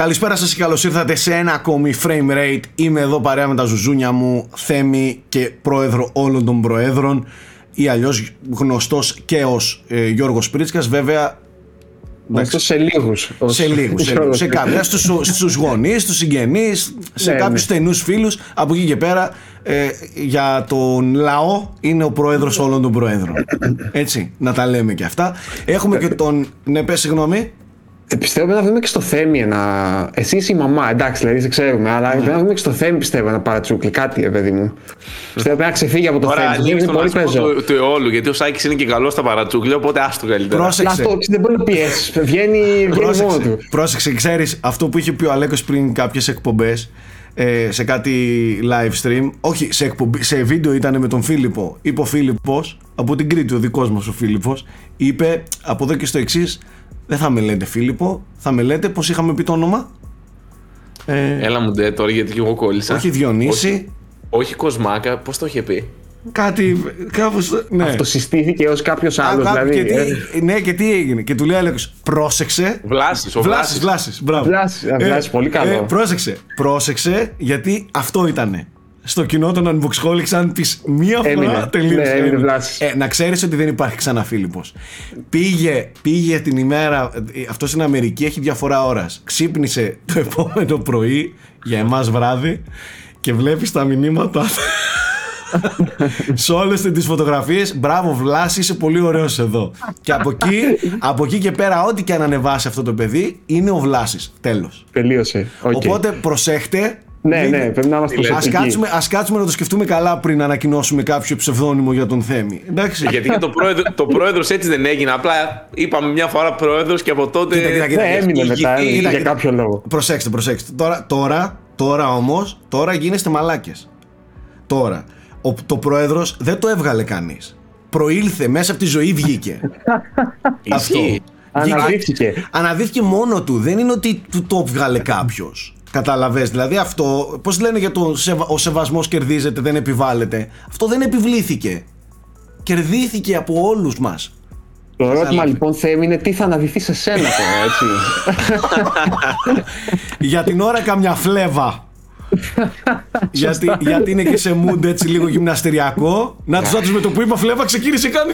Καλησπέρα σας και καλώς ήρθατε σε ένα ακόμη frame rate. Είμαι εδώ παρέα με τα ζουζούνια μου, Θέμη και πρόεδρο όλων των προέδρων ή αλλιώς γνωστός και ως ε, Γιώργος Πρίτσκας. Βέβαια αυτό σε λίγους. Σε λίγους. Σε, λίγους, σε κάποια. Στους γονείς, στους συγγενείς, σε ναι, κάποιους ναι. στενούς φίλους. Από εκεί και πέρα, ε, για τον λαό είναι ο πρόεδρος όλων των προέδρων. Έτσι, να τα λέμε και αυτά. Έχουμε και τον. Ναι, πες συγγνώμη. Ε, πιστεύω να δούμε και στο Θέμη ένα. Εσύ είσαι η μαμά, εντάξει, δηλαδή δεν ξέρουμε, αλλά mm. να δούμε και στο Θέμη πιστεύω ένα παρατσούκλι, κάτι, ρε παιδί μου. Πιστεύω πρέπει να ξεφύγει από το Τώρα, Θέμη. Είναι πολύ πεζό. Του, του όλου, γιατί ο Σάκης είναι και καλός στα παρατσούκλια, οπότε άστο καλύτερα. Πρόσεξε. Αυτό δεν μπορεί να πιέσεις. Βγαίνει, βγαίνει μόνο του. Πρόσεξε, ξέρεις αυτό που είχε πει ο Αλέκος πριν κάποιες εκπομπές ε, σε κάτι live stream. Όχι, σε, εκπομπή, σε βίντεο ήταν με τον Φίλιππο. Είπε ο Φίλιππος, από την Κρήτη, ο δικός μας ο Φίλιππος, είπε από εδώ και στο εξής δεν θα με λέτε Φίλιππο, θα με λέτε πώς είχαμε πει το όνομα. Ε, Έλα μου ντε τώρα γιατί και εγώ κόλλησα. Όχι Διονύση. Όχι, όχι Κοσμάκα, πώς το είχε πει; Κάτι, κάπως, ναι. Αυτοσυστήθηκε ως κάποιος άλλος, δηλαδή. Και τι, ε. ναι, και τι έγινε. Και του λέει Άλεξ, πρόσεξε. Βλάσης, ο Βλάσης. Βλάσης, μπράβο. Βλάσης, ε, πολύ καλό. Ε, πρόσεξε, πρόσεξε, γιατί αυτό ήτανε στο κοινό των Unboxholics αν πει μία φορά τελείωσε. Ναι, ε, να ξέρεις ότι δεν υπάρχει ξανά Φίλιππο. Πήγε, πήγε την ημέρα, αυτός στην Αμερική έχει διαφορά ώρας. Ξύπνησε το επόμενο πρωί για εμάς βράδυ και βλέπεις τα μηνύματα σε όλες τις φωτογραφίες. Μπράβο, Βλάση, είσαι πολύ ωραίος εδώ. και από εκεί, από εκεί και πέρα, ό,τι και αν ανεβάσει αυτό το παιδί, είναι ο Βλάσης. Τέλος. Τελείωσε. Okay. Οπότε προσέχτε, ναι, ναι, πρέπει να είμαστε ας κάτσουμε, ας κάτσουμε να το σκεφτούμε καλά πριν να ανακοινώσουμε κάποιο ψευδόνυμο για τον Θέμη. Εντάξει. Γιατί και το, πρόεδρο, το πρόεδρος έτσι δεν έγινε. Απλά είπαμε μια φορά πρόεδρος και από τότε. Κοίτα, κοίτα, κοίτα, ναι, έμεινε μετά κοίτα, για κάποιο λόγο. Προσέξτε, προσέξτε. Τώρα, τώρα, τώρα όμως, τώρα γίνεστε μαλάκες. Τώρα. Ο, το πρόεδρος δεν το έβγαλε κανείς. Προήλθε μέσα από τη ζωή, βγήκε. Αυτό. Αναδύθηκε. Αναδύθηκε μόνο του. Δεν είναι ότι του το έβγαλε κάποιος. Καταλαβες, δηλαδή αυτό, πώς λένε για το ο σεβασμός κερδίζεται, δεν επιβάλλεται. Αυτό δεν επιβλήθηκε. Κερδίθηκε από όλους μας. Το ερώτημα λοιπόν Θέμη είναι τι θα αναδυθεί σε σένα τώρα, έτσι. για την ώρα καμιά φλέβα γιατί, γιατί είναι και σε mood έτσι λίγο γυμναστηριακό. Να τους άτου με το που είπα φλέβα ξεκίνησε κάνει.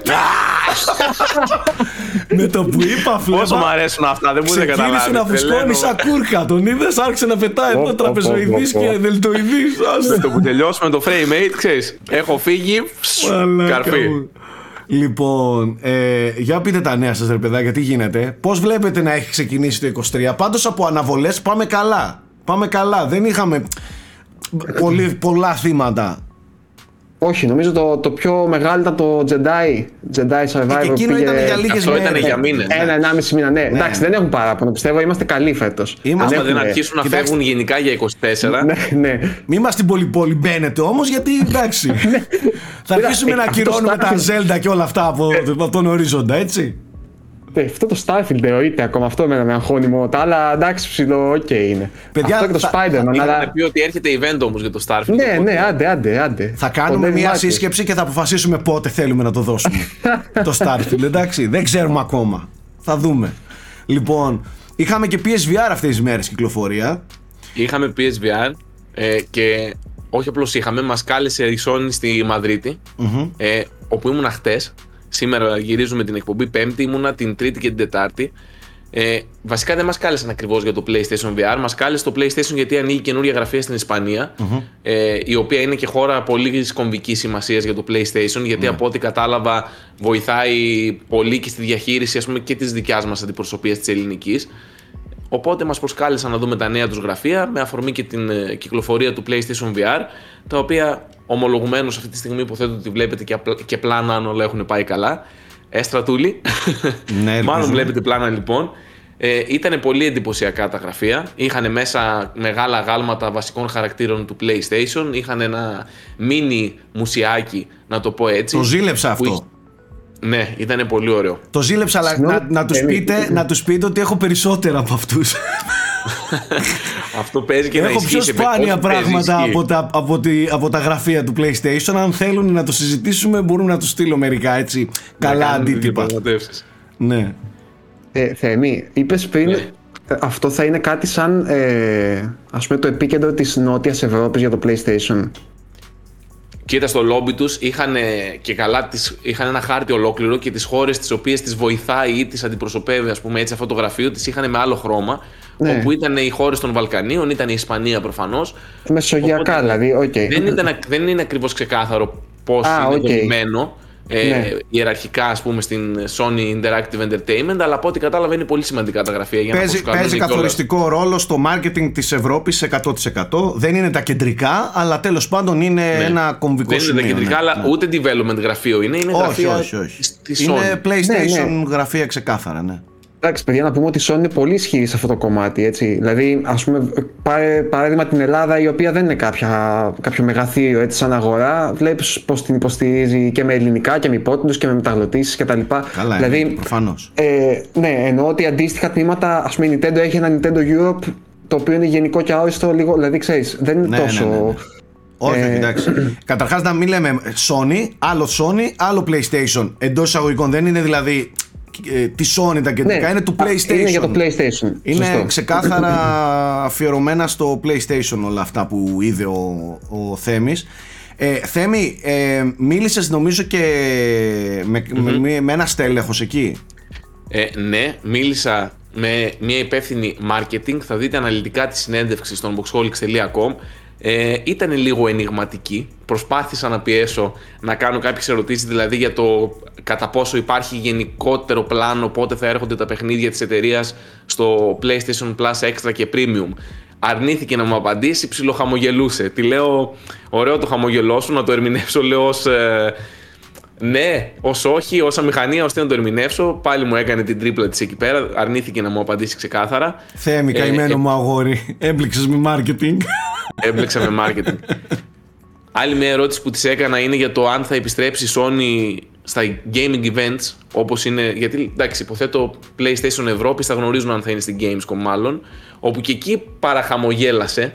με το που είπα φλέβα. Πόσο μου αρέσουν αυτά, δεν μου να καταλάβεις. Ξεκίνησε να φουσκώνει σαν κούρκα. Τον είδες, άρχισε να πετάει εδώ τραπεζοειδής και δελτοειδής. Με το που τελειώσουμε το frame 8, ξέρεις. Έχω φύγει. Καρφί. Λοιπόν, ε, για πείτε τα νέα σας ρε παιδάκια, τι γίνεται. Πώς βλέπετε να έχει ξεκινήσει το 23. Πάντως από αναβολές πάμε καλά. Πάμε καλά. Δεν είχαμε πολύ, πολλά θύματα. Όχι, νομίζω το, το πιο μεγάλο ήταν το Jedi. Jedi Survivor. Και εκείνο πήγε... ήταν για λίγες μέρε. ήταν για μήνες. Ναι. Ένα, ενάμιση μήνα, ναι. ναι. Εντάξει, δεν έχουν παράπονο. Πιστεύω είμαστε καλοί φέτος. Είμαστε, δεν αρχίσουν να φεύγουν γενικά για 24. ναι, ναι. Μην μας την πολύ μπαίνετε όμως, γιατί εντάξει. Ναι. θα αρχίσουμε να ακυρώνουμε τα Zelda και όλα αυτά από, από τον ορίζοντα, έτσι. Ε, αυτό το Starfield εννοείται ακόμα. Αυτό με αγχώνει μόνο. Τα άλλα εντάξει, ψηλό, οκ είναι. Παιδιά, αυτό και το Spider-Man. Είχατε αλλά... πει ότι έρχεται event όμως για το Starfield. Ναι, ναι, άντε, άντε, άντε. Θα κάνουμε μια σύσκεψη και θα αποφασίσουμε πότε θέλουμε να το δώσουμε. το Starfield, εντάξει. Δεν ξέρουμε ακόμα. Θα δούμε. Λοιπόν, είχαμε και PSVR αυτές τις μέρες κυκλοφορία. Είχαμε PSVR ε, και όχι απλώς είχαμε, μας κάλεσε η Sony στη μαδριτη ε, όπου ήμουν χτες Σήμερα γυρίζουμε την εκπομπή Πέμπτη, ήμουνα την Τρίτη και την Τετάρτη. Ε, βασικά δεν μας κάλεσαν ακριβώς για το PlayStation VR. Μας κάλεσε το PlayStation γιατί ανοίγει καινούργια γραφεία στην ισπανια ε, η οποία είναι και χώρα πολύς κομβικής σημασίας για το PlayStation. Γιατί ναι. από ό,τι κατάλαβα, βοηθάει πολύ και στη διαχείριση ας πούμε, και της δικιάς μας αντιπροσωπείας της ελληνικής. Οπότε μας προσκάλεσαν να δούμε τα νέα τους γραφεία με αφορμή και την ε, κυκλοφορία του PlayStation VR, τα οποία ομολογουμένως αυτή τη στιγμή υποθέτω ότι βλέπετε και, και πλάνα αν όλα έχουν πάει καλά. Έστρατούλη. Ναι, Μάλλον βλέπετε πλάνα λοιπόν. Ε, ήταν πολύ εντυπωσιακά τα γραφεία. Είχαν μέσα μεγάλα γάλματα βασικών χαρακτήρων του PlayStation. Είχαν ένα μίνι μουσιάκι, να το πω έτσι. Το ζήλεψα αυτό. Ναι, ήταν πολύ ωραίο. Το ζήλεψα, αλλά να, να, τους πείτε, να τους πείτε ότι έχω περισσότερα από αυτούς. Αυτό παίζει και Έχω πιο σπάνια πράγματα από τα, από, τη, από τα γραφεία του PlayStation. Αν θέλουν να το συζητήσουμε, μπορούμε να τους στείλω μερικά έτσι να καλά αντίτυπα. Ναι. Ε, Θέμη, είπες πριν ναι. αυτό θα είναι κάτι σαν ε, ας πούμε το επίκεντρο της Νότιας Ευρώπης για το PlayStation. Κοίτα στο λόμπι τους είχαν, και καλά, τις, είχαν ένα χάρτη ολόκληρο και τις χώρες τις οποίες τις βοηθάει ή τις αντιπροσωπεύει ας πούμε έτσι αυτό το γραφείο τις είχαν με άλλο χρώμα ναι. όπου ήταν οι χώρες των Βαλκανίων, ήταν η Ισπανία προφανώς. Μεσογειακά δηλαδή, OK. Okay. Δεν, ήταν, δεν είναι ακριβώς ξεκάθαρο πώς ah, είναι okay. δομημένο ε, ναι. ιεραρχικά ας πούμε στην Sony Interactive Entertainment αλλά από ό,τι κατάλαβα είναι πολύ σημαντικά τα γραφεία για παίζει, να παίζει καθοριστικό ρόλο στο marketing της Ευρώπης 100% δεν είναι τα κεντρικά αλλά τέλος πάντων είναι ναι. ένα κομβικό δεν σημείο δεν είναι τα κεντρικά ναι, αλλά ούτε development γραφείο είναι, είναι όχι, γραφεία όχι, όχι. Της είναι Sony. PlayStation Ναι, γραφεία ξεκάθαρα ναι. Εντάξει, παιδιά, να πούμε ότι η Sony είναι πολύ ισχυρή σε αυτό το κομμάτι. Έτσι. Δηλαδή, ας πούμε, πάρε παράδειγμα την Ελλάδα, η οποία δεν είναι κάποια, κάποιο μεγαθύριο έτσι, σαν αγορά. Βλέπεις πώς την υποστηρίζει και με ελληνικά και με υπότιτλους και με μεταγλωτήσεις κτλ. Καλά, δηλαδή, είναι, προφανώς. Ε, ναι, εννοώ ότι αντίστοιχα τμήματα, ας πούμε, η Nintendo έχει ένα Nintendo Europe το οποίο είναι γενικό και αόριστο λίγο. Δηλαδή, ξέρεις, δεν είναι Ναι, τόσο. ναι, ναι, ναι. Όχι, Ε, εντάξει. Καταρχάς, να μην λέμε Sony, άλλο Sony, άλλο PlayStation. Εντός εισαγωγικών δεν είναι δηλαδή ε, τη Sony τα κεντρικά, Ναι, είναι του α, PlayStation. Είναι για το PlayStation. Είναι Σωστό. ξεκάθαρα αφιερωμένα στο PlayStation όλα αυτά που είδε ο, ο Θέμης. Ε, Θέμη, ε, μίλησες νομίζω και με, με, με ένα στέλεχος εκεί. Ε, ναι, μίλησα με μια υπεύθυνη marketing. Θα δείτε αναλυτικά τη συνέντευξη στον boxholics.com. Ε, ήταν λίγο ενηγματική. Προσπάθησα να πιέσω να κάνω κάποιες ερωτήσεις δηλαδή για το κατά πόσο υπάρχει γενικότερο πλάνο πότε θα έρχονται τα παιχνίδια της εταιρείας στο PlayStation Plus Extra και Premium. Αρνήθηκε να μου απαντήσει, ψιλοχαμογελούσε. Τη λέω, ωραίο το χαμογελό σου, να το ερμηνεύσω, λέω ως, ε, ναι, ως όχι, ω αμηχανία, ώστε να το ερμηνεύσω. Πάλι μου έκανε την τρίπλα της εκεί πέρα. Αρνήθηκε να μου απαντήσει ξεκάθαρα. Θέμη, Ε, καημένο ε, μου αγόρι, έμπληξες με marketing. Έμπλεξα με marketing. Άλλη μια ερώτηση που της έκανα είναι για το αν θα επιστρέψει η Sony στα gaming events όπως είναι, γιατί εντάξει υποθέτω PlayStation Ευρώπης θα γνωρίζουν αν θα είναι στην Gamescom μάλλον όπου και εκεί παραχαμογέλασε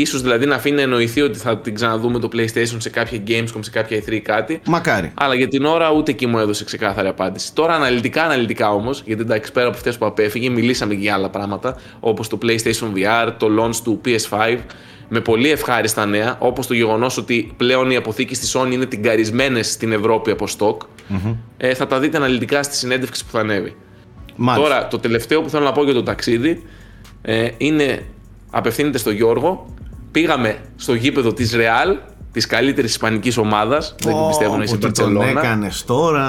ίσως δηλαδή να αφήνει να εννοηθεί ότι θα την ξαναδούμε το PlayStation σε κάποια Gamescom, σε κάποια E3 κάτι Μακάρι. αλλά για την ώρα ούτε εκεί μου έδωσε ξεκάθαρη απάντηση. Τώρα αναλυτικά, αναλυτικά όμως, γιατί εντάξει πέρα από αυτές που απέφυγε, μιλήσαμε και για άλλα πράγματα, όπως το PlayStation VR, το launch του PS5, με πολύ ευχάριστα νέα, όπως το γεγονός ότι πλέον οι αποθήκε τη Sony είναι τυγκαρισμένες στην Ευρώπη από stock. Ε, θα τα δείτε αναλυτικά στη συνέντευξη που θα ανέβει. Μάλιστα. Τώρα, το τελευταίο που θέλω να πω για το ταξίδι ε, είναι, απευθύνεται στο Γιώργο. Πήγαμε στο γήπεδο της Real, της καλύτερης ισπανικής ομάδας. δεν την πιστεύω να είσαι Πω, τι τον Μπαρτσελώνα. έκανες τώρα.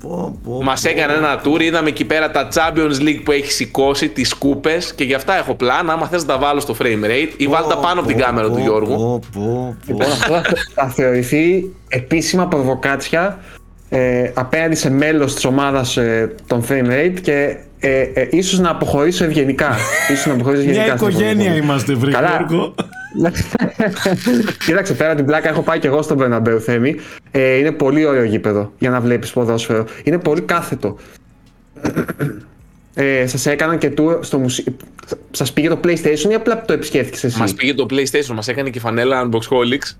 Πω, πω, Μας πω. έκανε ένα tour, είδαμε εκεί πέρα τα Champions League που έχει σηκώσει, τις κούπες και γι' αυτά έχω πλάνα. Άμα θες να τα βάλω στο frame rate ή βάλτε τα πάνω από την Πω, κάμερα πω, του Γιώργου. πω, πω, πω. Λοιπόν, αυτό θα- θα θεωρηθεί επίσημα προβοκάτσια ε, απέναντι σε μέλος της ομάδας ε, των Frame Rate και ε, ε, ίσως να αποχωρήσω ευγενικά. ίσως να αποχωρήσω Μια ευγενικά. στην οικογένεια επόμενη είμαστε, βρε Καλά. Γιώργο. Κοίταξε πέρα την πλάκα, έχω πάει και εγώ στον Μπερναμπέου Θέμη. Ε, είναι πολύ ωραίο γήπεδο για να βλέπεις ποδόσφαιρο. Είναι πολύ κάθετο. Ε, σας έκαναν και tour στο μουσείο. Σας πήγε το PlayStation ή απλά το επισκέφθηκες εσύ; Μας πήγε το PlayStation, μας έκανε και φανέλα Unboxholics.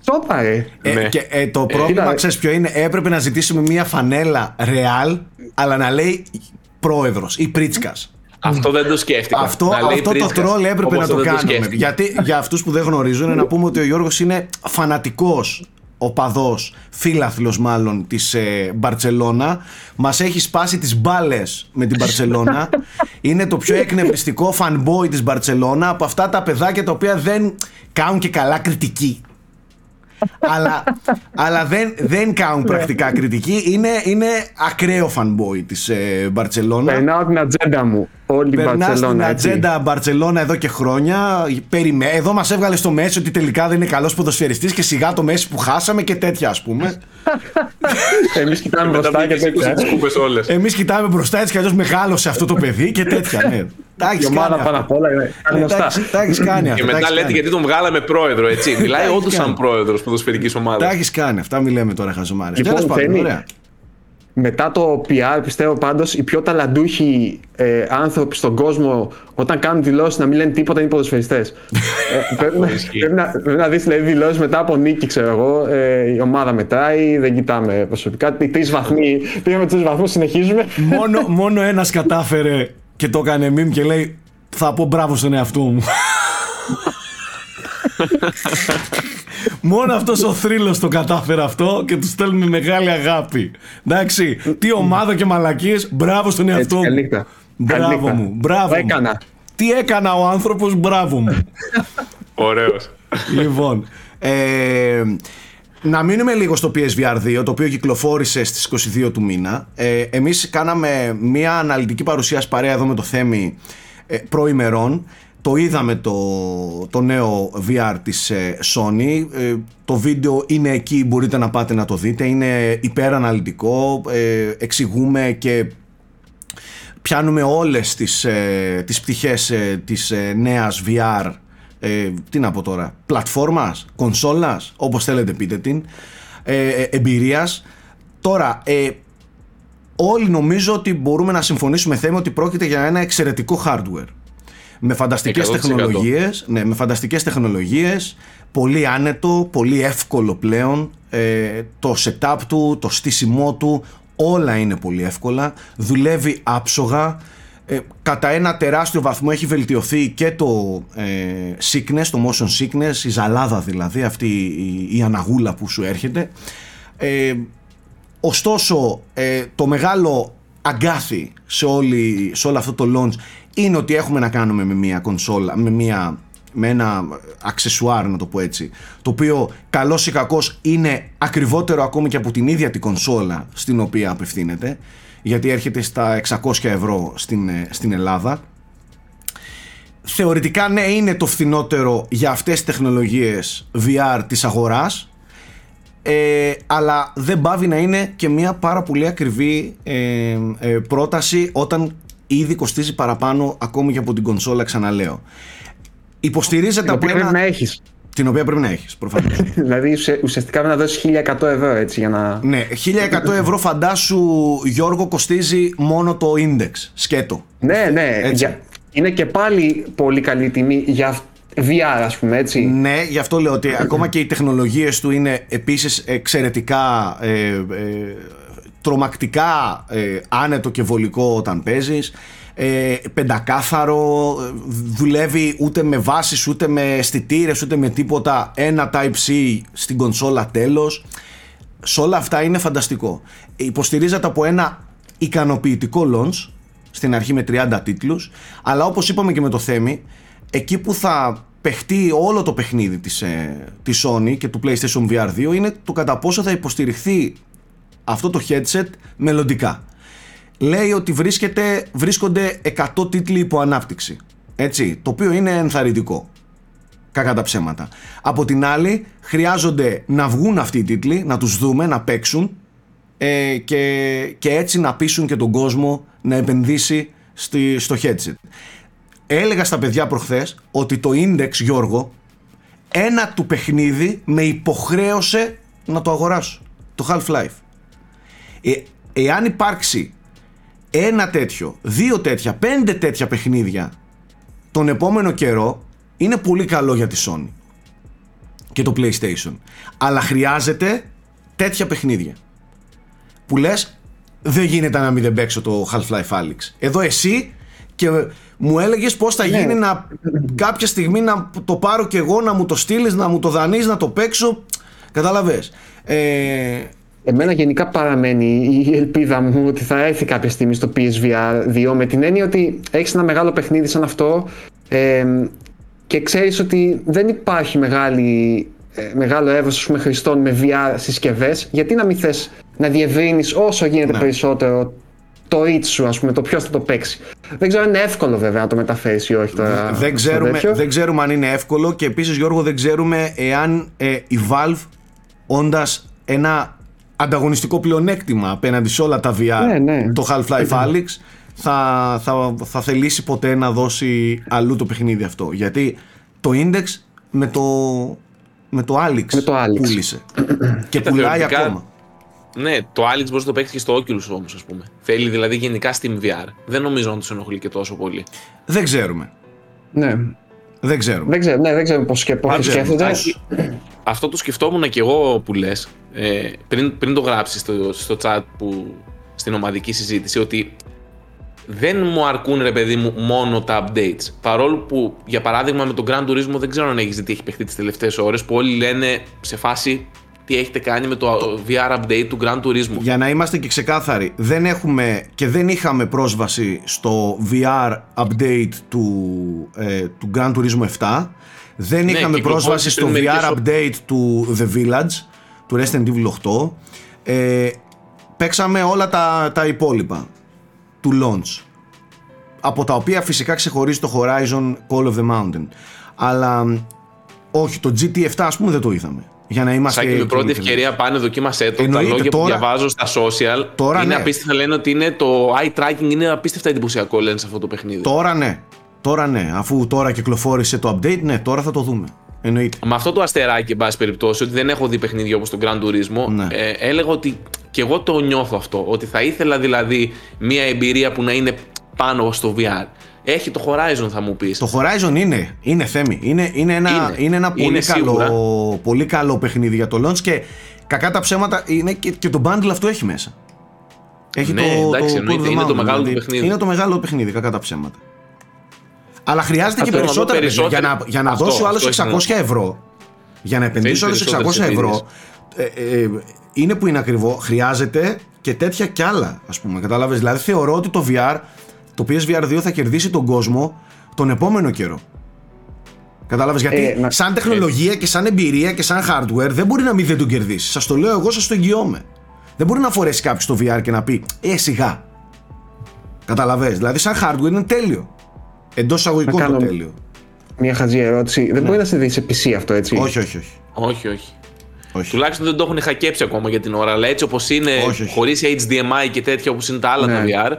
Τσόπα ρε. Ε, Ναι. και, ε, το πρόβλημα, κοίτα, ξέρεις ποιο είναι, έπρεπε να ζητήσουμε μια φανέλα real, αλλά να λέει πρόεδρος ή πρίτσκας. Αυτό δεν το σκέφτηκα. Αυτό, Να λέει αυτό το Πρίτσκας, τρόλ έπρεπε όπως να το δεν κάνουμε. σκέφτηκα. Γιατί για αυτούς που δεν γνωρίζουν, να πούμε ότι ο Γιώργος είναι φανατικός οπαδός, φίλαθλος μάλλον της ε, Μπαρτσελώνα. Μας έχει σπάσει τις μπάλες με την Μπαρτσελώνα. είναι το πιο εκνευριστικό fanboy της Μπαρτσελώνα από αυτά τα παιδάκια τα οποία δεν κάνουν και καλά κριτική. Αλλά αλλά δεν, δεν κάνουν πρακτικά κριτική. Είναι, είναι ακραίο fanboy της ε, Μπαρτσελώνα. Περνάω την ατζέντα μου. Όλη η Περνάς στην Μπαρτσελώνα. έτσι. ατζέντα Μπαρσελόνα εδώ και χρόνια. Περιμέ... Εδώ μας έβγαλε στο Μέση ότι τελικά δεν είναι καλός ποδοσφαιριστής και σιγά το Μέση που χάσαμε και τέτοια ας πούμε. Εμείς κοιτάμε Μετά μπροστά και πήγε τέτοια. τι κούπες όλες. Εμείς κοιτάμε μπροστά έτσι κι αλλιώς μεγάλωσε αυτό το παιδί και τέτοια. Ναι. Τα Η έχεις ομάδα κάνει πάνω αυτά. απ' όλα είναι Ναι, γνωστά. τα έχεις- Τα έχεις κάνει Και αυτά. τα μετά έχεις λέτε κάνει. γιατί τον βγάλαμε πρόεδρο, έτσι. Μιλάει έχεις όντως σαν κάνει. πρόεδρος ποδοσφαιρικής Τα ομάδα. έχεις κάνει. Αυτά μη λέμε τώρα χαζομάρες. Λοιπόν, Τέλος πάντων, Θέμη, ωραία. Μετά το PR, πιστεύω πάντως, οι πιο ταλαντούχοι ε, άνθρωποι στον κόσμο, όταν κάνουν δηλώσεις να μην λένε τίποτα, είναι ποδοσφαιριστές. ε, πρέπει, να, Ισχύει. πρέπει, να, πρέπει να δεις δηλαδή, δηλώσεις μετά από νίκη, ξέρω εγώ. Ε, η ομάδα μετράει, δεν κοιτάμε προσωπικά. Οι τρεις βαθμοί, πήγαμε τρεις βαθμούς, συνεχίζουμε. μόνο, μόνο ένας κατάφερε και το έκανε meme και λέει θα πω μπράβο στον εαυτό μου. Μόνο αυτός ο θρύλος το κατάφερε αυτό και τους στέλνουμε μεγάλη αγάπη. Εντάξει, τι ομάδα και μαλακίες, μπράβο στον εαυτό μου. Μπράβο μου, μπράβο έκανα. Τι έκανα ο άνθρωπος, μπράβο μου. Ωραίος. λοιπόν, ε, να μείνουμε λίγο στο PSVR 2, το οποίο κυκλοφόρησε στις 22 του μήνα. Ε, εμείς κάναμε μια αναλυτική παρουσίαση παρέα εδώ με το Θέμη ε, προημερών. Το είδαμε το, το νέο VR της ε, Sony. Ε, το βίντεο είναι εκεί μπορείτε να πάτε να το δείτε. Είναι υπεραναλυτικό. Ε, εξηγούμε και πιάνουμε όλες τις, ε, τις πτυχές της νέας VR τι να πω τώρα πλατφόρμας, κονσόλας όπως θέλετε πείτε την εμπειρίας. Τώρα όλοι νομίζω ότι μπορούμε να συμφωνήσουμε θέμα ότι πρόκειται για ένα εξαιρετικό hardware. Με φανταστικές τεχνολογίες, ναι, με φανταστικές τεχνολογίες, πολύ άνετο, πολύ εύκολο πλέον, ε, το setup του, το στήσιμό του, όλα είναι πολύ εύκολα, δουλεύει άψογα, ε, κατά ένα τεράστιο βαθμό έχει βελτιωθεί και το ε, sickness, το motion sickness, η ζαλάδα δηλαδή, αυτή η, η αναγούλα που σου έρχεται. Ε, ωστόσο, ε, το μεγάλο αγκάθι σε, όλη, σε όλο αυτό το launch είναι ότι έχουμε να κάνουμε με μια κονσόλα, με, μια, με ένα αξεσουάρ να το πω έτσι, το οποίο καλός ή κακός είναι ακριβότερο ακόμη και από την ίδια την κονσόλα στην οποία απευθύνεται, γιατί έρχεται στα 600 ευρώ στην, ε, στην Ελλάδα. Θεωρητικά ναι είναι το φθηνότερο για αυτές τις τεχνολογίες VR της αγοράς, ε, αλλά δεν πάβει να είναι και μια πάρα πολύ ακριβή ε, ε πρόταση όταν ήδη κοστίζει παραπάνω ακόμη και από την κονσόλα, ξαναλέω. Υποστηρίζεται από ένα... πρέπει να έχεις. Την οποία πρέπει να έχεις, προφανώς. δηλαδή ουσιαστικά πρέπει να δώσεις 1100 ευρώ έτσι για να... Ναι, 1100 ευρώ φαντάσου Γιώργο κοστίζει μόνο το index, σκέτο. Ναι, ναι, για... είναι και πάλι πολύ καλή τιμή για VR ας πούμε έτσι. Ναι, γι' αυτό λέω ότι ακόμα και οι τεχνολογίες του είναι επίσης εξαιρετικά ε, ε, τρομακτικά ε, άνετο και βολικό όταν παίζεις ε, πεντακάθαρο δουλεύει ούτε με βάσεις ούτε με αισθητήρες, ούτε με τίποτα. Ένα Type-C στην κονσόλα τέλος. Σε όλα αυτά είναι φανταστικό. Υποστηρίζεται από ένα ικανοποιητικό launch στην αρχή με 30 τίτλους. Αλλά όπως είπαμε και με το Θέμη εκεί που θα παιχτεί όλο το παιχνίδι της, ε, της Sony και του PlayStation VR 2 είναι το κατά πόσο θα υποστηριχθεί αυτό το headset μελλοντικά. Λέει ότι βρίσκεται, βρίσκονται 100 τίτλοι υπό ανάπτυξη. Έτσι, το οποίο είναι ενθαρρυντικό. Κακά τα ψέματα. Από την άλλη, χρειάζονται να βγουν αυτοί οι τίτλοι, να τους δούμε, να παίξουν ε, και, και έτσι να πείσουν και τον κόσμο να επενδύσει στη, στο headset. Έλεγα στα παιδιά προχθές ότι το Index, Γιώργο, ένα του παιχνίδι με υποχρέωσε να το αγοράσω. Το Half-Life. Ε, εάν υπάρξει ένα τέτοιο, δύο τέτοια, πέντε τέτοια παιχνίδια τον επόμενο καιρό, είναι πολύ καλό για τη Sony και το PlayStation. Αλλά χρειάζεται τέτοια παιχνίδια. Που λες, δεν γίνεται να μην δεν παίξω το Half-Life Alyx. Εδώ εσύ και μου έλεγες πώς θα ναι. γίνει να κάποια στιγμή να το πάρω και εγώ, να μου το στείλεις, να μου το δανείς, να το παίξω. Καταλαβες. Ε, Εμένα γενικά παραμένει η ελπίδα μου ότι θα έρθει κάποια στιγμή στο PSVR 2 με την έννοια ότι έχεις ένα μεγάλο παιχνίδι σαν αυτό και ξέρεις ότι δεν υπάρχει μεγάλη, ε, μεγάλο εύρος πούμε, χρηστών με VR συσκευές γιατί να μην θες να διευρύνεις όσο γίνεται ναι. περισσότερο το reach σου, ας πούμε, το ποιος θα το παίξει. Δεν ξέρω αν είναι εύκολο βέβαια να το μεταφέρεις ή όχι τώρα. Δεν ξέρουμε, δεν ξέρουμε αν είναι εύκολο και επίσης Γιώργο δεν ξέρουμε εάν ε, η Valve όντας ένα ανταγωνιστικό πλεονέκτημα απέναντι σε όλα τα VR ναι, ναι. το Half-Life Alyx θα, θα, θα θελήσει ποτέ να δώσει αλλού το παιχνίδι αυτό γιατί το Index με το, με το Alyx, με το Alyx. πούλησε και πουλάει ακόμα ναι, το Alyx μπορεί να το παίξει και στο Oculus όμως, ας πούμε. Θέλει δηλαδή γενικά Steam VR. Δεν νομίζω να τους ενοχλεί και τόσο πολύ. Δεν ξέρουμε. Ναι. Δεν ξέρουμε. Δεν ξέρουμε, ναι, δεν ξέρουμε πώς, σκέφτονται. Αυτό το σκεφτόμουν και εγώ που λες, ε, πριν, πριν το γράψεις στο, στο chat που, στην ομαδική συζήτηση, ότι δεν μου αρκούν ρε παιδί μου μόνο τα updates. Παρόλο που, για παράδειγμα, με τον Grand Turismo δεν ξέρω αν έχεις δει τι έχει παιχτεί τις τελευταίες ώρες, που όλοι λένε σε φάση τι έχετε κάνει με το VR update του Grand Turismo. Για να είμαστε και ξεκάθαροι, δεν έχουμε και δεν είχαμε πρόσβαση στο VR update του, ε, του Grand Turismo 7. Δεν Ναι, είχαμε κυκλοφόρησε πρόσβαση στο πριν VR μερικές update του The Village, του Resident Evil 8. Ε, παίξαμε όλα τα, τα υπόλοιπα του launch. Από τα οποία φυσικά ξεχωρίζει το Horizon Call of the Mountain. Αλλά μ, όχι, το GT7 ας πούμε δεν το είδαμε. Για να είμαστε Σαν και με πρώτη ειλικρινείς. ευκαιρία πάνε δοκίμασέ το. Τα Εννοείται, λόγια που τώρα- διαβάζω στα social Τώρα είναι ναι. απίστευτα. Λένε ότι είναι το eye tracking είναι απίστευτα εντυπωσιακό λένε σε αυτό το παιχνίδι. Τώρα ναι. Τώρα ναι. Αφού τώρα κυκλοφόρησε το update, ναι, τώρα θα το δούμε. Εννοείται. Με αυτό το αστεράκι, εν πάση περιπτώσει, ότι δεν έχω δει παιχνίδια όπως το Grand Turismo, Ναι. ε, έλεγα ότι και εγώ το νιώθω αυτό. Ότι θα ήθελα δηλαδή μια εμπειρία που να είναι πάνω στο VR. Έχει το Horizon, θα μου πεις. Το Horizon είναι, είναι θέμη. Είναι, είναι ένα, είναι. Είναι. ένα πολύ, Είναι καλό, σίγουρα. πολύ καλό παιχνίδι για το launch και κακά τα ψέματα είναι και, και το bundle αυτό έχει μέσα. Έχει Ναι, το, εντάξει, το, εννοείται, Tour of the είναι το Mountain, μεγάλο του δηλαδή. παιχνίδι. Είναι το μεγάλο παιχνίδι, κακά τα ψέματα. Αλλά χρειάζεται και Αυτό, να δω περισσότερα παιδιά, για να, περισσότερο. για να Αυτό, δώσει ο άλλο αυτό 600 ήθελα. ευρώ. Για να επενδύσει ο άλλο 600 περισσότερες ευρώ. Ε, ε, είναι που είναι ακριβό. Χρειάζεται και τέτοια κι άλλα, ας πούμε. Κατάλαβες; Δηλαδή θεωρώ ότι το VR, το PSVR 2 θα κερδίσει τον κόσμο τον επόμενο καιρό. Κατάλαβες γιατί Ε, να- σαν τεχνολογία και σαν εμπειρία και σαν hardware δεν μπορεί να μην δεν τον κερδίσεις. Σας το λέω εγώ, σας το εγγυώμαι. Δεν μπορεί να φορέσει κάποιος το VR και να πει Ε, σιγά. Καταλαβες, δηλαδή σαν hardware είναι τέλειο. Εντός εισαγωγικών Να το κάνω- τέλειο. Μια χαζή ερώτηση. Δεν μπορεί να σε δει σε PC αυτό, έτσι; Όχι, όχι, όχι. Όχι, όχι. όχι. Τουλάχιστον δεν το έχουν χακέψει ακόμα για την ώρα. Αλλά έτσι όπως είναι, Όχι, όχι. χωρίς HDMI και τέτοια όπως είναι τα άλλα Ναι. τα VR,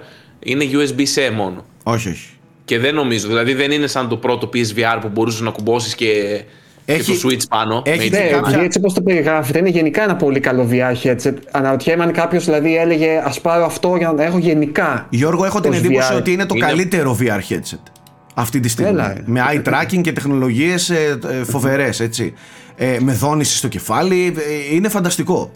είναι USB-C μόνο. όχι, όχι. Και δεν νομίζω. Δηλαδή δεν είναι σαν το πρώτο PSVR που μπορούσες να κουμπώσεις και, Έχει- και το Switch πάνω. έχει με και Ναι, HDMI. κάποια- επειδή έτσι όπως το περιγράφετε, είναι γενικά ένα πολύ καλό VR headset. Αναρωτιέμαι αν κάποιος δηλαδή έλεγε Α πάρω αυτό για να έχω γενικά. Γιώργο, έχω την ως εντύπωση VR. ότι είναι το Είναι- καλύτερο VR headset αυτή τη στιγμή. Έλα, ε. Με eye tracking και τεχνολογίες ε, ε, φοβερές, έτσι. Ε, με δόνηση στο κεφάλι, ε, είναι φανταστικό.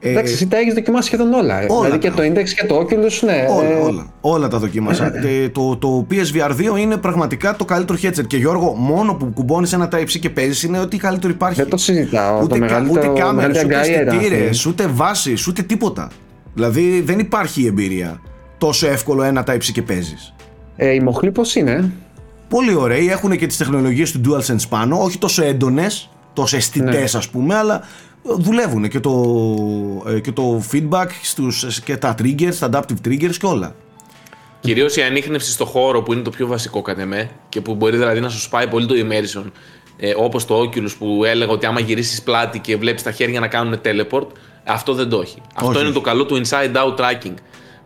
Ε, Εντάξει, εσύ τα έχεις δοκιμάσει σχεδόν όλα. ε. όλα δηλαδή και τα το Index και το Oculus, ναι. Όλα, ε, όλα, όλα τα δοκίμασα. Και το, το PSVR 2 είναι πραγματικά το καλύτερο headset. Και Γιώργο, μόνο που κουμπώνεις ένα Type-C και παίζεις είναι ότι καλύτερο υπάρχει. Δεν το συζητάω. Ούτε, το κα- μεγαλύτερο, ούτε κάμερες, μεγαλύτερη ούτε αγκαλιέρα αισθητήρες, αυτή. ούτε βάσεις, ούτε τίποτα. Δηλαδή δεν υπάρχει η εμπειρία τόσο εύκολο ένα Type-C και παίζεις. Ε, η μοχλή πώς είναι; Πολύ ωραίοι, έχουν και τις τεχνολογίες του DualSense πάνω, όχι τόσο έντονες, τόσο αισθητές Ναι. ας πούμε, αλλά δουλεύουν και το, ε, και το feedback στους, και τα triggers, τα adaptive triggers και όλα. Κυρίως η ανείχνευση στο χώρο που είναι το πιο βασικό κατά με και που μπορεί δηλαδή να σου σπάει πολύ το immersion. Ε, Όπως το Oculus που έλεγα ότι άμα γυρίσεις πλάτη και βλέπεις τα χέρια να κάνουν teleport, αυτό δεν το έχει. Αυτό Όχι, είναι όχι. το καλό του inside out tracking.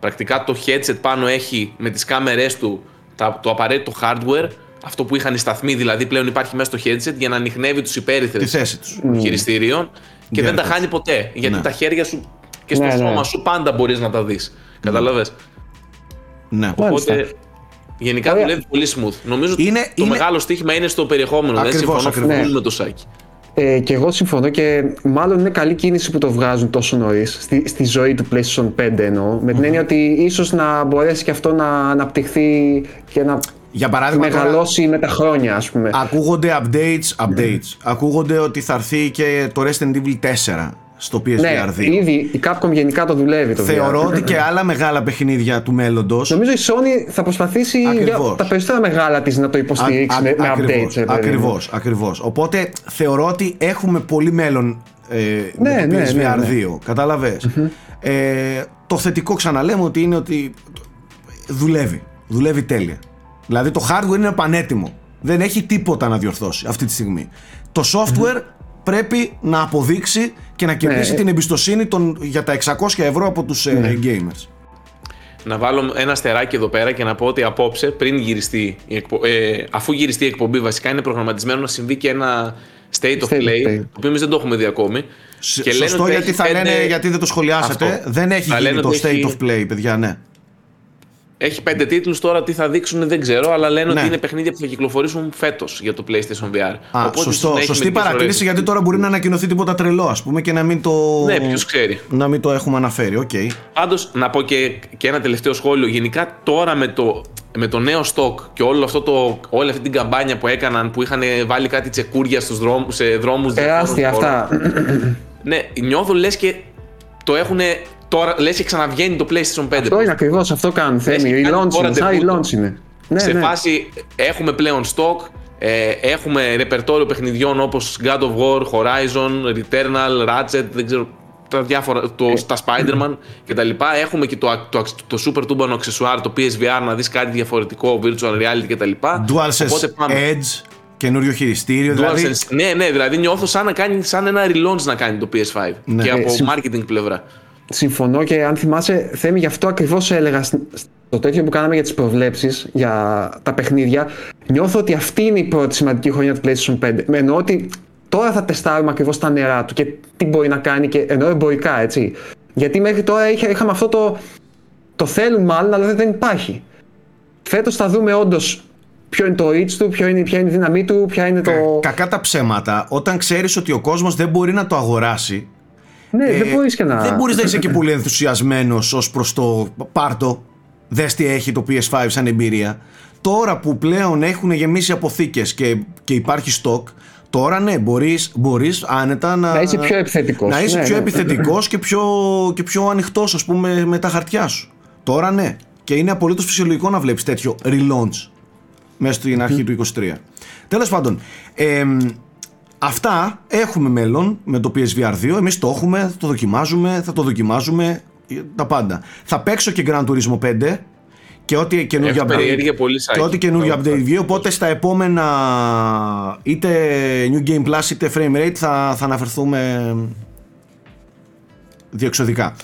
Πρακτικά το headset πάνω έχει με τις κάμερές του τα, το απαραίτητο hardware, αυτό που είχαν οι σταθμοί δηλαδή πλέον υπάρχει μέσα στο headset για να ανοιχνεύει τους υπέρυθρες Τη θέση τους. των χειριστήριων και Για δεν τα να χάνει ποτέ. Γιατί Ναι. τα χέρια σου και στο Ναι, ναι. σώμα σου πάντα μπορείς να τα δεις. Καταλαβες; Ναι. Μάλιστα. Οπότε γενικά Ωραία. δουλεύει πολύ smooth. Νομίζω ότι Είναι- το είναι- μεγάλο στοίχημα είναι στο περιεχόμενο. Ακριβώς, δεν συμφωνώ ακριβώς. καθόλου Ναι. με το Σάκη. Ε, και εγώ συμφωνώ και μάλλον είναι καλή κίνηση που το βγάζουν τόσο νωρίς στη, στη ζωή του PlayStation 5 εννοώ. Με την έννοια ότι ίσως να μπορέσει και αυτό να αναπτυχθεί και να Για παράδειγμα, τώρα, μεγαλώσει με τα χρόνια, ας πούμε. ακούγονται updates, updates. Ακούγονται ότι θα έρθει και το Resident Evil 4 στο PSVR ναι, 2. ήδη η Capcom γενικά το δουλεύει το Θεωρώ VR. ότι και άλλα μεγάλα παιχνίδια του μέλλοντος Νομίζω η Sony θα προσπαθήσει για Ακριβώς. τα περισσότερα μεγάλα της να το υποστηρίξει με, με updates. ρε παιδί μου. Ακριβώς, ακριβώς. Οπότε θεωρώ ότι έχουμε πολύ μέλλον ε, Ναι, με το ναι, PSVR ναι, ναι. 2. καταλαβες Ε, το θετικό ξαναλέμε ότι είναι ότι δουλεύει. Δουλεύει τέλεια. Δηλαδή το hardware είναι πανέτοιμο. Δεν έχει τίποτα να διορθώσει αυτή τη στιγμή. Το software πρέπει να αποδείξει και να κερδίσει Ναι. την εμπιστοσύνη των, για τα 600 ευρώ από τους ε, gamers. Να βάλω ένα στεράκι εδώ πέρα και να πω ότι απόψε, πριν γυριστεί η εκπο... ε, αφού γυριστεί η εκπομπή, βασικά είναι προγραμματισμένο να συμβεί και ένα state of State of play, play. το οποίο εμείς δεν το έχουμε δει ακόμη. Σ- Και λένε Σωστό ότι γιατί έχει θα πέντε- λένε γιατί δεν το σχολιάσατε. Αυτό. Δεν έχει Θα γίνει λένε το ότι state έχει- of play, παιδιά, ναι. Έχει πέντε τίτλους τώρα, τι θα δείξουν δεν ξέρω, αλλά λένε ναι. ότι είναι παιχνίδια που θα κυκλοφορήσουν φέτος για το PlayStation VR. Α, Οπότε σωστό, σωστή παρατήρηση, γιατί τώρα μπορεί να ανακοινωθεί τίποτα τρελό, ας πούμε, και να μην το. Ναι, ποιος ξέρει. Να μην το έχουμε αναφέρει, OK. Okay. Πάντως, να πω και, και ένα τελευταίο σχόλιο. Γενικά τώρα με το, με το νέο stock και όλο αυτό το, όλη αυτή την καμπάνια που έκαναν, που είχαν βάλει κάτι τσεκούρια στους δρόμους, σε δρόμους. Τεράστια αυτά. ναι, νιώθω λες και το έχουν Τώρα λες και ξαναβγαίνει το PlayStation 5. Αυτό είναι ακριβώς, αυτό κάνουν. Θέμη. Η launch είναι. Σαν η launch είναι. Ναι, σε ναι. φάση έχουμε πλέον stock, ε, έχουμε ρεπερτόριο παιχνιδιών όπως God of War, Horizon, Returnal, Ratchet, δεν ξέρω τα διάφορα, το, ε, τα Spider-Man κτλ. Έχουμε και το, το, το, super τούμπανο accessoire, το PSVR, να δεις κάτι διαφορετικό, virtual reality κτλ. DualSense Edge, καινούριο χειριστήριο. Δηλαδή... Ναι, ναι, δηλαδή νιώθω σαν, να κάνει, σαν ένα relaunch να κάνει το PS5 ναι. και από ε, marketing πλευρά. Συμφωνώ και αν θυμάσαι, Θέμη, γι' αυτό ακριβώς έλεγα στο τέτοιο που κάναμε για τις προβλέψεις, για τα παιχνίδια. Νιώθω ότι αυτή είναι η πρώτη σημαντική χρονιά του PlayStation 5. Με εννοώ ότι τώρα θα τεστάρουμε ακριβώς τα νερά του και τι μπορεί να κάνει και εννοώ εμπορικά, έτσι. Γιατί μέχρι τώρα είχα, είχαμε αυτό το. Το θέλουν μάλλον, αλλά δεν υπάρχει. Φέτος θα δούμε όντως ποιο είναι το reach του, ποιο είναι, ποια είναι η δύναμή του, ποια είναι το. Κακά τα ψέματα, όταν ξέρεις ότι ο κόσμος δεν μπορεί να το αγοράσει, ναι, ε, δεν μπορείς και να. Δεν μπορείς να είσαι και πολύ ενθουσιασμένος ως προς το πάρτο. Δες τι έχει το PS5 σαν εμπειρία. Τώρα που πλέον έχουν γεμίσει αποθήκες και, και υπάρχει στόκ, τώρα ναι, μπορείς μπορείς άνετα να. Να είσαι πιο επιθετικός. Να είσαι ναι, πιο ναι. επιθετικός και πιο, και πιο ανοιχτός, ας πούμε, με τα χαρτιά σου. Τώρα ναι. Και είναι απολύτως φυσιολογικό να βλέπεις τέτοιο relaunch μέσα στην αρχή του 23. Τέλος πάντων, ε, Αυτά έχουμε μέλλον με το PSVR 2. Εμείς το έχουμε, θα το δοκιμάζουμε, θα το δοκιμάζουμε τα πάντα. Θα παίξω και Gran Turismo 5 και ό,τι καινούργια update, πολύ και ό,τι καινούργια update βγει. Οπότε στα επόμενα είτε New Game Plus είτε Frame Rate θα, θα αναφερθούμε διεξοδικά.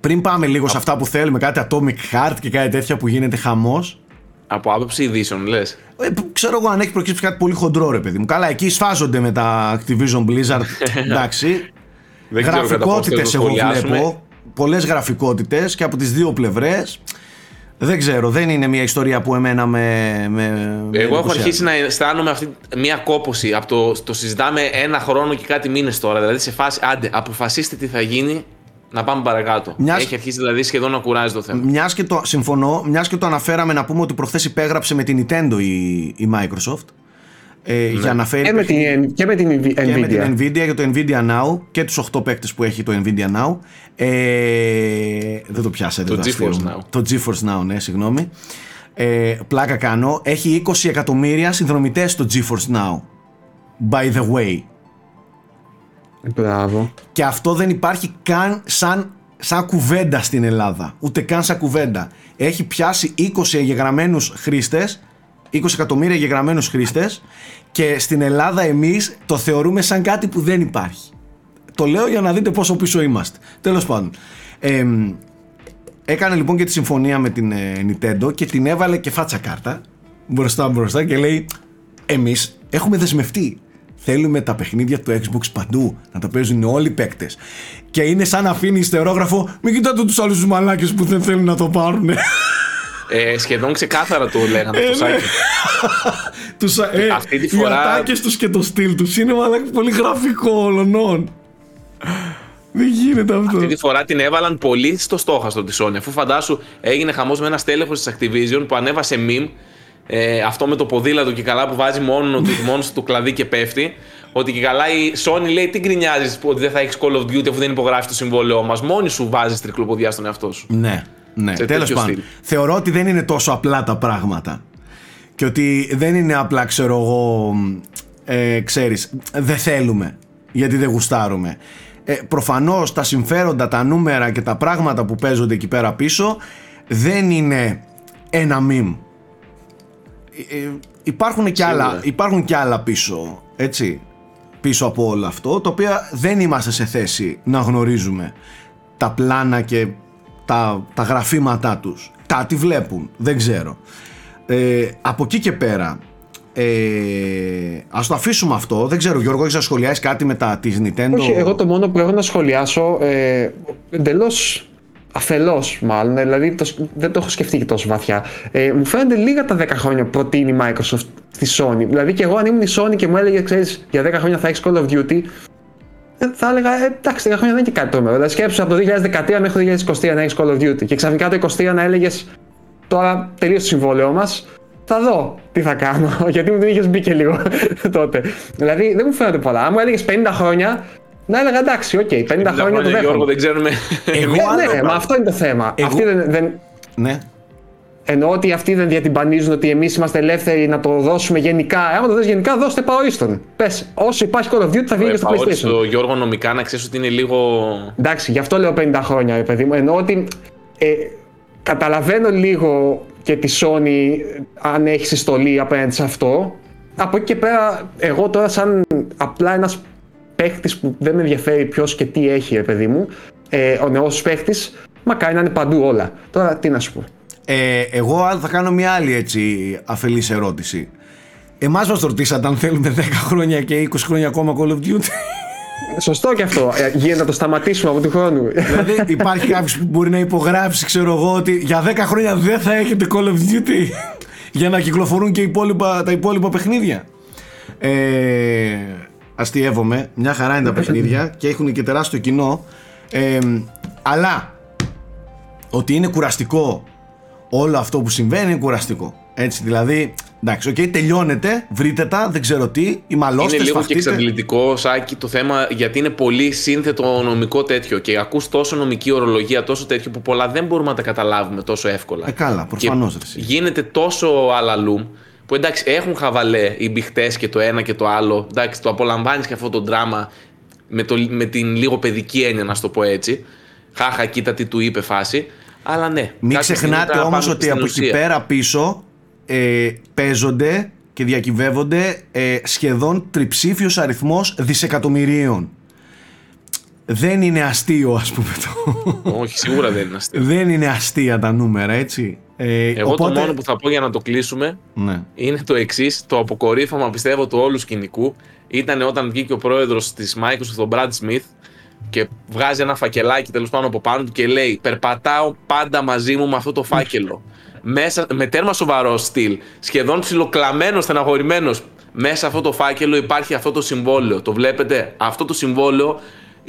Πριν πάμε λίγο σε αυτά που θέλουμε, κάτι Atomic Heart και κάτι τέτοια που γίνεται χαμός από άποψη ειδήσεων, λες; Ε, ξέρω εγώ αν έχει προκύψει κάτι πολύ χοντρό, ρε παιδί μου. Καλά, εκεί σφάζονται με τα Activision Blizzard. εντάξει. Γραφικότητες εγώ βλέπω. Πολλές γραφικότητες και από τις δύο πλευρές. Δεν ξέρω, δεν είναι μια ιστορία που εμένα με. με Εγώ έχω αρχίσει να αισθάνομαι αυτή μια κόποση. Από το, το συζητάμε ένα χρόνο και κάτι μήνες τώρα. Δηλαδή σε φάση, άντε, αποφασίστε τι θα γίνει να πάμε παρακάτω. Μιας... Έχει αρχίσει δηλαδή σχεδόν να κουράζει το θέμα. Μιας και το, συμφωνώ, μιας και το αναφέραμε να πούμε ότι προχθές υπέγραψε με την Nintendo η, η Microsoft. Ε, ναι. για να φέρει και, με την, και με την Nvidia. Και με την Nvidia για το Nvidia Now και τους 8 παίκτες που έχει το Nvidia Now. Ε, δεν το πιάσατε. Το GeForce Now. Το GeForce Now, ναι, συγγνώμη. Ε, πλάκα κάνω. Έχει 20 εκατομμύρια συνδρομητές στο GeForce Now. By the way. Μπράβο. Και αυτό δεν υπάρχει καν σαν, σαν κουβέντα στην Ελλάδα. Ούτε καν σαν κουβέντα. Έχει πιάσει 20 εγγεγραμμένους χρήστες 20 εκατομμύρια εγγεγραμμένους χρήστες και στην Ελλάδα εμείς το θεωρούμε σαν κάτι που δεν υπάρχει. Το λέω για να δείτε πόσο πίσω είμαστε. Τέλος πάντων. Ε, έκανε λοιπόν και τη συμφωνία με την ε, Nintendo και την έβαλε και φάτσα κάρτα μπροστά μπροστά και λέει εμείς έχουμε δεσμευτεί Θέλουμε τα παιχνίδια του Xbox παντού να τα παίζουν όλοι οι παίκτες. Και είναι σαν να αφήνει ιστερόγραφο, μην κοιτάτε τους άλλους τους μαλάκες που δεν θέλουν να το πάρουν. Ε, σχεδόν ξεκάθαρα το λέγανε το σάκι. τους, ε, Αυτή τη φορά... Οι ατάκες τους και το στυλ τους είναι μαλάκι πολύ γραφικό όλων. Δεν γίνεται αυτό. Αυτή τη φορά την έβαλαν πολύ στο στόχαστο της Sony. Αφού φαντάσου έγινε χαμός με ένα στέλεχος της Activision που ανέβασε meme ε, αυτό με το ποδήλατο και καλά που βάζει μόνο του, μόνος του κλαδί και πέφτει. Ότι και καλά η Sony λέει τι γκρινιάζεις ότι δεν θα έχεις Call of Duty αφού δεν υπογράφεις το συμβόλαιό μας. Μόνη σου βάζεις τρικλοποδιά στον εαυτό σου. Ναι, ναι. Τέλος πάντων. Θεωρώ ότι δεν είναι τόσο απλά τα πράγματα. Και ότι δεν είναι απλά, ξέρω εγώ, ε, ξέρεις, δεν θέλουμε γιατί δεν γουστάρουμε. Ε, προφανώς τα συμφέροντα, τα νούμερα και τα πράγματα που παίζονται εκεί πέρα πίσω δεν είναι ένα μιμ ε, υπάρχουν, και άλλα, υπάρχουν και άλλα πίσω, έτσι, πίσω από όλο αυτό, τα οποία δεν είμαστε σε θέση να γνωρίζουμε τα πλάνα και τα, τα γραφήματά τους. Τα τι βλέπουν, δεν ξέρω. Ε, από εκεί και πέρα, ε, ας το αφήσουμε αυτό. Δεν ξέρω, Γιώργο, έχεις να σχολιάσεις κάτι με τα της Nintendo; Όχι, εγώ το μόνο που έχω να σχολιάσω, ε, εντελώς αφελώς μάλλον, δηλαδή το, δεν το έχω σκεφτεί και τόσο βαθιά. Ε, μου φαίνονται λίγα τα 10 χρόνια που προτείνει η Microsoft στη Sony. Δηλαδή και εγώ αν ήμουν η Sony και μου έλεγε, ξέρεις, για 10 χρόνια θα έχεις Call of Duty, ε, θα έλεγα, ε, εντάξει, 10 χρόνια δεν είναι και κάτι τρομερό. Δηλαδή σκέψου από το 2013 μέχρι το 2023 να έχεις Call of Duty και ξαφνικά το 2023 να έλεγες τώρα τελείωσε το συμβόλαιό μας. Θα δω τι θα κάνω, γιατί μου την είχες μπει και λίγο τότε. Δηλαδή δεν μου φαίνεται πολλά. Αν μου έλεγες 50 χρόνια, να έλεγα εντάξει, ok, okay, 50 χρόνια το Γιώργο, δεν ξέρουμε. Εγώ, ναι, μα αυτό είναι το θέμα. Εγώ... Αυτοί δεν, δεν... Ναι. Εννοώ ότι αυτοί δεν διατυμπανίζουν ότι εμείς είμαστε ελεύθεροι να το δώσουμε γενικά. Άμα το δώσει γενικά, δώσ' το επ' αόριστον. Πες, όσο υπάρχει Call of Duty θα βγει και στο PlayStation. Το Γιώργο νομικά να ξέρεις ότι είναι λίγο. Εντάξει, γι' αυτό λέω 50 χρόνια, παιδί μου. Εννοώ ότι ε, καταλαβαίνω λίγο και τη Sony αν έχει συστολή απέναντι σε αυτό. Από εκεί και πέρα, εγώ τώρα, σαν απλά ένας παίχτης που δεν με ενδιαφέρει ποιος και τι έχει, ρε παιδί μου, ε, ο νεός παίχτης, μακάρι να είναι παντού όλα. Τώρα τι να σου πω. Ε, εγώ θα κάνω μια άλλη έτσι αφελής ερώτηση. Εμάς μας ρωτήσατε αν θέλουμε 10 χρόνια και 20 χρόνια ακόμα Call of Duty. Σωστό και αυτό. Ε, γίνεται να το σταματήσουμε από του χρόνου. Δηλαδή υπάρχει κάποιος που μπορεί να υπογράψει, ξέρω εγώ, ότι για 10 χρόνια δεν θα έχετε Call of Duty για να κυκλοφορούν και υπόλοιπα, τα υπόλοιπα παιχνίδια. Ε, αστείευομαι, μια χαρά είναι τα παιχνίδια και έχουν και τεράστιο κοινό. Ε, αλλά ότι είναι κουραστικό όλο αυτό που συμβαίνει είναι κουραστικό. Έτσι, δηλαδή, εντάξει, okay, τελειώνεται, βρείτε τα, δεν ξέρω τι, οι μαλώστες. Είναι λίγο και εξαντλητικό, Σάκη, το θέμα γιατί είναι πολύ σύνθετο νομικό τέτοιο και ακούς τόσο νομική ορολογία, τόσο τέτοιο που πολλά δεν μπορούμε να τα καταλάβουμε τόσο εύκολα. Ε, καλά, προφανώς. Γίνεται τόσο αλαλούμ που εντάξει, έχουν χαβαλέ οι μπιχτέ και το ένα και το άλλο. Εντάξει, το απολαμβάνεις και αυτό το δράμα με, το, με την λίγο παιδική έννοια, να το πω έτσι. Χάχα, κοίτα τι του είπε φάση. Αλλά ναι. Μην ξεχνάτε όμως ότι από εκεί πέρα πίσω ε, παίζονται και διακυβεύονται ε, σχεδόν τριψήφιος αριθμός δισεκατομμυρίων. Δεν είναι αστείο ας πούμε το. Όχι, σίγουρα δεν είναι αστείο. δεν είναι αστεία τα νούμερα, έτσι. Ε, Εγώ οπότε... το μόνο που θα πω για να το κλείσουμε ναι. είναι το εξής. Το αποκορύφωμα πιστεύω του όλου σκηνικού ήταν όταν βγήκε ο πρόεδρος της Microsoft, ο Brad Smith, και βγάζει ένα φακελάκι τέλος πάνω από πάνω του και λέει: Περπατάω πάντα μαζί μου με αυτό το φάκελο. Μέσα, με τέρμα σοβαρό στυλ, σχεδόν ψιλοκλαμμένος, στεναχωρημένος. Μέσα αυτό το φάκελο υπάρχει αυτό το συμβόλαιο. Το βλέπετε, αυτό το συμβόλαιο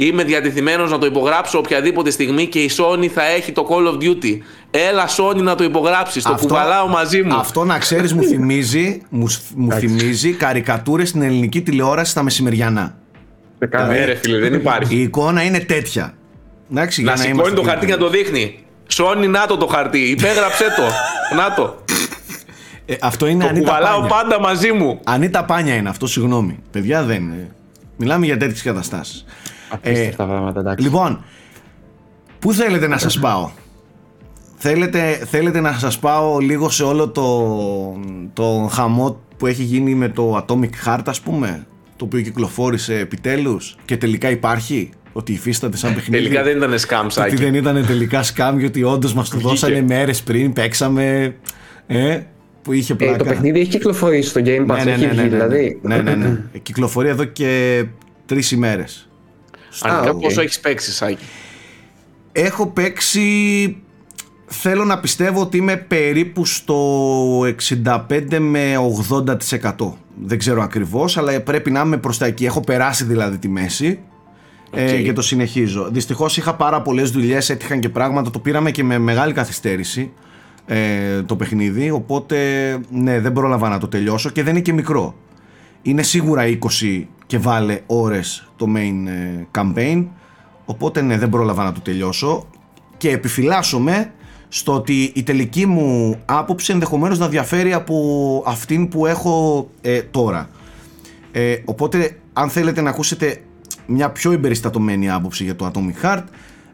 είμαι διατεθειμένος να το υπογράψω οποιαδήποτε στιγμή και η Sony θα έχει το Call of Duty. Έλα, Sony, να το υπογράψεις. Το κουβαλάω μαζί μου. Αυτό να ξέρεις, μου θυμίζει, μου, μου θυμίζει καρικατούρες στην ελληνική τηλεόραση στα μεσημεριανά. Ναι, ρε φίλε, δεν υπάρχει. Η εικόνα είναι τέτοια. Εντάξει, να σηκώνει το χαρτί και να το δείχνει. Σώνει να το το χαρτί. Υπέγραψε το. να το. Ε, αυτό είναι το κουβαλάω πάντα μαζί μου. Ανίτα πάνια είναι αυτό, συγγνώμη. Παιδιά δεν είναι. Μιλάμε για τέτοιες καταστάσεις. Απίστευτα ε, πράγματα, εντάξει. Λοιπόν, πού θέλετε να σας πάω; Θέλετε, θέλετε να σας πάω λίγο σε όλο το, το χαμό που έχει γίνει με το Atomic Heart ας πούμε; Το οποίο κυκλοφόρησε επιτέλους και τελικά υπάρχει ότι υφίσταται σαν παιχνίδι. Τελικά δεν ήταν scam, Ότι δεν ήταν τελικά scam, γιατί όντως μας το δώσανε μέρες πριν, παίξαμε. Ε, που είχε πλάκα. Ε, το παιχνίδι έχει κυκλοφορήσει στο Game Pass, ναι, ναι, έχει ναι, βγει δηλαδή. Ναι, ναι, ναι. Κυκλοφορεί εδώ και τρεις ημέρες. Αρχικά okay. πόσο έχει παίξει, Σάκη. Έχω παίξει θέλω να πιστεύω ότι είμαι περίπου στο 65 με 80%. Δεν ξέρω ακριβώς, αλλά πρέπει να είμαι προς τα εκεί. Έχω περάσει δηλαδή τη μέση ε, και το συνεχίζω. Δυστυχώς είχα πάρα πολλές δουλειές, έτυχαν και πράγματα, το πήραμε και με μεγάλη καθυστέρηση ε, το παιχνίδι, οπότε ναι, δεν πρόλαβα να το τελειώσω και δεν είναι και μικρό. Είναι σίγουρα 20 και βάλε ώρες το main ε, campaign, οπότε ναι, δεν πρόλαβα να το τελειώσω και επιφυλάσσομαι στο ότι η τελική μου άποψη ενδεχομένως να διαφέρει από αυτήν που έχω ε, τώρα. Ε, οπότε αν θέλετε να ακούσετε μια πιο εμπεριστατωμένη άποψη για το Atomic Heart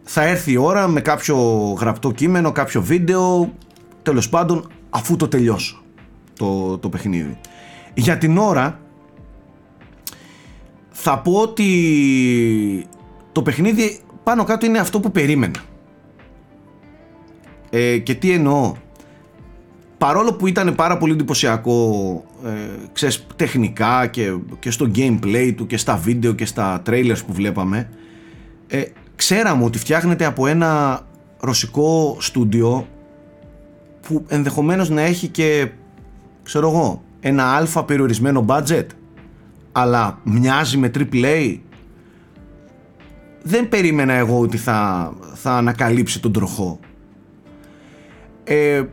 θα έρθει η ώρα με κάποιο γραπτό κείμενο, κάποιο βίντεο τέλος πάντων αφού το τελειώσω το, το παιχνίδι. Για την ώρα θα πω ότι το παιχνίδι πάνω κάτω είναι αυτό που περίμενα. Ε, και τι εννοώ. Παρόλο που ήταν πάρα πολύ εντυπωσιακό ε, ξέρεις, τεχνικά και, και στο gameplay του και στα βίντεο και στα trailers που βλέπαμε ε, ξέραμε ότι φτιάχνεται από ένα ρωσικό στούντιο που ενδεχομένως να έχει και ξέρω εγώ ένα αλφα περιορισμένο budget αλλά μοιάζει με AAA δεν περίμενα εγώ ότι θα, θα ανακαλύψει τον τροχό. Ε,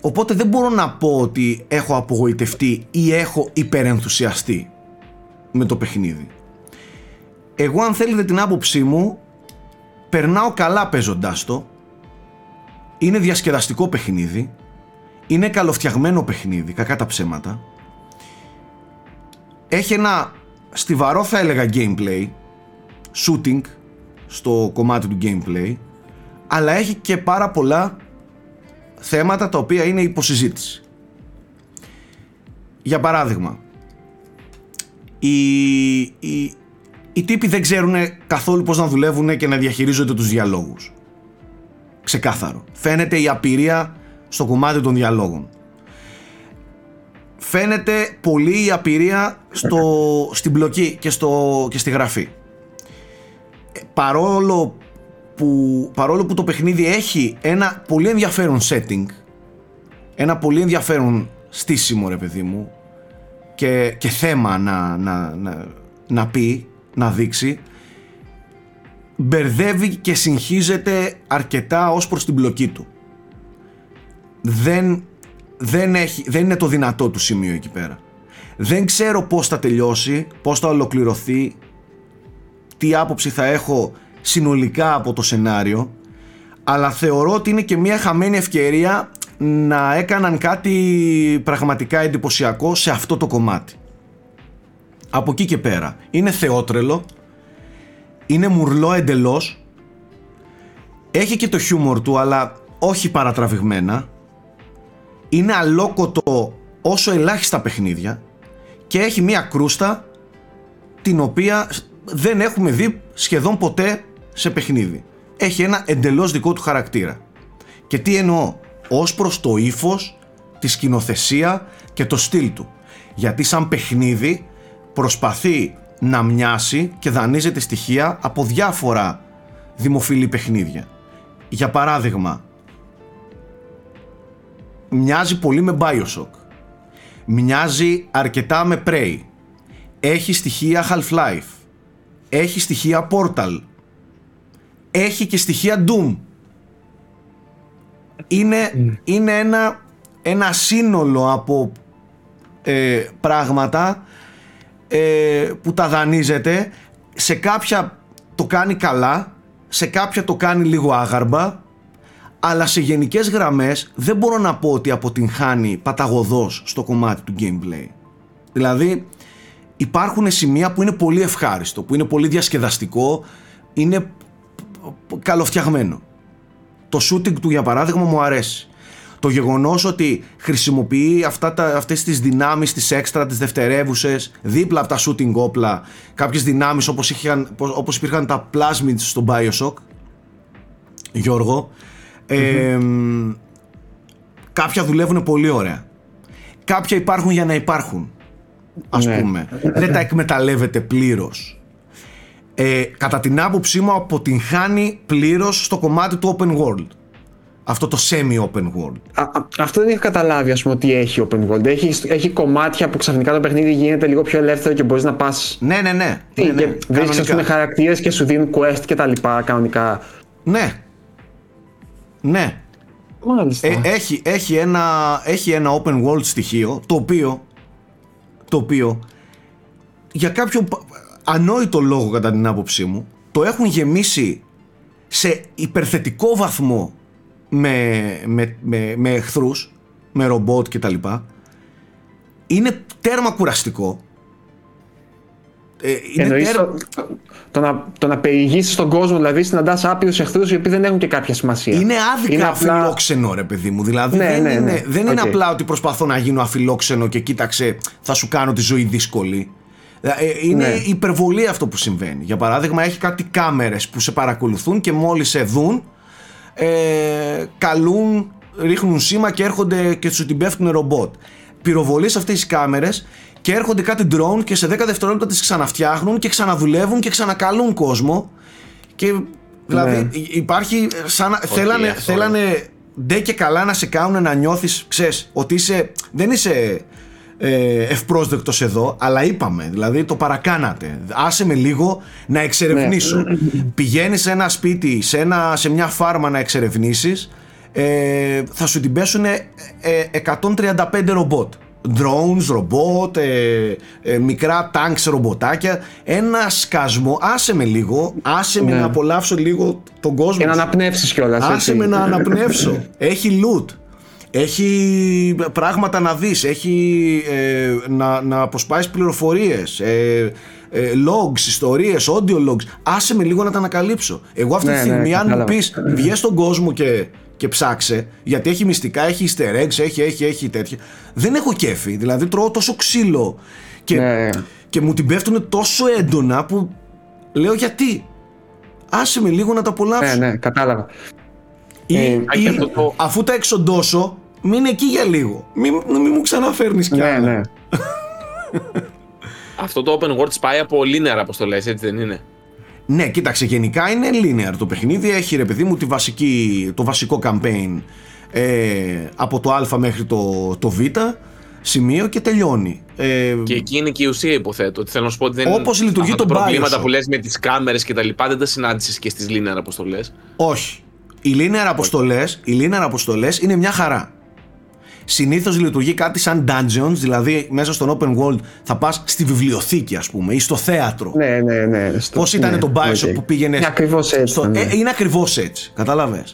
οπότε δεν μπορώ να πω ότι έχω απογοητευτεί ή έχω υπερενθουσιαστεί με το παιχνίδι. Εγώ αν θέλετε την άποψή μου περνάω καλά παίζοντάς το. Είναι διασκεδαστικό παιχνίδι. Είναι καλοφτιαγμένο παιχνίδι κακά τα ψέματα έχει ένα στιβαρό θα έλεγα gameplay shooting στο κομμάτι του gameplay αλλά έχει και πάρα πολλά θέματα τα οποία είναι υποσυζήτηση. Για παράδειγμα οι, οι, οι τύποι δεν ξέρουν καθόλου πώς να δουλεύουν και να διαχειρίζονται τους διαλόγους. Ξεκάθαρο. Φαίνεται η απειρία στο κομμάτι των διαλόγων φαίνεται πολύ η απειρία στο, στην μπλοκή και, στο, και στη γραφή. Ε, παρόλο που, παρόλο που το παιχνίδι έχει ένα πολύ ενδιαφέρον setting, ένα πολύ ενδιαφέρον στήσιμο ρε παιδί μου και, και θέμα να, να, να, να πει, να δείξει, μπερδεύει και συγχύζεται αρκετά ως προς την μπλοκή του. Δεν δεν, έχει, δεν είναι το δυνατό του σημείο εκεί πέρα. Δεν ξέρω πώς θα τελειώσει, πώς θα ολοκληρωθεί, τι άποψη θα έχω συνολικά από το σενάριο, αλλά θεωρώ ότι είναι και μια χαμένη ευκαιρία να έκαναν κάτι πραγματικά εντυπωσιακό σε αυτό το κομμάτι. Από εκεί και πέρα. Είναι θεότρελο, είναι μουρλό εντελώς, έχει και το χιούμορ του αλλά όχι παρατραβηγμένα, είναι αλόκοτο όσο ελάχιστα παιχνίδια και έχει μία κρούστα την οποία δεν έχουμε δει σχεδόν ποτέ σε παιχνίδι. Έχει ένα εντελώς δικό του χαρακτήρα. Και τι εννοώ, ως προς το ύφος, τη σκηνοθεσία και το στυλ του. Γιατί σαν παιχνίδι προσπαθεί να μοιάσει και δανείζεται στοιχεία από διάφορα δημοφιλή παιχνίδια. Για παράδειγμα, μοιάζει πολύ με Bioshock. Μοιάζει αρκετά με Prey. Έχει στοιχεία Half-Life. Έχει στοιχεία Portal. Έχει και στοιχεία Doom. Είναι, είναι ένα, ένα σύνολο από ε, πράγματα ε, που τα δανείζεται. Σε κάποια το κάνει καλά, σε κάποια το κάνει λίγο άγαρμπα αλλά σε γενικές γραμμές δεν μπορώ να πω ότι αποτυγχάνει παταγωδός στο κομμάτι του gameplay. Δηλαδή υπάρχουν σημεία που είναι πολύ ευχάριστο, που είναι πολύ διασκεδαστικό, είναι καλοφτιαγμένο. Το shooting του για παράδειγμα μου αρέσει. Το γεγονός ότι χρησιμοποιεί αυτά τα, αυτές τις δυνάμεις, τις έξτρα, τις δευτερεύουσες, δίπλα από τα shooting όπλα, κάποιες δυνάμεις όπως, είχαν, όπως υπήρχαν τα plasmids στο Bioshock, Γιώργο, κάποια δουλεύουν πολύ ωραία. Κάποια υπάρχουν για να υπάρχουν. Ας ναι. πούμε. Δεν τα εκμεταλλεύεται πλήρως. Ε, κατά την άποψή μου αποτυγχάνει πλήρως στο κομμάτι του open world. Αυτό το semi-open world. αυτό δεν έχω καταλάβει, ας πούμε, ότι έχει open world. Έχει, έχει κομμάτια που ξαφνικά το παιχνίδι γίνεται λίγο πιο ελεύθερο και μπορείς να πας... Ναι, ναι, ναι. Τι, ναι, ναι. Βρίσκεις, ας πούμε, χαρακτήρες και σου δίνουν quest και τα λοιπά, κανονικά. Ναι, ναι. Μάλιστα. Ε, έχει, έχει, ένα, έχει ένα open world στοιχείο το οποίο, το οποίο για κάποιο ανόητο λόγο κατά την άποψή μου το έχουν γεμίσει σε υπερθετικό βαθμό με, με, με, με εχθρούς, με ρομπότ κτλ. Είναι τέρμα κουραστικό ε, είναι το, το, να, το να περιηγήσεις στον κόσμο, δηλαδή συναντάς άπειρους εχθρούς οι οποίοι δεν έχουν και κάποια σημασία. Είναι άδικα είναι αφιλόξενο, ρε παιδί μου. Δηλαδή ναι, δεν, ναι, είναι, ναι. δεν είναι απλά ότι προσπαθώ να γίνω αφιλόξενο και κοίταξε, θα σου κάνω τη ζωή δύσκολη. Ε, είναι ναι. υπερβολή αυτό που συμβαίνει. Για παράδειγμα, έχει κάτι κάμερες που σε παρακολουθούν και μόλις σε δουν, ε, καλούν, ρίχνουν σήμα και έρχονται και σου την πέφτουν ρομπότ. Πυροβολείς αυτές τις κάμερες και έρχονται κάτι drone και σε 10 δευτερόλεπτα τις ξαναφτιάχνουν και ξαναδουλεύουν και ξανακαλούν κόσμο και Δηλαδή Ναι. υπάρχει σαν να- θέλανε, αυτό θέλανε ντε και καλά να σε κάνουν να νιώθεις, ξέρεις, ότι είσαι, δεν είσαι ε, ευπρόσδεκτος εδώ, αλλά είπαμε, δηλαδή το παρακάνατε. Άσε με λίγο να εξερευνήσω. Πηγαίνεις σε ένα σπίτι, σε, ένα, σε μια φάρμα να εξερευνήσεις, ε, θα σου την πέσουν 135 ρομπότ. Drones, ρομπότ, ε, ε, μικρά tanks ρομποτάκια. Ένα σκασμό. Άσε με λίγο. Άσε με Ναι. να απολαύσω λίγο τον κόσμο. Και να σου. αναπνεύσεις κιόλας. Άσε με να αναπνεύσω. Έχει loot. Έχει πράγματα να δεις. Έχει ε, να, να αποσπάσεις πληροφορίες. Ε, ε, logs, ιστορίες, audio logs. Άσε με λίγο να τα ανακαλύψω. Εγώ αυτή Ναι, τη στιγμή ναι, αν μου κατάλαβα. πεις βγες στον κόσμο και, και ψάξε γιατί έχει μυστικά, έχει easter eggs, έχει, έχει, έχει τέτοια. Δεν έχω κέφι. Δηλαδή τρώω τόσο ξύλο και, Ναι. και μου την πέφτουν τόσο έντονα που λέω γιατί; Άσε με λίγο να τα απολαύσω. Ναι, ναι, κατάλαβα. Ή, Ε, ή και αυτό το- αφού τα εξοντώσω, μείνε εκεί για λίγο. Μην, μην μου ξαναφέρνεις κι Ναι, άλλα. ναι. Αυτό το open world σπάει από linear αποστολέ, έτσι δεν είναι; Ναι, κοίταξε, γενικά είναι linear το παιχνίδι. Έχει ρε παιδί μου τη βασική, το βασικό campaign ε, από το α μέχρι το, το β σημείο και τελειώνει. Ε, Και εκεί είναι και η ουσία, υποθέτω. Ότι θέλω να σου πω ότι δεν Όπως λειτουργεί αυτά το τα προβλήματα Bioshock. που λες με τις κάμερες και τα λοιπά δεν τα συνάντησες και στις linear αποστολές. Όχι. Οι linear αποστολές, οι linear αποστολές είναι μια χαρά. Συνήθως λειτουργεί κάτι σαν dungeons, δηλαδή μέσα στον open world θα πας στη βιβλιοθήκη ας πούμε ή στο θέατρο. Ναι, ναι, ναι. Στο- Πώς ήταν ναι, το Bioshock ok. που πήγαινε. Είναι ακριβώς έτσι. στο- ήταν, ναι. ε, είναι ακριβώς έτσι. Κατάλαβε.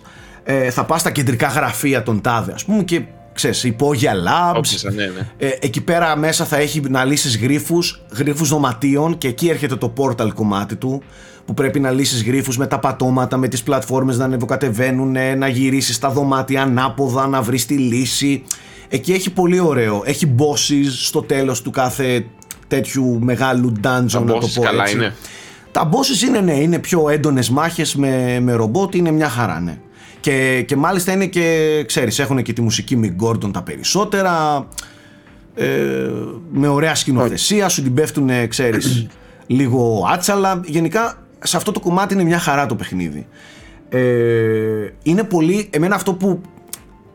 Ε, θα πας στα κεντρικά γραφεία των τάδε, ας πούμε, και ξέρεις, υπόγεια labs. Όψισα, ναι, ναι. Ε, εκεί πέρα μέσα θα έχει να λύσεις γρίφους, γρίφους δωματίων και εκεί έρχεται το portal κομμάτι του που πρέπει να λύσεις γρίφους με τα πατώματα, με τις πλατφόρμες να ανεβοκατεβαίνουν, να γυρίσεις τα δωμάτια ανάποδα, να βρεις τη λύση. Εκεί έχει πολύ ωραίο. Έχει bosses στο τέλος του κάθε τέτοιου μεγάλου dungeon, Τα να το bosses πω καλά έτσι. είναι. Τα bosses είναι ναι, είναι πιο έντονες μάχες με, με ρομπότ, είναι μια χαρά ναι. Και, και μάλιστα είναι και, ξέρεις, έχουν και τη μουσική Mick Gordon τα περισσότερα, ε, με ωραία σκηνοθεσία, σου την πέφτουν, ξέρεις, λίγο άτσαλα. Γενικά, σε αυτό το κομμάτι είναι μια χαρά το παιχνίδι. Ε, είναι πολύ, εμένα αυτό που,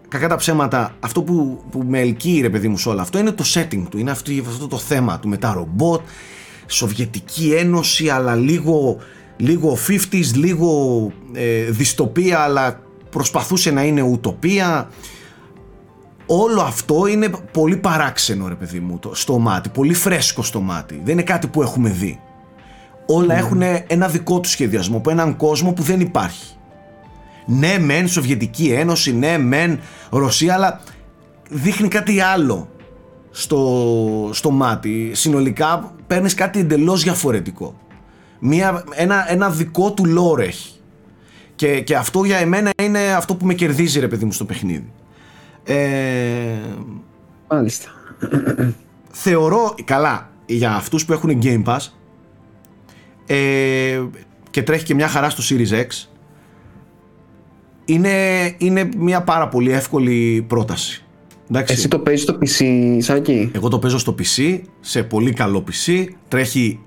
κακά τα ψέματα, αυτό που, που με ελκύει ρε παιδί μου σε όλο αυτό είναι το setting του, είναι αυτό, αυτό το θέμα του με τα ρομπότ, Σοβιετική Ένωση αλλά λίγο, λίγο 50s, λίγο ε, δυστοπία αλλά προσπαθούσε να είναι ουτοπία. Όλο αυτό είναι πολύ παράξενο ρε παιδί μου το, στο μάτι, πολύ φρέσκο στο μάτι. Δεν είναι κάτι που έχουμε δει. Όλα έχουν ένα δικό τους σχεδιασμό από έναν κόσμο που δεν υπάρχει. Ναι μεν Σοβιετική Ένωση, ναι μεν Ρωσία αλλά δείχνει κάτι άλλο στο, στο μάτι. Συνολικά παίρνεις κάτι εντελώς διαφορετικό. Μια, ένα, ένα δικό του lore έχει. Και, και αυτό για εμένα είναι αυτό που με κερδίζει ρε παιδί μου στο παιχνίδι. Ε, Μάλιστα. θεωρώ, καλά, για αυτούς που έχουν Game Pass ε, και τρέχει και μια χαρά στο Series X είναι, είναι μια πάρα πολύ εύκολη πρόταση. Εντάξει. Εσύ το παίζεις στο PC, Σάκη; Εγώ το παίζω στο PC, σε πολύ καλό PC, τρέχει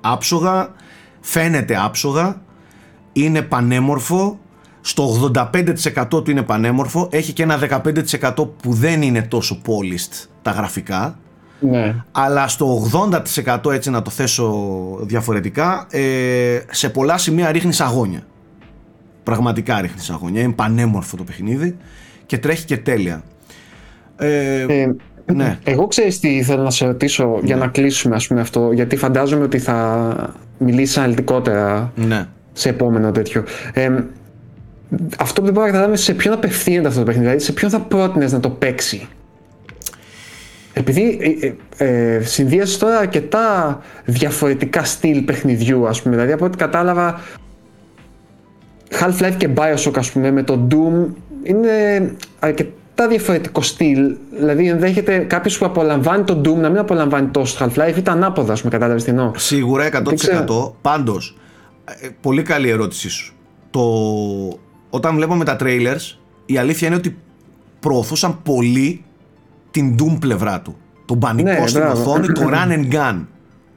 άψογα, φαίνεται άψογα, είναι πανέμορφο, στο 85% του είναι πανέμορφο, έχει και ένα 15% που δεν είναι τόσο polished τα γραφικά, Ναι. αλλά στο 80% έτσι να το θέσω διαφορετικά, ε, σε πολλά σημεία ρίχνεις αγώνια. Πραγματικά ρίχνεις αγώνια, είναι πανέμορφο το παιχνίδι και τρέχει και τέλεια. Ε, Ε, ναι. Εγώ ξέρεις τι θέλω να σε ρωτήσω για να κλείσουμε ας πούμε αυτό, γιατί φαντάζομαι ότι θα μιλήσεις αναλυτικότερα ναι. σε επόμενο τέτοιο. Ε, αυτό που δεν μπορώ να καταλάβω σε ποιον απευθύνεται αυτό το παιχνίδι, δηλαδή σε ποιον θα πρότεινες να το παίξει; Επειδή ε, ε, ε, συνδύασες τώρα αρκετά διαφορετικά στυλ παιχνιδιού, ας πούμε, δηλαδή από ό,τι κατάλαβα Half-Life και Bioshock, ας πούμε, με το Doom είναι αρκετά διαφορετικό στυλ. Δηλαδή, ενδέχεται κάποιος που απολαμβάνει το Doom να μην απολαμβάνει τόσο το Half-Life ή τα ανάποδα, ας πούμε, κατάλαβες τι εννοώ. Σίγουρα 100%. Δεν ξέρω. Πάντως, ε, πολύ καλή ερώτησή σου. Το... Όταν βλέπαμε τα trailers, η αλήθεια είναι ότι προωθούσαν πολύ την Doom πλευρά του. Τον πανικό Ναι, στην μπράβο. οθόνη, το run and gun.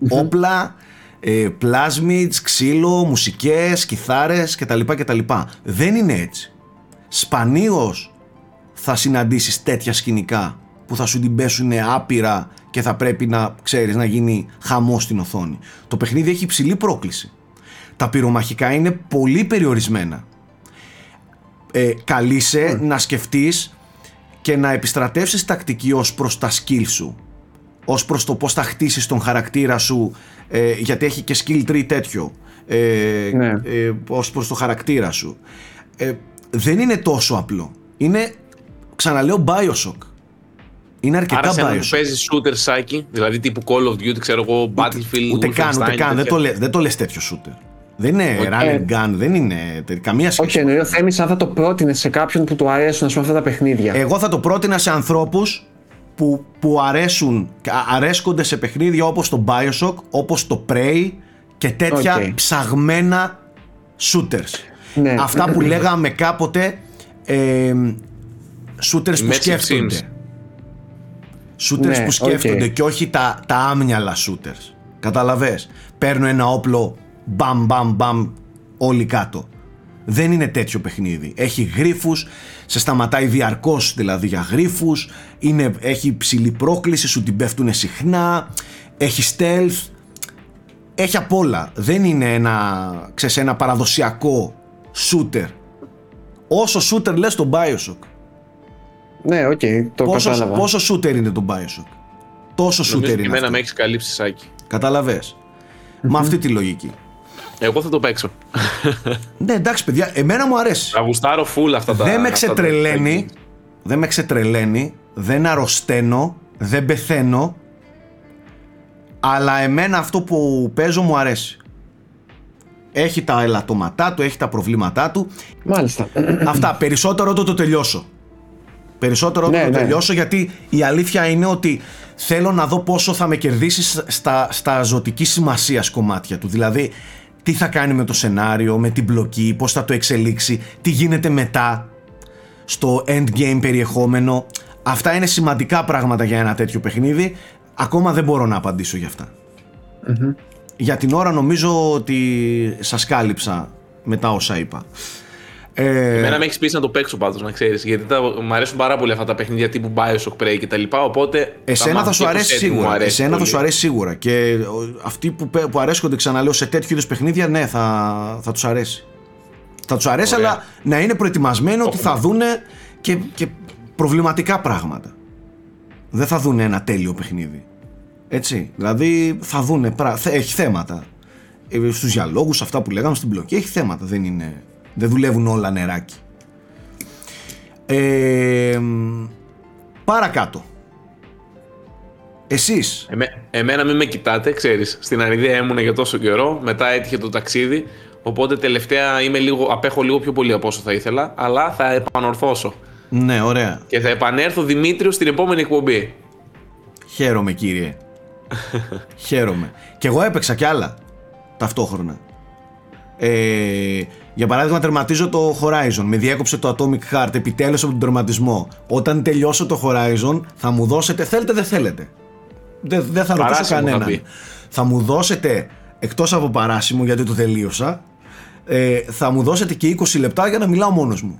Όπλα, ε, plasmids, ξύλο, μουσικές, κιθάρες κτλ. κτλ. Δεν είναι έτσι. Σπανίως θα συναντήσεις τέτοια σκηνικά που θα σου την πέσουν άπειρα και θα πρέπει να ξέρεις να γίνει χαμό στην οθόνη. Το παιχνίδι έχει υψηλή πρόκληση. Τα πυρομαχικά είναι πολύ περιορισμένα. Ε, καλείσαι να σκεφτείς και να επιστρατεύσεις τακτική ως προς τα skill σου. Ως προς το πώς θα χτίσεις τον χαρακτήρα σου ε, γιατί έχει και skill tree τέτοιο. Ε, Ναι. ε, ως προς το χαρακτήρα σου. Ε, δεν είναι τόσο απλό. Είναι, ξαναλέω, Bioshock. Είναι αρκετά Άρα σε έναν που Bioshock. παίζεις shooter σάκι, δηλαδή τύπου Call of Duty, ξέρω εγώ, Battlefield, Ούτε καν, ούτε Wolfenstein, καν. Δεν τέτοια. το, λέ, δεν το λες τέτοιο shooter. Δεν είναι Όχι. run and gun, δεν είναι τε- καμία σχέση. Όχι, εννοεί ο Θέμης αν θα το πρότεινε σε κάποιον που του αρέσουν ας πούμε, αυτά τα παιχνίδια. Εγώ θα το πρότεινα σε ανθρώπους που, που αρέσουν, α- αρέσκονται σε παιχνίδια όπως το Bioshock, όπως το Prey και τέτοια Οκ. ψαγμένα shooters. Ναι. Αυτά που λέγαμε κάποτε ε, shooters που Immersive σκέφτονται. Sims. Shooters Ναι, που οκ. σκέφτονται και όχι τα, τα άμυαλα shooters. Κατάλαβες; Παίρνω ένα όπλο, μπαμ μπαμ μπαμ, όλοι κάτω. Δεν είναι τέτοιο παιχνίδι. Έχει γρίφους, σε σταματάει διαρκώς δηλαδή για γρίφους, είναι, έχει ψηλή πρόκληση, σου την πέφτουν συχνά, έχει stealth, έχει απ' όλα. Δεν είναι ένα, ξέρεις, ένα παραδοσιακό shooter. Όσο shooter λες το Bioshock. Ναι, οκ, το Πόσο, κατάλαβα. πόσο shooter είναι το Bioshock; Τόσο shooter Νομίζω και είναι εμένα αυτό. με έχεις καλύψει Σάκη. Κατάλαβες. Με αυτή τη λογική. Εγώ θα το παίξω. Ναι, εντάξει, παιδιά, εμένα μου αρέσει. Θα γουστάρω full αυτά τα. δεν με αυτά τα- ξετρελαίνει. Δεν με ξετρελαίνει. Δεν αρρωσταίνω. Δεν πεθαίνω. Αλλά εμένα αυτό που παίζω μου αρέσει. Έχει τα ελαττώματά του, έχει τα προβλήματά του. Μάλιστα. Αυτά. Περισσότερο όταν το τελειώσω. Περισσότερο όταν Ναι, το ναι. τελειώσω γιατί η αλήθεια είναι ότι θέλω να δω πόσο θα με κερδίσει στα, στα ζωτική σημασία κομμάτια του. Δηλαδή, τι θα κάνει με το σενάριο, με την μπλοκή, πώς θα το εξελίξει, τι γίνεται μετά στο endgame περιεχόμενο. Αυτά είναι σημαντικά πράγματα για ένα τέτοιο παιχνίδι. Ακόμα δεν μπορώ να απαντήσω για αυτά. Για την ώρα νομίζω ότι σας κάλυψα μετά όσα είπα. Ε, Εμένα με έχεις πείσει να το παίξω πάντως, να ξέρεις. Γιατί τα, μου αρέσουν πάρα πολύ αυτά τα παιχνίδια τύπου Bioshock Prey και τα λοιπά. Οπότε. Εσένα θα μάθω σου και το αρέσει setting μου σίγουρα. αρέσει Εσένα θα πολύ. σου αρέσει σίγουρα. Και ο, αυτοί που, πε- που αρέσκονται, ξαναλέω, σε τέτοιου είδους παιχνίδια, ναι, θα, θα τους αρέσει. Θα τους αρέσει, Ωραία. αλλά να είναι προετοιμασμένοι ότι θα δούνε και, και προβληματικά πράγματα. Δεν θα δούνε ένα τέλειο παιχνίδι. Έτσι. Δηλαδή θα δούνε. πρα- θε- Έχει θέματα. Ε, Στους διαλόγους, αυτά που λέγαμε στην μπλοκή, έχει θέματα. Δεν, είναι, δεν δουλεύουν όλα νεράκι. Ε, μ, παρακάτω. Εσείς Εμέ, εμένα μην με κοιτάτε, ξέρεις, στην Αριδία ήμουν για τόσο καιρό, μετά έτυχε το ταξίδι, οπότε τελευταία είμαι λίγο, απέχω λίγο πιο πολύ από όσο θα ήθελα, αλλά θα επανορθώσω. Ναι, ωραία. Και θα επανέλθω Δημήτριο στην επόμενη εκπομπή. Χαίρομαι, κύριε. Χαίρομαι. Και εγώ έπαιξα κι άλλα ταυτόχρονα. Ε, για παράδειγμα, τερματίζω το Horizon. Με διέκοψε το Atomic Heart επιτέλους από τον τερματισμό. Όταν τελειώσω το Horizon, θα μου δώσετε. Θέλετε, δεν θέλετε. Δεν, δεν θα ρωτήσω Παράσημο θα κανέναν. πει. Θα μου δώσετε, εκτός από παράσημο γιατί το τελείωσα, ε, θα μου δώσετε και 20 λεπτά για να μιλάω μόνος μου.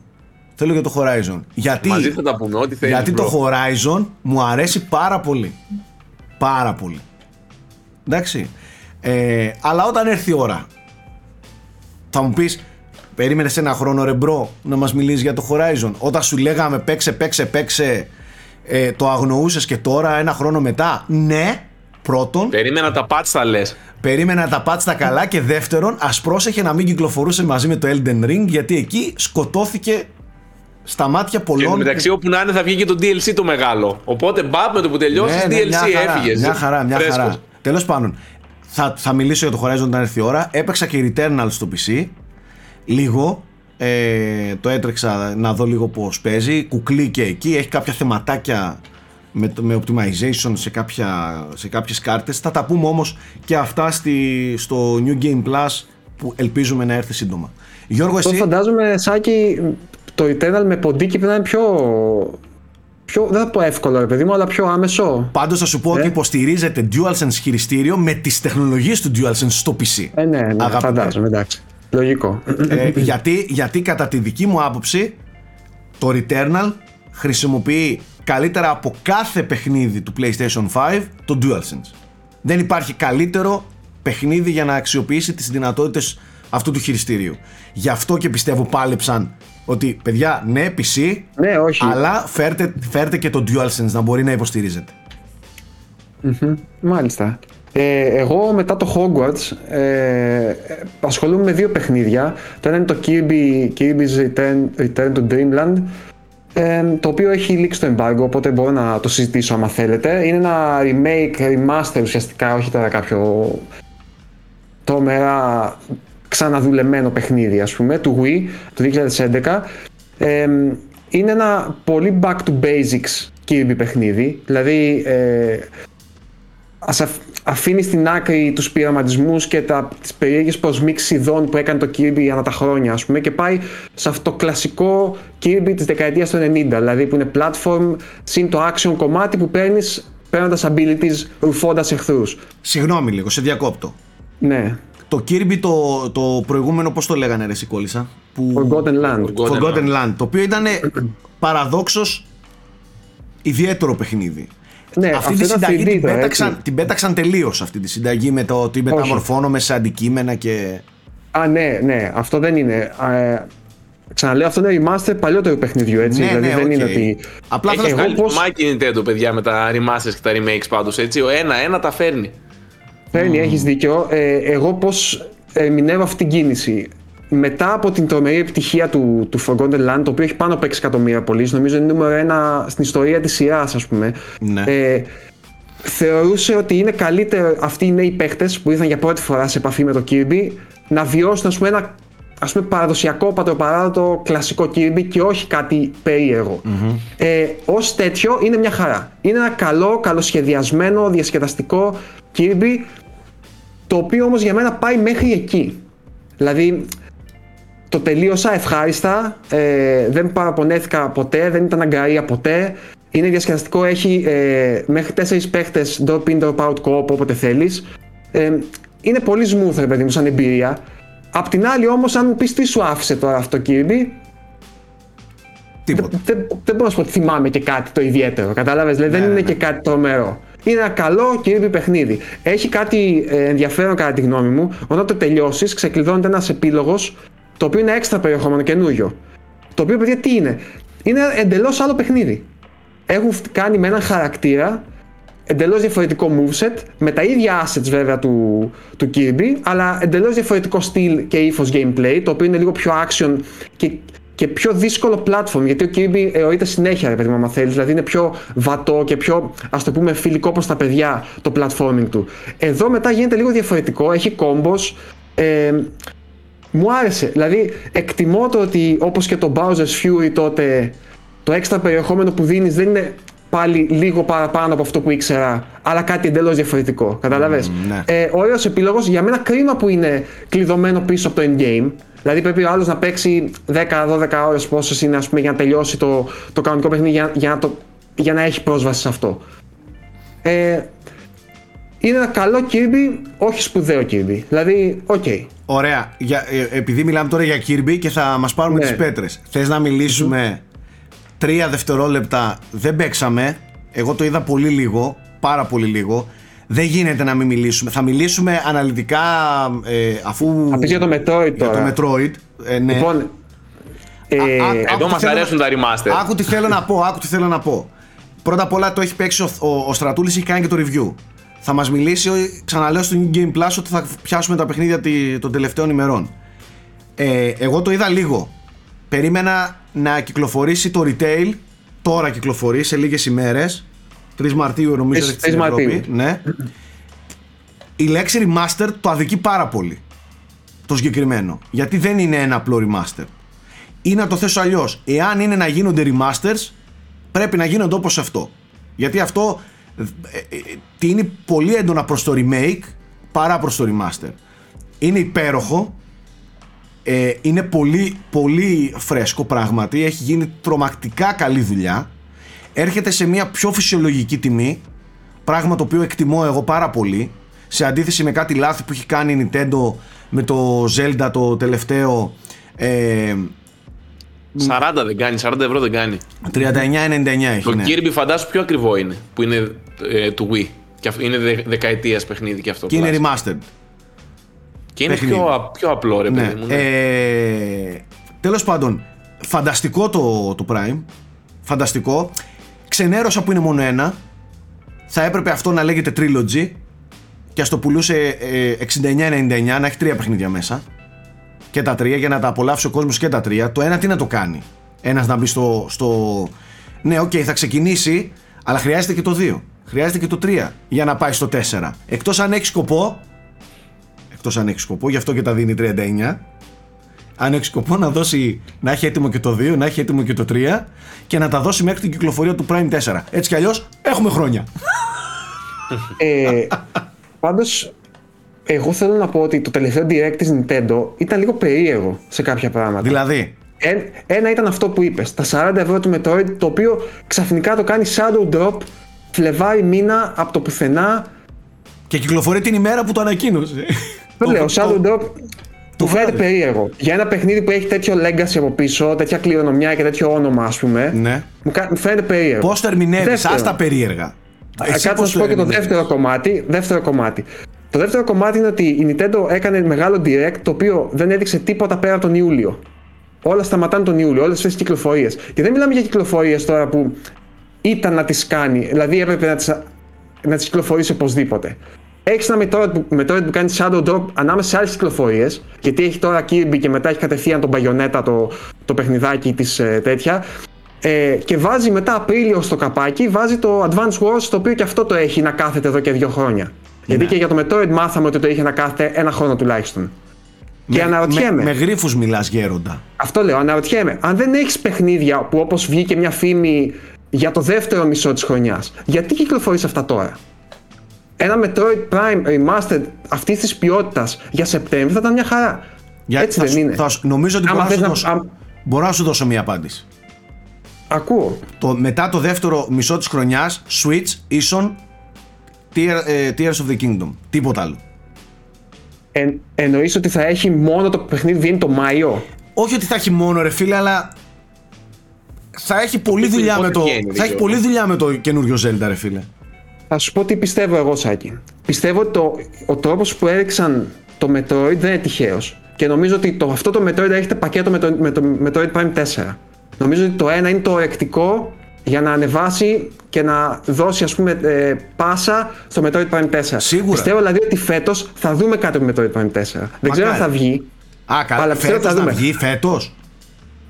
Θέλω για το Horizon. Γιατί, Μαζί θα τα πούμε, ό,τι θέλεις. γιατί bro. το Horizon μου αρέσει πάρα πολύ. Πάρα πολύ. Εντάξει. Ε, αλλά όταν έρθει η ώρα, θα μου πεις, περίμενε ένα χρόνο ρε bro να μας μιλήσεις για το Horizon. Όταν σου λέγαμε παίξε, παίξε, παίξε, ε, το αγνοούσες και τώρα ένα χρόνο μετά. Ναι, πρώτον, Περίμενα τα patch θα λες. περίμενα τα πάτσα καλά και δεύτερον, ας πρόσεχε να μην κυκλοφορούσε μαζί με το Elden Ring γιατί εκεί σκοτώθηκε στα μάτια Και πολλών. μεταξύ όπου να είναι θα βγει και το DLC το μεγάλο. Οπότε μπαπ με το που τελειώσεις Ναι, ναι, DLC μια χαρά, έφυγες. Μια χαρά, μια χαρά. Τέλος πάντων, θα, θα μιλήσω για το Horizon όταν έρθει η ώρα. Έπαιξα και Returnal στο PC. Λίγο. Ε, το έτρεξα να δω λίγο πώς παίζει. Κουκλί και εκεί. Έχει κάποια θεματάκια με, το- με optimization σε, κάποια, σε κάποιες κάρτες. Θα τα πούμε όμως και αυτά στη, στο New Game Plus που ελπίζουμε να έρθει σύντομα. Γιώργο, Αυτό εσύ; φαντάζομαι, Σάκη, το Eternal με ποντίκι πρέπει να είναι πιο πιο, δεν θα πω εύκολο ρε παιδί μου, αλλά πιο άμεσο. Πάντως θα σου πω Ε. ότι υποστηρίζεται DualSense χειριστήριο με τις τεχνολογίες του DualSense στο PC. Ε, ναι, ναι, Αγαπητέ. φαντάζομαι, εντάξει. Λογικό. Ε, γιατί, γιατί κατά τη δική μου άποψη το Returnal χρησιμοποιεί καλύτερα από κάθε παιχνίδι του PlayStation 5 το DualSense. Δεν υπάρχει καλύτερο παιχνίδι για να αξιοποιήσει τις δυνατότητες αυτού του χειριστήριου. Γι' αυτό και πιστεύω πάλεψαν ότι παιδιά ναι PC ναι, όχι. αλλά φέρτε, φέρτε και το DualSense να μπορεί να υποστηρίζεται. Μάλιστα. Ε, εγώ μετά το Hogwarts ε, ασχολούμαι με δύο παιχνίδια. Το ένα είναι το Kirby, Kirby's Return, Return to Dreamland ε, το οποίο έχει λήξει το embargo οπότε μπορώ να το συζητήσω άμα θέλετε. Είναι ένα remake, remaster ουσιαστικά, όχι τώρα κάποιο τρομερά ξαναδουλεμένο παιχνίδι ας πούμε του Wii του 2011 ε, είναι ένα πολύ back to basics Kirby παιχνίδι δηλαδή ε, ας αφ- αφήνει στην άκρη τους πειραματισμούς και τα, τις περίεργες προσμίξεις ειδών που έκανε το Kirby ανά τα χρόνια ας πούμε και πάει σε αυτό το κλασικό Kirby της δεκαετίας του 90 δηλαδή που είναι platform συν το action κομμάτι που παίρνεις παίρνοντας abilities ρουφώντας εχθρούς. Συγγνώμη λίγο, σε διακόπτω. ναι Το Kirby το, το προηγούμενο πώς το λέγανε ρε εσύ κόλλησα που... Forgotten Land Forgotten Forgotten Land. Land, το οποίο ήταν παραδόξως ιδιαίτερο παιχνίδι. Ναι, αυτή αυτό τη ήταν συνταγή 3D την τώρα, πέταξαν, έτσι. την πέταξαν τελείως αυτή τη συνταγή με το ότι μεταμορφώνομαι σε αντικείμενα και... Α, ναι, ναι, αυτό δεν είναι. Ε, ξαναλέω, αυτό είναι remaster παλιότερου παιχνιδιού, έτσι. Ναι, δηλαδή ναι, δεν οκ. είναι ότι. Απλά Έχει θέλω να βγάλει εγώ το πώς- μάκι Nintendo, παιδιά, με τα remasters και τα remakes πάντως, έτσι. Ο ένα-ένα τα φέρνει. Φέρνει, έχεις δίκιο. Ε, εγώ πώς ερμηνεύω αυτή την κίνηση. Μετά από την τρομερή επιτυχία του, του Forgotten Land, το οποίο έχει πάνω από 6 εκατομμύρια πωλήσεις, νομίζω είναι νούμερο ένα στην ιστορία της σειράς, ας πούμε. Ναι. Ε, θεωρούσε ότι είναι καλύτερο αυτοί οι νέοι παίχτε που ήρθαν για πρώτη φορά σε επαφή με το Kirby να βιώσουν ας πούμε, ένα ας πούμε, παραδοσιακό, πατροπαράδοτο, κλασικό Kirby και όχι κάτι περίεργο. Ε, Ω τέτοιο είναι μια χαρά. Είναι ένα καλό, καλοσχεδιασμένο, διασκεδαστικό Kirby το οποίο όμως για μένα πάει μέχρι εκεί. Δηλαδή το τελείωσα ευχάριστα, ε, δεν παραπονέθηκα ποτέ, δεν ήταν αγκαρία ποτέ. Είναι διασκεδαστικό, έχει ε, μέχρι 4 παίχτες drop in, drop out co-op όποτε θέλεις. Ε, είναι πολύ smooth ρε παιδί μου σαν εμπειρία. Απ' την άλλη όμως αν μου πεις τι σου άφησε τώρα αυτό Kirby, Τίποτα. δεν, δεν μπορώ να σου πω ότι θυμάμαι και κάτι το ιδιαίτερο. Κατάλαβες, δηλαδή δεν Ναι, είναι ναι. και κάτι τρομερό. Είναι ένα καλό Kirby παιχνίδι. Έχει κάτι ε, ενδιαφέρον κατά τη γνώμη μου. Όταν το τελειώσεις, ξεκλειδώνεται ένας επίλογος το οποίο είναι έξτρα περιεχόμενο καινούριο. Το οποίο, παιδιά, τι είναι; Είναι εντελώς άλλο παιχνίδι. Έχουν φ- κάνει με έναν χαρακτήρα εντελώς διαφορετικό moveset, με τα ίδια assets βέβαια του, του Kirby, αλλά εντελώς διαφορετικό στυλ και ύφος gameplay, το οποίο είναι λίγο πιο action και, και πιο δύσκολο platform, γιατί ο Kirby εωρείται συνέχεια, ρε παιδί μου, άμα θέλεις, δηλαδή είναι πιο βατό και πιο, ας το πούμε, φιλικό προς τα παιδιά το platforming του. Εδώ μετά γίνεται λίγο διαφορετικό, έχει combos, ε, μου άρεσε. Δηλαδή, εκτιμώ το ότι όπως και το Bowser's Fury τότε, το έξτρα περιεχόμενο που δίνεις δεν είναι πάλι λίγο παραπάνω από αυτό που ήξερα, αλλά κάτι εντελώς διαφορετικό. Κατάλαβε. ναι. Ε, Ωραίος επίλογο. Για μένα κρίμα που είναι κλειδωμένο πίσω από το endgame. Δηλαδή πρέπει ο άλλος να παίξει 10-12 ώρες πόσες είναι ας πούμε, για να τελειώσει το, το κανονικό παιχνίδι για, για, να το, για να έχει πρόσβαση σε αυτό. Ε, είναι ένα καλό Kirby, όχι σπουδαίο Kirby. Δηλαδή, οκ. Ωραία. Για, ε, επειδή μιλάμε τώρα για Kirby και θα μας πάρουμε Ναι. τις πέτρες. Θες να μιλήσουμε τρία δευτερόλεπτα. Δεν παίξαμε. Εγώ το είδα πολύ λίγο. Πάρα πολύ λίγο. Δεν γίνεται να μην μιλήσουμε. Θα μιλήσουμε αναλυτικά ε, αφού... Θα πεις για το Metroid για τώρα. το Metroid. Ε, ναι. Λοιπόν, ε, Α- α- Εδώ άκου τι μας θέλω αρέσουν να- τα remaster. Άκου τι θέλω να πω, άκου τι θέλω να πω. Πρώτα απ' όλα το έχει παίξει ο, ο, ο Στρατούλης, έχει κάνει και το review. Θα μας μιλήσει, ο- ξαναλέω στο New Game Plus ότι θα πιάσουμε τα παιχνίδια τη- των τελευταίων ημερών. Ε, εγώ το είδα λίγο. Περίμενα να κυκλοφορήσει το retail. Τώρα κυκλοφορεί σε λίγες ημέρες. 3 Μαρτίου νομίζω Τρεις- έρχεται στην τρεις Ευρώπη. Μαρτίου. Ναι. Η λέξη remaster το αδικεί πάρα πολύ. Το συγκεκριμένο. Γιατί δεν είναι ένα απλό remaster. Ή να το θέσω αλλιώς. Εάν είναι να γίνονται remasters, πρέπει να γίνονται όπως αυτό. Γιατί αυτό ε, ε, ε, τίνει πολύ έντονα προς το remake παρά προς το remaster. Είναι υπέροχο. Ε, είναι πολύ, πολύ φρέσκο πράγματι. Έχει γίνει τρομακτικά καλή δουλειά. Έρχεται σε μια πιο φυσιολογική τιμή, πράγμα το οποίο εκτιμώ εγώ πάρα πολύ, σε αντίθεση με κάτι λάθη που έχει κάνει η Nintendo με το Zelda το τελευταίο ε, 40 δεν κάνει, 40 ευρώ δεν κάνει. 39,99 έχει. Το ναι. Kirby φαντάσου πιο ακριβό είναι, που είναι ε, του Wii. Και αυ- είναι δε, δεκαετίας παιχνίδι και αυτό. Και είναι τουλάχιστον. remastered. Και είναι παιχνίδι. πιο, α- πιο απλό ρε Ναι. παιδί μου. ναι. Ε, τέλος πάντων, φανταστικό το, το Prime. Φανταστικό. Ξενέρωσα που είναι μόνο ένα. Θα έπρεπε αυτό να λέγεται Trilogy και ας το πουλούσε ε, 69,99 να έχει τρία παιχνίδια μέσα. Και τα τρία για να τα απολαύσει ο κόσμος και τα τρία. Το ένα τι να το κάνει; Ένας να μπει στο... στο... Ναι, οκ, θα ξεκινήσει, αλλά χρειάζεται και το 2. Χρειάζεται και το 3 για να πάει στο 4. Εκτός αν έχει σκοπό εκτός αν έχει σκοπό, γι' αυτό και τα δίνει 39. Αν έχει σκοπό να δώσει, να έχει έτοιμο και το 2, να έχει έτοιμο και το 3 και να τα δώσει μέχρι την κυκλοφορία του Prime 4. Έτσι κι αλλιώς έχουμε χρόνια. Ε, πάντως, εγώ θέλω να πω ότι το τελευταίο direct της Nintendo ήταν λίγο περίεργο σε κάποια πράγματα. δηλαδή, Εν- ένα ήταν αυτό που είπες, τα 40 ευρώ του Metroid, το οποίο ξαφνικά το κάνει Shadow Drop Φλεβάρι μήνα από το πουθενά. και κυκλοφορεί την ημέρα που το ανακοίνωσε. Δεν λέω, Το- Shadow Drop το μου φαίνεται βράδυ. περίεργο. Για ένα παιχνίδι που έχει τέτοιο legacy από πίσω, τέτοια κληρονομιά και τέτοιο όνομα, ας πούμε. Ναι. Μου, κα- μου φαίνεται περίεργο. Πώς ερμηνεύει, Δεύτερον. άστα περίεργα. Α, Εσύ Κάτσε να πώς σου πω και το ερμηνεύεις; δεύτερο κομμάτι. Δεύτερο κομμάτι. Το δεύτερο κομμάτι είναι ότι η Nintendo έκανε μεγάλο direct το οποίο δεν έδειξε τίποτα πέρα από τον Ιούλιο. Όλα σταματάνε τον Ιούλιο, όλες αυτές τις κυκλοφορίες. Και δεν μιλάμε για κυκλοφορίες τώρα που ήταν να τις κάνει, δηλαδή έπρεπε να τις να τις κυκλοφορήσει οπωσδήποτε. Έχεις ένα Metroid που, Metroid που κάνει Shadow Drop ανάμεσα σε άλλες κυκλοφορίες, γιατί έχει τώρα Kirby και μετά έχει κατευθείαν τον Bayonetta το, το παιχνιδάκι της τέτοια. Ε, και βάζει μετά Απρίλιο στο καπάκι, βάζει το Advance Wars το οποίο και αυτό το έχει να κάθεται εδώ και δύο χρόνια. Γιατί και για το Metroid μάθαμε ότι το είχε να κάθεται ένα χρόνο τουλάχιστον. Και Με, αναρωτιέμαι. με, με γρήφου μιλάς, γέροντα. Αυτό λέω, αναρωτιέμαι. Αν δεν έχεις παιχνίδια που όπως βγήκε μια φήμη για το δεύτερο μισό της χρονιάς, γιατί κυκλοφορείς αυτά τώρα; Ένα Metroid Prime Remastered αυτής της ποιότητας για Σεπτέμβριο θα ήταν μια χαρά. Για- Έτσι θα δεν σου- είναι. θα σου- νομίζω ότι Άμα μπορώ να, θες σου να- δώσω, αμ- μπορώ να σου δώσω μια απάντηση. Ακούω. Το, μετά το δεύτερο μισό της χρονιάς, Switch ίσον Tear, ε, Tears of the Kingdom. Τίποτα άλλο. En, εννοείς ότι θα έχει μόνο το παιχνίδι βγαίνει το Μάιο; Όχι ότι θα έχει μόνο ρε φίλε, αλλά θα έχει πολλή πότε δουλειά με το, βγαίνει, θα έχει Γιώργο; πολλή δουλειά με το καινούριο Zelda ρε φίλε. Θα σου πω τι πιστεύω εγώ, Σάκη. Πιστεύω ότι το, ο τρόπος που έριξαν το Metroid δεν είναι τυχαίος. Και νομίζω ότι το, αυτό το Metroid έρχεται πακέτο με το, με το Metroid Prime 4. Νομίζω ότι το ένα είναι το ορεκτικό για να ανεβάσει και να δώσει ας πούμε ε, πάσα στο Metroid Prime 4. Σίγουρα. Πιστεύω δηλαδή ότι φέτος θα δούμε κάτι από το Metroid Prime 4. Δεν ξέρω αν θα βγει. Α, καλά, Αλλά πιστεύω φέτος θα να δούμε. βγει, φέτος.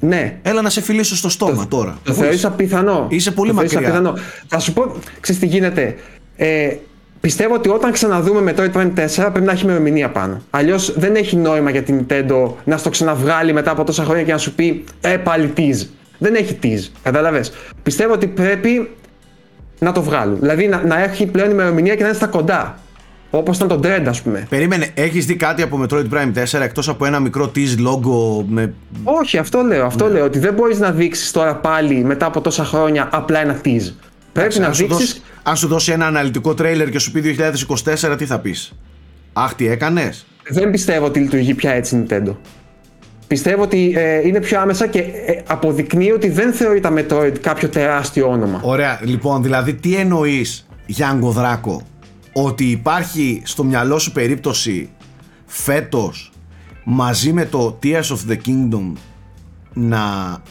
Ναι, Έλα να σε φιλήσω στο στόμα τώρα. Το Πού θεωρείς είσαι; απιθανό. Είσαι πολύ το θεωρείς μακριά. απιθανό. Θα σου πω, ξέρεις τι γίνεται. Ε, πιστεύω ότι όταν ξαναδούμε Metroid Prime 4 πρέπει να έχει ημερομηνία πάνω. Αλλιώς δεν έχει νόημα για την Nintendo να στο ξαναβγάλει μετά από τόσα χρόνια και να σου πει Ε, πάλι tease. Δεν έχει tease. Κατάλαβες. Πιστεύω ότι πρέπει να το βγάλουν. Δηλαδή να, να έχει πλέον ημερομηνία και να είναι στα κοντά. Όπως ήταν το Dread, ας πούμε. Περίμενε, έχεις δει κάτι από Metroid Prime 4 εκτός από ένα μικρό tease logo με... Όχι, αυτό λέω. Ναι. Αυτό λέω. Ότι δεν μπορείς να δείξεις τώρα πάλι μετά από τόσα χρόνια απλά ένα tease. Πρέπει να αν, σου δείξει δώσει, αν σου δώσει ένα αναλυτικό τρέιλερ και σου πει 2024 τι θα πεις; Αχ, τι έκανες; Δεν πιστεύω ότι λειτουργεί πια έτσι η Nintendo. Πιστεύω ότι ε, είναι πιο άμεσα και ε, αποδεικνύει ότι δεν θεωρεί τα Metroid κάποιο τεράστιο όνομα. Ωραία, λοιπόν, δηλαδή τι εννοείς Γιάνγκο Δράκο ότι υπάρχει στο μυαλό σου περίπτωση φέτος μαζί με το Tears of the Kingdom να,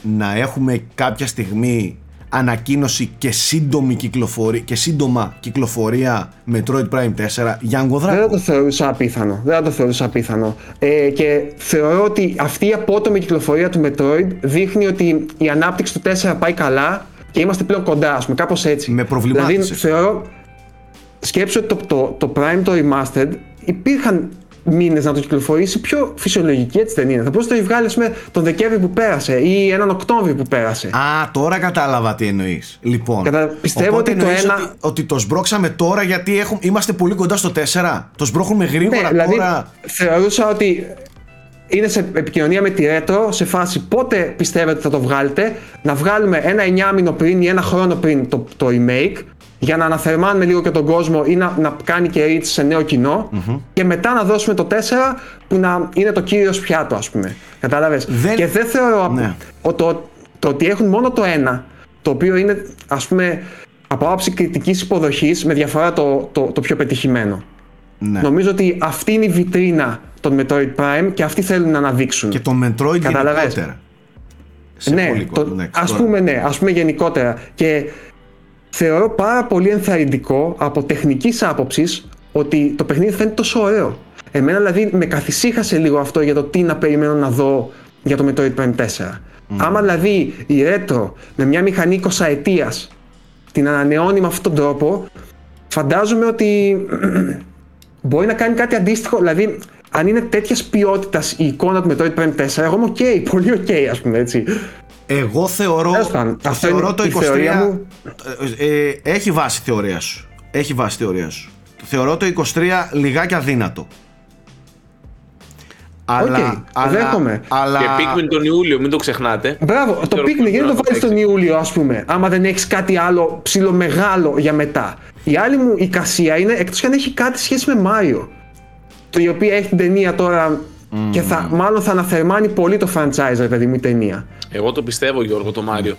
να έχουμε κάποια στιγμή ανακοίνωση και σύντομη κυκλοφορία και σύντομα κυκλοφορία Metroid Prime 4 Γιάνγκο Δεν θα Δράκο το θεωρούσα απίθανο. Δεν θα το θεωρούσα απίθανο. Ε, και θεωρώ ότι αυτή η απότομη κυκλοφορία του Metroid δείχνει ότι η ανάπτυξη του 4 πάει καλά και είμαστε πλέον κοντά, ας πούμε, κάπως έτσι. Με προβλημάτισες. Δηλαδή, θεωρώ. Σκέψω ότι το, το, το Prime, το Remastered, υπήρχαν μήνες να το κυκλοφορήσει πιο φυσιολογική, έτσι δεν είναι. Θα μπορούσε να το έχει βγάλει, ας πούμε, τον Δεκέμβρη που πέρασε ή έναν Οκτώβρη που πέρασε. Α, τώρα κατάλαβα τι εννοείς. Λοιπόν, Κατα- πιστεύω οπότε ότι το εννοείς ένα- ότι, ότι το σμπρώξαμε τώρα γιατί έχουμε, είμαστε πολύ κοντά στο 4 Το σμπρώχνουμε γρήγορα Ναι, δηλαδή τώρα. θεωρούσα ότι είναι σε επικοινωνία με τη Retro σε φάση πότε πιστεύετε θα το βγάλετε, να βγάλουμε ένα 9 μήνο πριν ή ένα χρόνο πριν το, το remake για να αναθερμάνουμε λίγο και τον κόσμο ή να, να κάνει και reach σε νέο κοινό και μετά να δώσουμε το 4 που να είναι το κύριος πιάτο ας πούμε. Κατάλαβες; Δεν- Και δεν θεωρώ Ναι. ο- το, το ότι έχουν μόνο το ένα, το οποίο είναι ας πούμε από άποψη κριτικής υποδοχής με διαφορά το, το, το πιο πετυχημένο. Ναι. Νομίζω ότι αυτή είναι η βιτρίνα των Metroid Prime και αυτοί θέλουν να αναδείξουν. Και το Metroid Καταλαβες. γενικότερα. Σε ναι, πολύ το, context ας τώρα. πούμε ναι, ας πούμε γενικότερα. Και θεωρώ πάρα πολύ ενθαρρυντικό από τεχνικής άποψης ότι το παιχνίδι φαίνεται τόσο ωραίο. Εμένα δηλαδή με καθησύχασε λίγο αυτό για το τι να περιμένω να δω για το Metroid Prime 4. Άμα δηλαδή η Retro με μια μηχανή 20 ετίας την ανανεώνει με αυτόν τον τρόπο, φαντάζομαι ότι μπορεί να κάνει κάτι αντίστοιχο. Δηλαδή, αν είναι τέτοιας ποιότητας η εικόνα του Metroid Prime 4, εγώ είμαι οκ, πολύ οκ, ας πούμε έτσι. Εγώ θεωρώ, Τέλος πάντων, αυτό θεωρώ είναι το η 23 θεωρία μου. ε, ε, έχει βάση θεωρία σου. Έχει βάση θεωρία σου. Θεωρώ το 23 λιγάκι αδύνατο. Αλλά, Οκ, δέχομαι. αλλά, Και Pikmin τον Ιούλιο, μην το ξεχνάτε. Μπράβο, το ξέρω Pikmin πώς γιατί να το βάλει παίξεις. τον Ιούλιο, ας πούμε, άμα δεν έχεις κάτι άλλο ψηλό μεγάλο για μετά. Η άλλη μου εικασία είναι εκτός κι αν έχει κάτι σχέση με Μάριο. Το η οποία έχει την ταινία τώρα και θα, μάλλον θα αναθερμάνει πολύ το franchise, ρε παιδί μου, η ταινία. Εγώ το πιστεύω, Γιώργο, το Μάριο.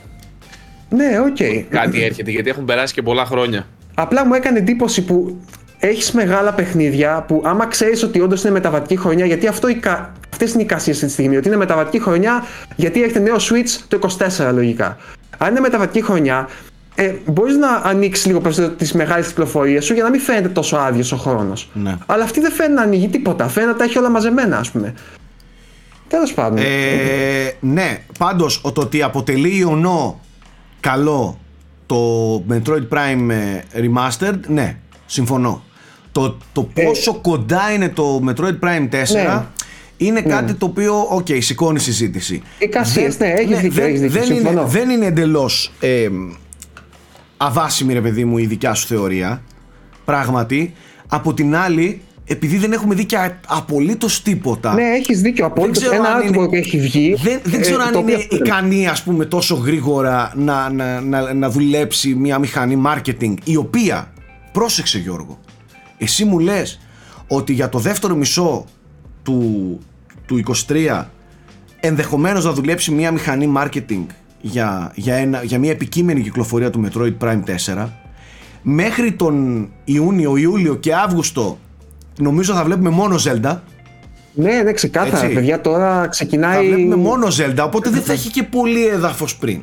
Ναι, οκ. Κάτι έρχεται, γιατί έχουν περάσει και πολλά χρόνια. Απλά μου έκανε εντύπωση που έχεις μεγάλα παιχνίδια που άμα ξέρεις ότι όντως είναι μεταβατική χρονιά, γιατί αυτό εικά... αυτές είναι οι εικασίες αυτή τη στιγμή. Ότι είναι μεταβατική χρονιά, γιατί έχετε νέο Switch το 24 λογικά. Αν είναι μεταβατική χρονιά, ε, μπορείς να ανοίξεις λίγο περισσότερο τις μεγάλες κυκλοφορίες σου για να μην φαίνεται τόσο άδειος ο χρόνος. Ναι. Αλλά αυτή δεν φαίνεται να ανοίγει τίποτα. Φαίνεται να τα έχει όλα μαζεμένα, ας πούμε. Τέλος πάντων. Ε, ναι, πάντως ο- το ότι αποτελεί ιονό καλό το Metroid Prime ε, Remastered, ναι, συμφωνώ. Το, το πόσο κοντά είναι το Metroid Prime 4 Ναι. είναι κάτι το οποίο, οκ, σηκώνει συζήτηση. Εικασίες, Δεν- ναι, έχεις δίκιο, δεν, έχεις δίκιο, δεν, είναι, συμφωνώ. δεν είναι εντελώς ε, αβάσιμη ρε παιδί μου η δικιά σου θεωρία, πράγματι. Από την άλλη, επειδή δεν έχουμε δει και α- απολύτως τίποτα ναι, έχεις δίκιο. Απόλυτο. ξέρω Ένα αν artwork είναι- έχει βγει. δεν, δεν ε, ξέρω αν το είναι οποίο- ικανή ας πούμε τόσο γρήγορα να, να, να, να δουλέψει μια μηχανή marketing η οποία, πρόσεξε Γιώργο, εσύ μου λες ότι για το δεύτερο μισό του, του 23 ενδεχομένως να δουλέψει μια μηχανή marketing για, για, ένα, για μια επικείμενη κυκλοφορία του Metroid Prime 4 μέχρι τον Ιούνιο, Ιούλιο και Αύγουστο νομίζω θα βλέπουμε μόνο Zelda Ναι, ναι, ξεκάθαρα. Έτσι. Παιδιά, τώρα ξεκινάει. θα βλέπουμε μόνο Zelda, οπότε δεν θα έχει και πολύ έδαφος πριν.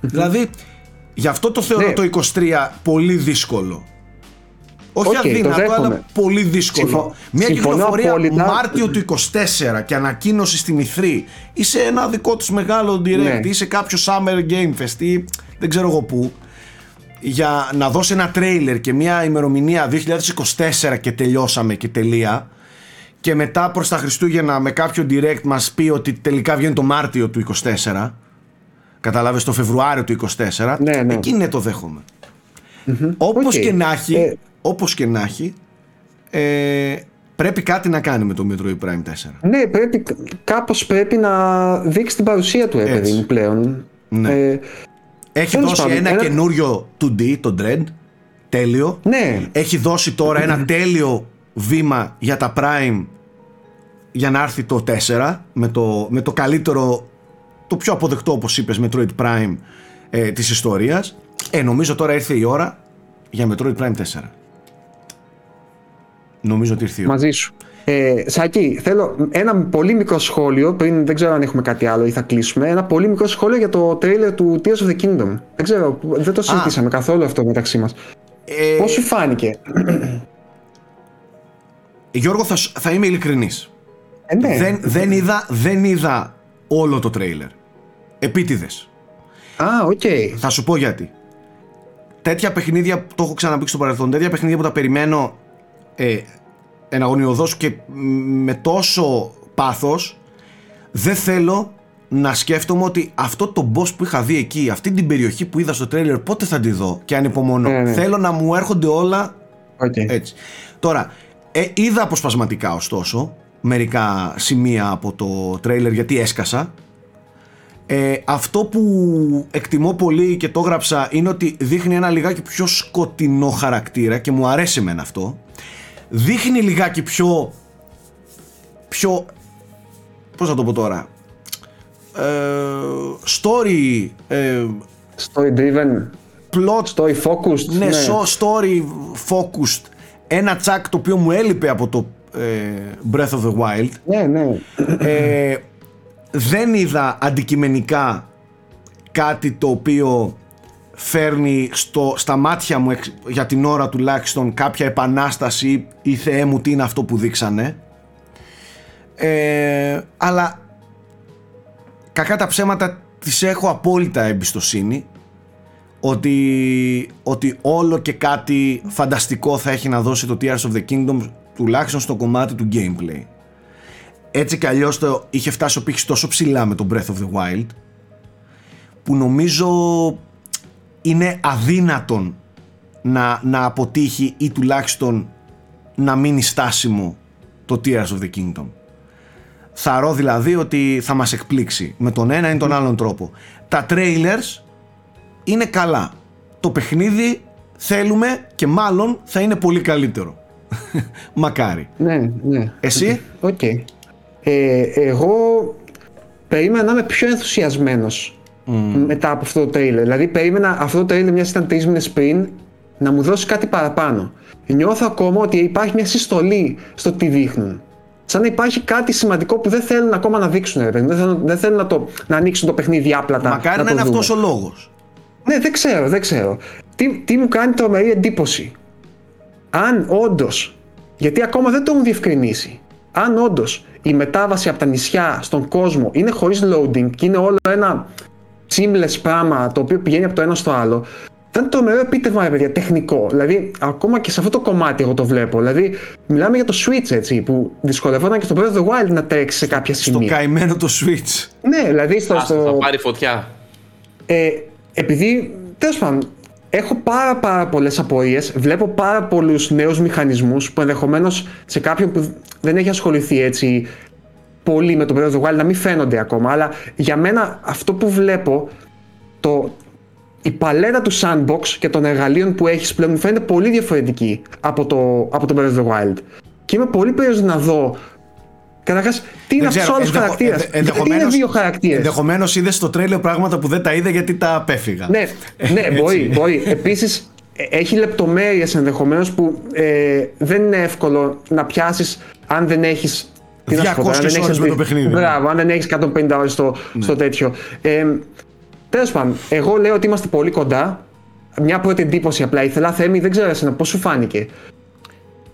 δηλαδή, γι' αυτό το θεωρώ Ναι. το 23 πολύ δύσκολο. Όχι Οκ, το αδύνατο, δέχομαι. αλλά πολύ δύσκολο. Συμφω- Μια συμφωνώ κυκλοφορία απόλυτα. Μάρτιο του 24 και ανακοίνωση στην E3 ή σε ένα δικό τους μεγάλο direct Ναι. ή σε κάποιο Summer Game Fest ή δεν ξέρω εγώ πού για να δώσει ένα τρέιλερ και μια ημερομηνία 2024 και τελειώσαμε και τελεία και μετά προς τα Χριστούγεννα με κάποιο direct μας πει ότι τελικά βγαίνει το Μάρτιο του 24 καταλάβες το Φεβρουάριο του 24 Ναι, ναι. εκεί ναι το δέχομαι όπως ΟΚ. και να έχει Ε, όπως και να έχει ε, πρέπει κάτι να κάνει με το Metroid Prime 4 Ναι, πρέπει, κάπως πρέπει να δείξει την παρουσία του, ε, Έτσι. παιδί μου, πλέον. Ναι. Ε, έχει Τέλος δώσει πάντων, ένα, ένα- καινούριο 2D το Dread. Τέλειο. Ναι, έχει δώσει τώρα ένα τέλειο βήμα για τα Prime για να έρθει το 4 με το, με το καλύτερο το πιο αποδεκτό όπως είπες Metroid Prime ε, της ιστορίας. Ε, νομίζω τώρα ήρθε η ώρα για Metroid Prime 4 νομίζω ότι ήρθε η ώρα μαζί σου. Ε, Σάκη, θέλω ένα πολύ μικρό σχόλιο, πριν δεν ξέρω αν έχουμε κάτι άλλο ή θα κλείσουμε. Ένα πολύ μικρό σχόλιο για το τρέιλερ του Tears of the Kingdom. Δεν ξέρω, δεν το συζητήσαμε καθόλου αυτό μεταξύ μας. ε, Πώς σου φάνηκε; Γιώργο θα, σου- θα είμαι ειλικρινής Ε, ναι. δεν, δεν, είδα, δεν είδα όλο το τρέιλερ επίτηδες Α, οκ. Θα σου πω γιατί. Τέτοια παιχνίδια, το έχω ξαναπεί και στο παρελθόν, τέτοια παιχνίδια που τα περιμένω ε, εναγωνιωδώς και με τόσο πάθος, δεν θέλω να σκέφτομαι ότι αυτό το boss που είχα δει εκεί, αυτή την περιοχή που είδα στο τρέιλερ, πότε θα τη δω και ανυπομονώ. Ναι, ναι. Θέλω να μου έρχονται όλα Οκ. έτσι. Τώρα, ε, είδα αποσπασματικά ωστόσο μερικά σημεία από το τρέιλερ γιατί έσκασα ε, αυτό που εκτιμώ πολύ και το έγραψα είναι ότι δείχνει ένα λιγάκι πιο σκοτεινό χαρακτήρα και μου αρέσει εμένα αυτό. Δείχνει λιγάκι πιο... πιο... πώς θα το πω τώρα... Ε, story... Ε, story driven. Plot. Story focused. Ναι, ναι. story focused. Ένα τσακ το οποίο μου έλειπε από το ε, Breath of the Wild. Ναι, ναι. Ε, δεν είδα αντικειμενικά κάτι το οποίο φέρνει στο, στα μάτια μου για την ώρα τουλάχιστον κάποια επανάσταση ή θεέ μου τι είναι αυτό που δείξανε ε, αλλά κακά τα ψέματα τις έχω απόλυτα εμπιστοσύνη ότι, ότι όλο και κάτι φανταστικό θα έχει να δώσει το Tears of the Kingdom τουλάχιστον στο κομμάτι του gameplay. Έτσι κι αλλιώς το είχε φτάσει ο πύχης τόσο ψηλά με το Breath of the Wild που νομίζω είναι αδύνατον να, να αποτύχει ή τουλάχιστον να μείνει στάσιμο το Tears of the Kingdom. Θαρρώ δηλαδή ότι θα μας εκπλήξει με τον ένα ή τον άλλον τρόπο. Τα trailers είναι καλά. Το παιχνίδι θέλουμε και μάλλον θα είναι πολύ καλύτερο. Μακάρι. Ναι, ναι. Εσύ; OK. Okay. Ε, εγώ περίμενα να είμαι πιο ενθουσιασμένος mm. μετά από αυτό το τρέιλερ. Δηλαδή περίμενα αυτό το τρέιλερ μιας ήταν τρεις μήνες πριν να μου δώσει κάτι παραπάνω. Νιώθω ακόμα ότι υπάρχει μια συστολή στο τι δείχνουν. Σαν να υπάρχει κάτι σημαντικό που δεν θέλουν ακόμα να δείξουν. Δεν θέλουν, δεν θέλουν να, το, να ανοίξουν το παιχνίδι άπλατα. Μακάρι να, να είναι αυτός ο λόγος. Ναι, δεν ξέρω, δεν ξέρω. Τι, τι μου κάνει τρομερή εντύπωση. Αν όντω, γιατί ακόμα δεν το έχουν διευκρινίσει, αν όντως η μετάβαση από τα νησιά στον κόσμο είναι χωρίς loading και είναι όλο ένα seamless πράγμα το οποίο πηγαίνει από το ένα στο άλλο, θα είναι τρομερό επίτευγμα, ρε παιδιά, τεχνικό. Δηλαδή, ακόμα και σε αυτό το κομμάτι εγώ το βλέπω. Δηλαδή, μιλάμε για το Switch έτσι, που δυσκολευόταν και στο Breath of the Wild να τρέξει σε κάποια σημεία. Στο καημένο το Switch. Ναι, δηλαδή στο. Άστα, στο... Θα πάρει φωτιά. Ε, επειδή, τέλος πάντων, έχω πάρα, πάρα πολλές απορίες. Βλέπω πάρα πολλούς νέους μηχανισμούς που ενδεχομένως σε κάποιον που δεν έχει ασχοληθεί έτσι πολύ με το Breath of the Wild να μην φαίνονται ακόμα. Αλλά για μένα αυτό που βλέπω, το, η παλέτα του sandbox και των εργαλείων που έχεις πλέον μου φαίνεται πολύ διαφορετική από το, από το Breath of the Wild. Και είμαι πολύ περίεργος να δω Καταρχάς, τι είναι αυτός ο άλλος χαρακτήρας; Γιατί είναι δύο χαρακτήρες. Ενδεχομένως είδες στο τρέλιο πράγματα που δεν τα είδα γιατί τα απέφυγα. Ναι, ναι μπορεί. μπορεί. Επίσης, έχει λεπτομέρειες ενδεχομένως που ε, δεν είναι εύκολο να πιάσεις αν δεν έχεις. 200 ώρες με το παιχνίδι. Μπράβο, αν δεν έχεις 150 ώρες στο, ναι. στο τέτοιο. Ε, Τέλος πάντων, εγώ λέω ότι είμαστε πολύ κοντά. Μια πρώτη εντύπωση απλά ήθελα. Θέμη, δεν ξέρω εσένα πώς σου φάνηκε;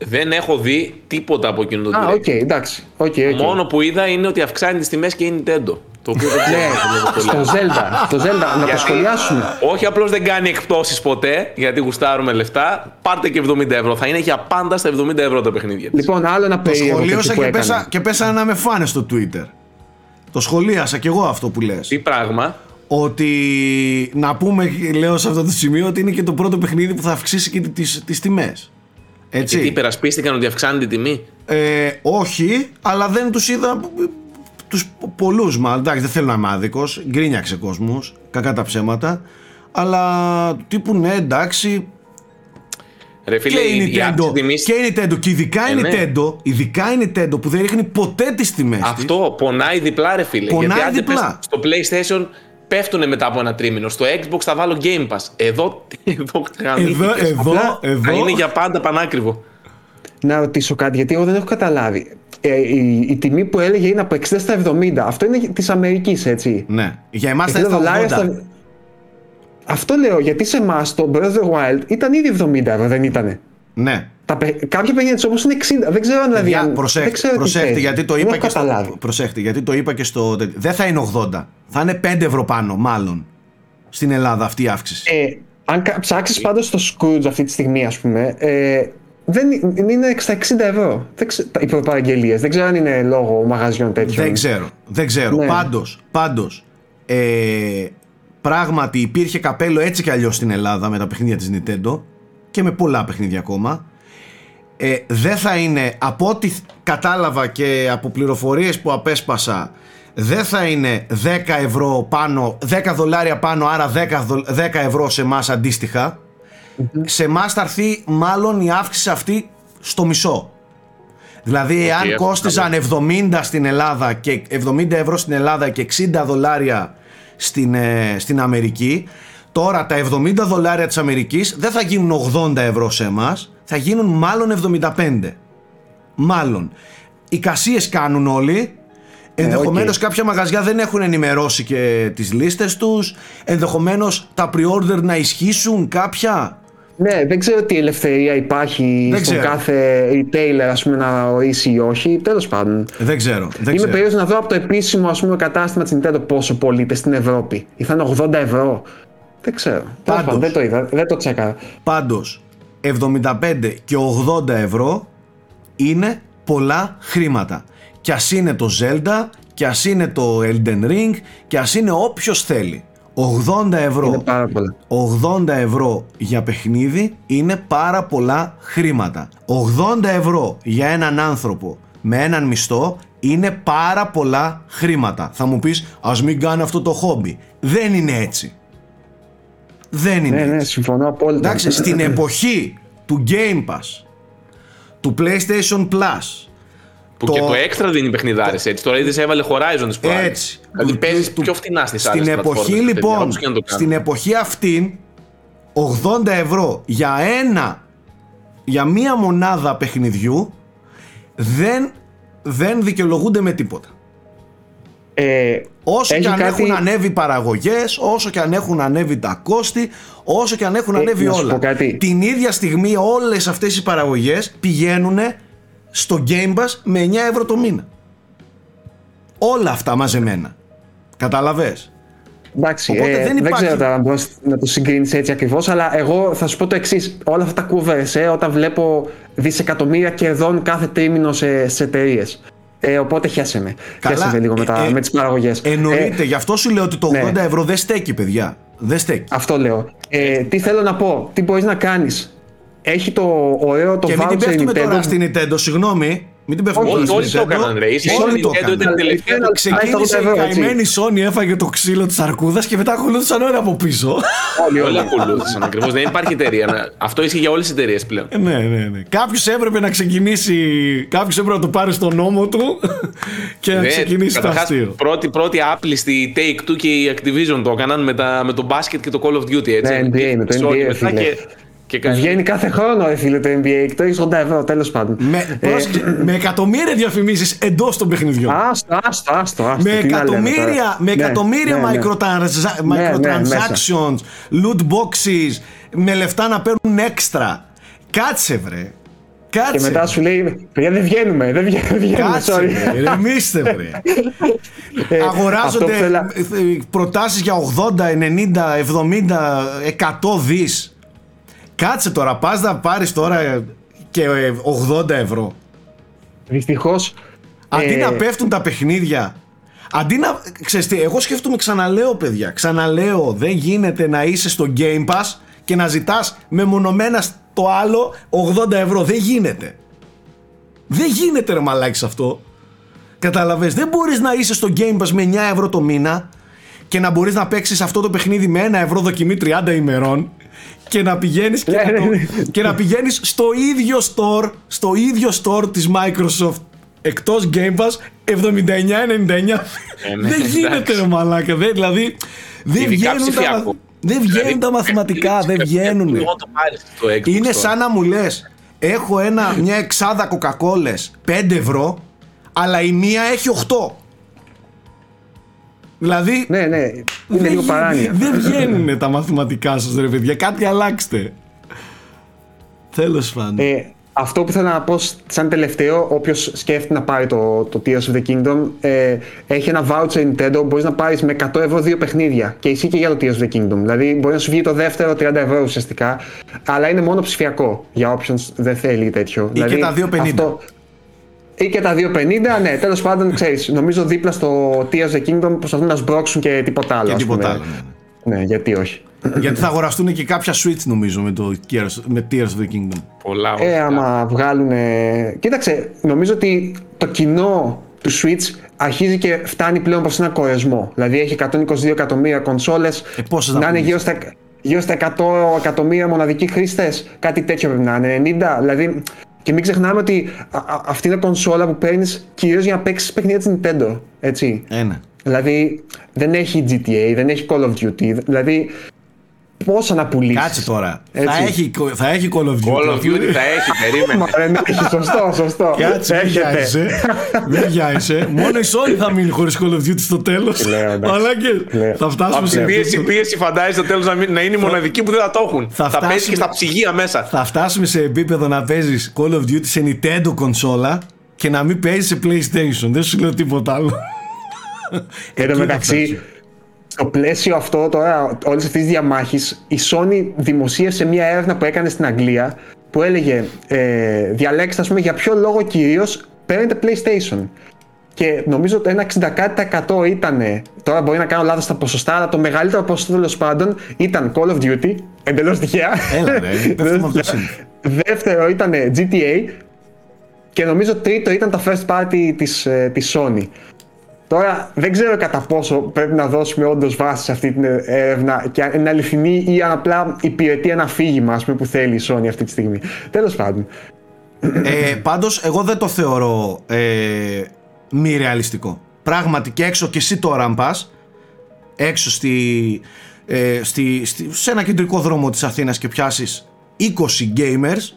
Δεν έχω δει τίποτα από εκείνο το Α, OK, okay, εντάξει. Okay, okay. Μόνο που είδα είναι ότι αυξάνει τις τιμές και η Nintendo. Το οποίο δεν ξέρω. στο Zelda. Το Zelda, να το σχολιάσουμε. Όχι απλώς δεν κάνει εκπτώσεις ποτέ, γιατί γουστάρουμε λεφτά. Πάρτε και 70 ευρώ. Θα είναι για πάντα στα 70 ευρώ τα παιχνίδια. Λοιπόν, άλλο ένα περίεργο. Το σχολίασα και, πέσα, και πέσα να με φάνε στο Twitter. Το σχολίασα κι εγώ αυτό που λες. Τι πράγμα; Ότι να πούμε, λέω σε αυτό το σημείο, ότι είναι και το πρώτο παιχνίδι που θα αυξήσει και τις, τις τιμές. Έτσι. Γιατί υπερασπίστηκαν ότι αυξάνει την τιμή; Ε, όχι, αλλά δεν τους είδα τους πολλούς μάλλον. Εντάξει, δεν θέλω να είμαι άδικος. Γκρίνιαξε κόσμος, κακά τα ψέματα. Αλλά τύπου ναι, εντάξει. Ρε φίλε, και η Nintendo, τιμής... και η Nintendo, και ειδικά η ε, ναι. Nintendo, ειδικά η Nintendo που δεν ρίχνει ποτέ τις τιμές Αυτό της. πονάει διπλά ρε φίλε. Πονάει Γιατί διπλά. στο PlayStation πέφτουν μετά από ένα τρίμηνο. Στο Xbox θα βάλω Game Pass. Εδώ, εδώ, εδώ, εδώ, εδώ. είναι για πάντα πανάκριβο. Να ρωτήσω κάτι, γιατί εγώ δεν έχω καταλάβει. Ε, η, η, τιμή που έλεγε είναι από 60 στα 70. Αυτό είναι της Αμερικής, έτσι. Ναι. Για εμάς θα είναι στα 80. Αυτό λέω, γιατί σε εμάς το Breath of the Wild ήταν ήδη 70 ευρώ, δεν ήτανε. Ναι. Τα, κάποια παιχνίδια όμω είναι 60. Δεν ξέρω αν δηλαδή. Αν, προσέχτε, δεν ξέρω προσέχτε γιατί το είπα και στο, προσέχτε, γιατί το είπα και στο. Δεν θα είναι 80. Θα είναι 5 ευρώ πάνω, μάλλον. Στην Ελλάδα αυτή η αύξηση. Ε, αν ψάξεις πάντως στο Scrooge αυτή τη στιγμή, ας πούμε, ε, δεν είναι στα 60 ευρώ. Δεν ξε, οι προπαραγγελίε. Δεν ξέρω αν είναι λόγω μαγαζιών τέτοιων. Δεν ξέρω. Δεν ξέρω. Ναι. Πάντως, πάντως ε, πράγματι υπήρχε καπέλο έτσι κι αλλιώς στην Ελλάδα με τα παιχνίδια της Nintendo και με πολλά παιχνίδια ακόμα. ε, δεν θα είναι από ό,τι κατάλαβα και από πληροφορίες που απέσπασα δεν θα είναι 10 ευρώ πάνω 10 δολάρια πάνω άρα 10, δο- 10 ευρώ σε εμάς αντίστοιχα. Σε εμάς θα έρθει μάλλον η αύξηση αυτή στο μισό. Δηλαδή αν αυτό κόστιζαν 70 στην Ελλάδα και 70 ευρώ στην Ελλάδα και 60 δολάρια στην, ε, στην Αμερική τώρα τα 70 δολάρια της Αμερικής δεν θα γίνουν 80 ευρώ σε εμάς θα γίνουν μάλλον 75 μάλλον οι γκασίες κάνουν όλοι Ενδεχομένως οκ. κάποια μαγαζιά δεν έχουν ενημερώσει και τις λίστες τους Ενδεχομένως τα pre-order να ισχύσουν κάποια Ναι, δεν ξέρω τι ελευθερία υπάρχει Δεν στον ξέρω. κάθε retailer ας πούμε, να ορίσει ή όχι. Τέλος πάντων. Δεν ξέρω, δεν Είμαι ξέρω. περίεργος να δω από το επίσημο ας πούμε, κατάστημα της Nintendo πόσο πωλείται στην Ευρώπη. Ή θα είναι 80 ευρώ. Δεν ξέρω. Τέλος Πάντως. πάντων, δεν το είδα, δεν το τσέκαρα. Πάντως 75 και 80 ευρώ είναι πολλά χρήματα Κι ας είναι το Zelda Κι ας είναι το Elden Ring Κι ας είναι όποιος θέλει 80 ευρώ Είναι πάρα πολλά. 80 ευρώ για παιχνίδι είναι πάρα πολλά χρήματα. 80 ευρώ για έναν άνθρωπο με έναν μισθό είναι πάρα πολλά χρήματα. Θα μου πεις ας μην κάνει αυτό το χόμπι. Δεν είναι έτσι. Δεν είναι Ναι, ναι, έτσι. συμφωνώ απόλυτα. Εντάξει, στην εποχή του Game Pass, του PlayStation Plus, Που Το- και το έξτρα δίνει παιχνιδάρες έτσι. Τώρα είδες έβαλε Horizon τη προάλλη. Έτσι. Δηλαδή Του- παίζεις του- πιο φτηνά στις άλλες Στην εποχή λοιπόν, στην εποχή αυτή 80 ευρώ για ένα για μία μονάδα παιχνιδιού δεν, δεν δικαιολογούνται με τίποτα. Ε, Όσο Έχει και αν κάτι- έχουν ανέβει οι παραγωγές, όσο και αν έχουν ανέβει τα κόστη, όσο και αν έχουν Ε, ανέβει να σου όλα. πω κάτι. Την ίδια στιγμή όλες αυτές οι παραγωγές πηγαίνουν στο Game Pass με 9 ευρώ το μήνα. Όλα αυτά μαζεμένα. Καταλαβες; εντάξει, Οπότε ε, δεν δεν, υπάρχει- ξέρω τώρα αν μπορείς να το συγκρίνεις έτσι ακριβώς, αλλά εγώ θα σου πω το εξής. Όλα αυτά τα covers, ε, όταν βλέπω δισεκατομμύρια κερδών κάθε τρίμηνο σε, σε εταιρείες. Ε, οπότε χέσε με. Καλά, Χέσε με λίγο με, τα, ε, ε, με τις παραγωγές. Εννοείται, γι' αυτό σου λέω ότι το 80 ναι. ευρώ δεν στέκει, παιδιά. Δεν στέκει. Αυτό λέω. Ε, τι θέλω να πω, τι μπορείς να κάνεις. Έχει το ωραίο το και μην την voucher πέφτουμε Nintendo. τώρα στην Nintendo, συγγνώμη. Μην την πέφτουμε Όχι, τώρα όλοι στην το Nintendo. έκαναν, ρε. Η Όλοι Sony το Nintendo έκαναν. ήταν τελευταία. Final- Ξεκίνησε Final η ευρώ, έτσι. καημένη Sony, έφαγε το ξύλο της αρκούδας και μετά ακολούθησαν όλοι από πίσω. Όλοι, Όλοι όλοι. ακολούθησαν ακριβώς. Δεν υπάρχει εταιρεία. να- Αυτό ισχύει για όλες τις εταιρείες πλέον. Ε, ναι, ναι, ναι. Κάποιος έπρεπε να ξεκινήσει. Κάποιος έπρεπε να το πάρει στο νόμο του και να Ναι, ξεκινήσει το καταρχάς, αστείο. Πρώτη, πρώτη άπληστη Take Two και η Activision το έκαναν με, τα, με το μπάσκετ και το Call of Duty. Έτσι. Ναι, NBA, με το Sony NBA, μετά φίλε. Και, και κάνει- Βγαίνει κάθε χρόνο, ρε φίλε, το NBA και το έχεις 80 ευρώ, τέλος πάντων. Με, Ε, πρόσεξε, με εκατομμύρια διαφημίσεις εντός των παιχνιδιών. Άστο, άστο, άστο. άστο. με τι να λέμε εκατομμύρια, τώρα. με Ναι, εκατομμύρια ναι, ναι. microtrans- Ναι, ναι, microtransactions, loot boxes, με λεφτά να παίρνουν έξτρα. Κάτσε βρε. Κάτσε. Και μετά σου λέει, παιδιά δεν βγαίνουμε, δεν βγαίνουμε, δεν βγαίνουμε, Κάτσε, sorry. βρε, ηρεμήστε, βρε. Ε, αυτό Αγοράζονται που θέλα- ε, ε, προτάσεις για 80, 90, 70, 100 δις. Κάτσε τώρα, πας να πάρεις τώρα ε, και ε, 80 ευρώ. Δυστυχώς, Αντί ε, να πέφτουν τα παιχνίδια. Αντί να. Ξέρεις τι, εγώ σκέφτομαι, ξαναλέω, παιδιά. Ξαναλέω, δεν γίνεται να είσαι στο Game Pass και να ζητάς μεμονωμένα στο άλλο 80 ευρώ. Δεν γίνεται. Δεν γίνεται, ρε μαλάκης αυτό. Καταλαβες, δεν μπορείς να είσαι στο Game Pass με 9 ευρώ το μήνα και να μπορείς να παίξεις αυτό το παιχνίδι με 1 ευρώ δοκιμή 30 ημερών και να πηγαίνεις και, Ναι, να, το- ναι, ναι. και να πηγαίνεις στο ίδιο store, στο ίδιο store της Microsoft εκτός Game Pass 79-99. Ε, ναι, δεν γίνεται εντάξει. ρε μαλάκα, δεν, δηλαδή δεν Ειδικά βγαίνουν, τα, ψηφιακό. δεν βγαίνουν Δηλαδή, τα μαθηματικά, δεν παιχνίδι, βγαίνουν. Εγώ το πάρεις στο Xbox Είναι τώρα. σαν να μου λες Έχω ένα, μια εξάδα κοκακόλες 5 ευρώ Αλλά η μία έχει 8 Δηλαδή ναι, ναι, είναι δεν, λίγο γι- παράνοια. δεν βγαίνουν τα μαθηματικά σας ρε παιδιά Κάτι αλλάξτε Τέλος πάντων Ε, αυτό που θέλω να πω σαν τελευταίο, όποιος σκέφτεται να πάρει το, το Tears of the Kingdom, ε, έχει ένα voucher Nintendo, μπορείς να πάρεις με 100 ευρώ δύο παιχνίδια. Και ισχύει και για το Tears of the Kingdom. Δηλαδή μπορεί να σου βγει το δεύτερο 30 ευρώ ουσιαστικά, αλλά είναι μόνο ψηφιακό για όποιον δεν θέλει τέτοιο. Ή και τα 2,50. Ή και τα 2,50, ναι, τέλος πάντων ξέρεις. Νομίζω δίπλα στο Tears of the Kingdom προσπαθούν να σμπρώξουν και τίποτα άλλο. Και ας τίποτα πούμε. άλλο ναι, ναι. Ναι, γιατί όχι. Γιατί θα αγοραστούν και κάποια Switch νομίζω με, το Tears, με Tears of the Kingdom. Πολλά Ε, άμα βγάλουν. Κοίταξε, νομίζω ότι το κοινό του Switch αρχίζει και φτάνει πλέον προς ένα κορεσμό. Δηλαδή έχει 122 εκατομμύρια κονσόλες, Ε, πόσες να να είναι πουλήσεις; γύρω στα, γύρω στα 100 εκατομμύρια μοναδικοί χρήστες, κάτι τέτοιο πρέπει να είναι, 90. Δηλαδή, και μην ξεχνάμε ότι α, α, αυτή είναι κονσόλα που παίρνεις κυρίως για να παίξεις παιχνίδια της Nintendo. Έτσι. Ένα. Δηλαδή δεν έχει GTA, δεν έχει Call of Duty. Δηλαδή πόσα να πουλήσει. Κάτσε τώρα. Θα Έτσι. έχει, θα έχει Call of Duty. Call of Duty θα έχει, περίμενε. Μα δεν έχει, σωστό, σωστό. Κάτσε, μην Έχετε. βιάζεσαι. Μην βιάζεσαι. Μόνο η Sony θα μείνει χωρίς Call of Duty στο τέλος. Λέω, εντάξει. Μαλάκες. Λέω. Θα φτάσουμε Από σε την αυτό πίεση, το- πίεση φαντάζεσαι στο τέλος να, μην- να είναι οι μοναδικοί που δεν θα το έχουν. Θα Θα, πέσει φτάσουμε- και στα ψυγεία μέσα. Θα φτάσουμε σε επίπεδο να παίζεις Call of Duty σε Nintendo κονσόλα και να μην παίζεις σε PlayStation. Δεν σου λέω τίποτα άλλο. Εν τω Εκεί θα μεταξύ, φτάσει. Στο πλαίσιο αυτό τώρα, όλης αυτής της διαμάχης, η Sony δημοσίευσε μια έρευνα που έκανε στην Αγγλία που έλεγε ε, διαλέξτε, ας πούμε, για ποιο λόγο κυρίως παίρνετε PlayStation. Και νομίζω ότι ένα 60% ήταν, τώρα μπορεί να κάνω λάθος στα ποσοστά, αλλά το μεγαλύτερο ποσοστό τέλος πάντων ήταν Call of Duty, εντελώς τυχαία. Έλα, ρε, πέφτουμε από το σύνθημα. Δεύτερο ήταν GTA και νομίζω τρίτο ήταν τα first party της, ε, της Sony. Τώρα δεν ξέρω κατά πόσο πρέπει να δώσουμε όντως βάση σε αυτή την έρευνα και αν είναι αληθινή ή αν απλά υπηρετεί ένα αφήγημα ας πούμε, που θέλει η Sony αυτή τη στιγμή. Τέλος πάντων. ε, πάντως εγώ δεν το θεωρώ ε, μη ρεαλιστικό. Πράγματι και έξω και εσύ τώρα αν πας έξω στη, ε, στη, στη, σε ένα κεντρικό δρόμο της Αθήνας και πιάσεις 20 gamers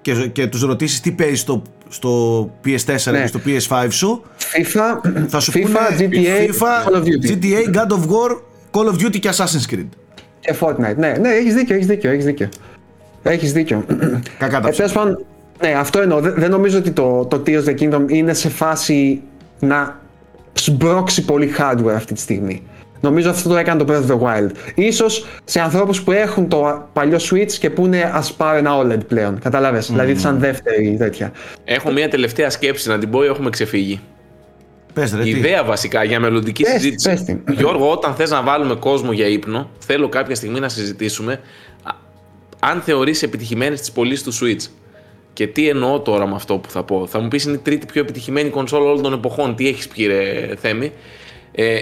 και, και τους ρωτήσεις τι παίζεις στο, στο PS4 Ναι. και στο PS5 σου FIFA, θα σου FIFA πούνε GTA, FIFA, Call of Duty GTA, God of War, Call of Duty και Assassin's Creed. και Fortnite. Ναι, ναι, έχεις δίκιο, έχεις δίκιο, έχεις δίκιο. Έχεις δίκιο. Κακά τα Ε, τέλος πάντων, ναι, αυτό εννοώ. Δεν, δεν νομίζω ότι το, το Tears of the Kingdom είναι σε φάση να σμπρώξει πολύ hardware αυτή τη στιγμή. Νομίζω αυτό το έκανε το Breath of the Wild. Ίσως σε ανθρώπους που έχουν το παλιό Switch και που είναι ας πάρω ένα OLED πλέον. Κατάλαβες, δηλαδή σαν δεύτερη τέτοια. Έχω μια τελευταία σκέψη να την πω ή έχουμε ξεφύγει; Πες ρε, Η τι; ιδέα βασικά για μελλοντική Πες, συζήτηση. πες την. Γιώργο, όταν θες να βάλουμε κόσμο για ύπνο, θέλω κάποια στιγμή να συζητήσουμε α, αν θεωρείς επιτυχημένες τις πωλήσεις του Switch. Και τι εννοώ τώρα με αυτό που θα πω. Θα μου πεις είναι η τρίτη πιο επιτυχημένη κονσόλα όλων των εποχών. Τι έχεις πει ρε Θέμη; Ε,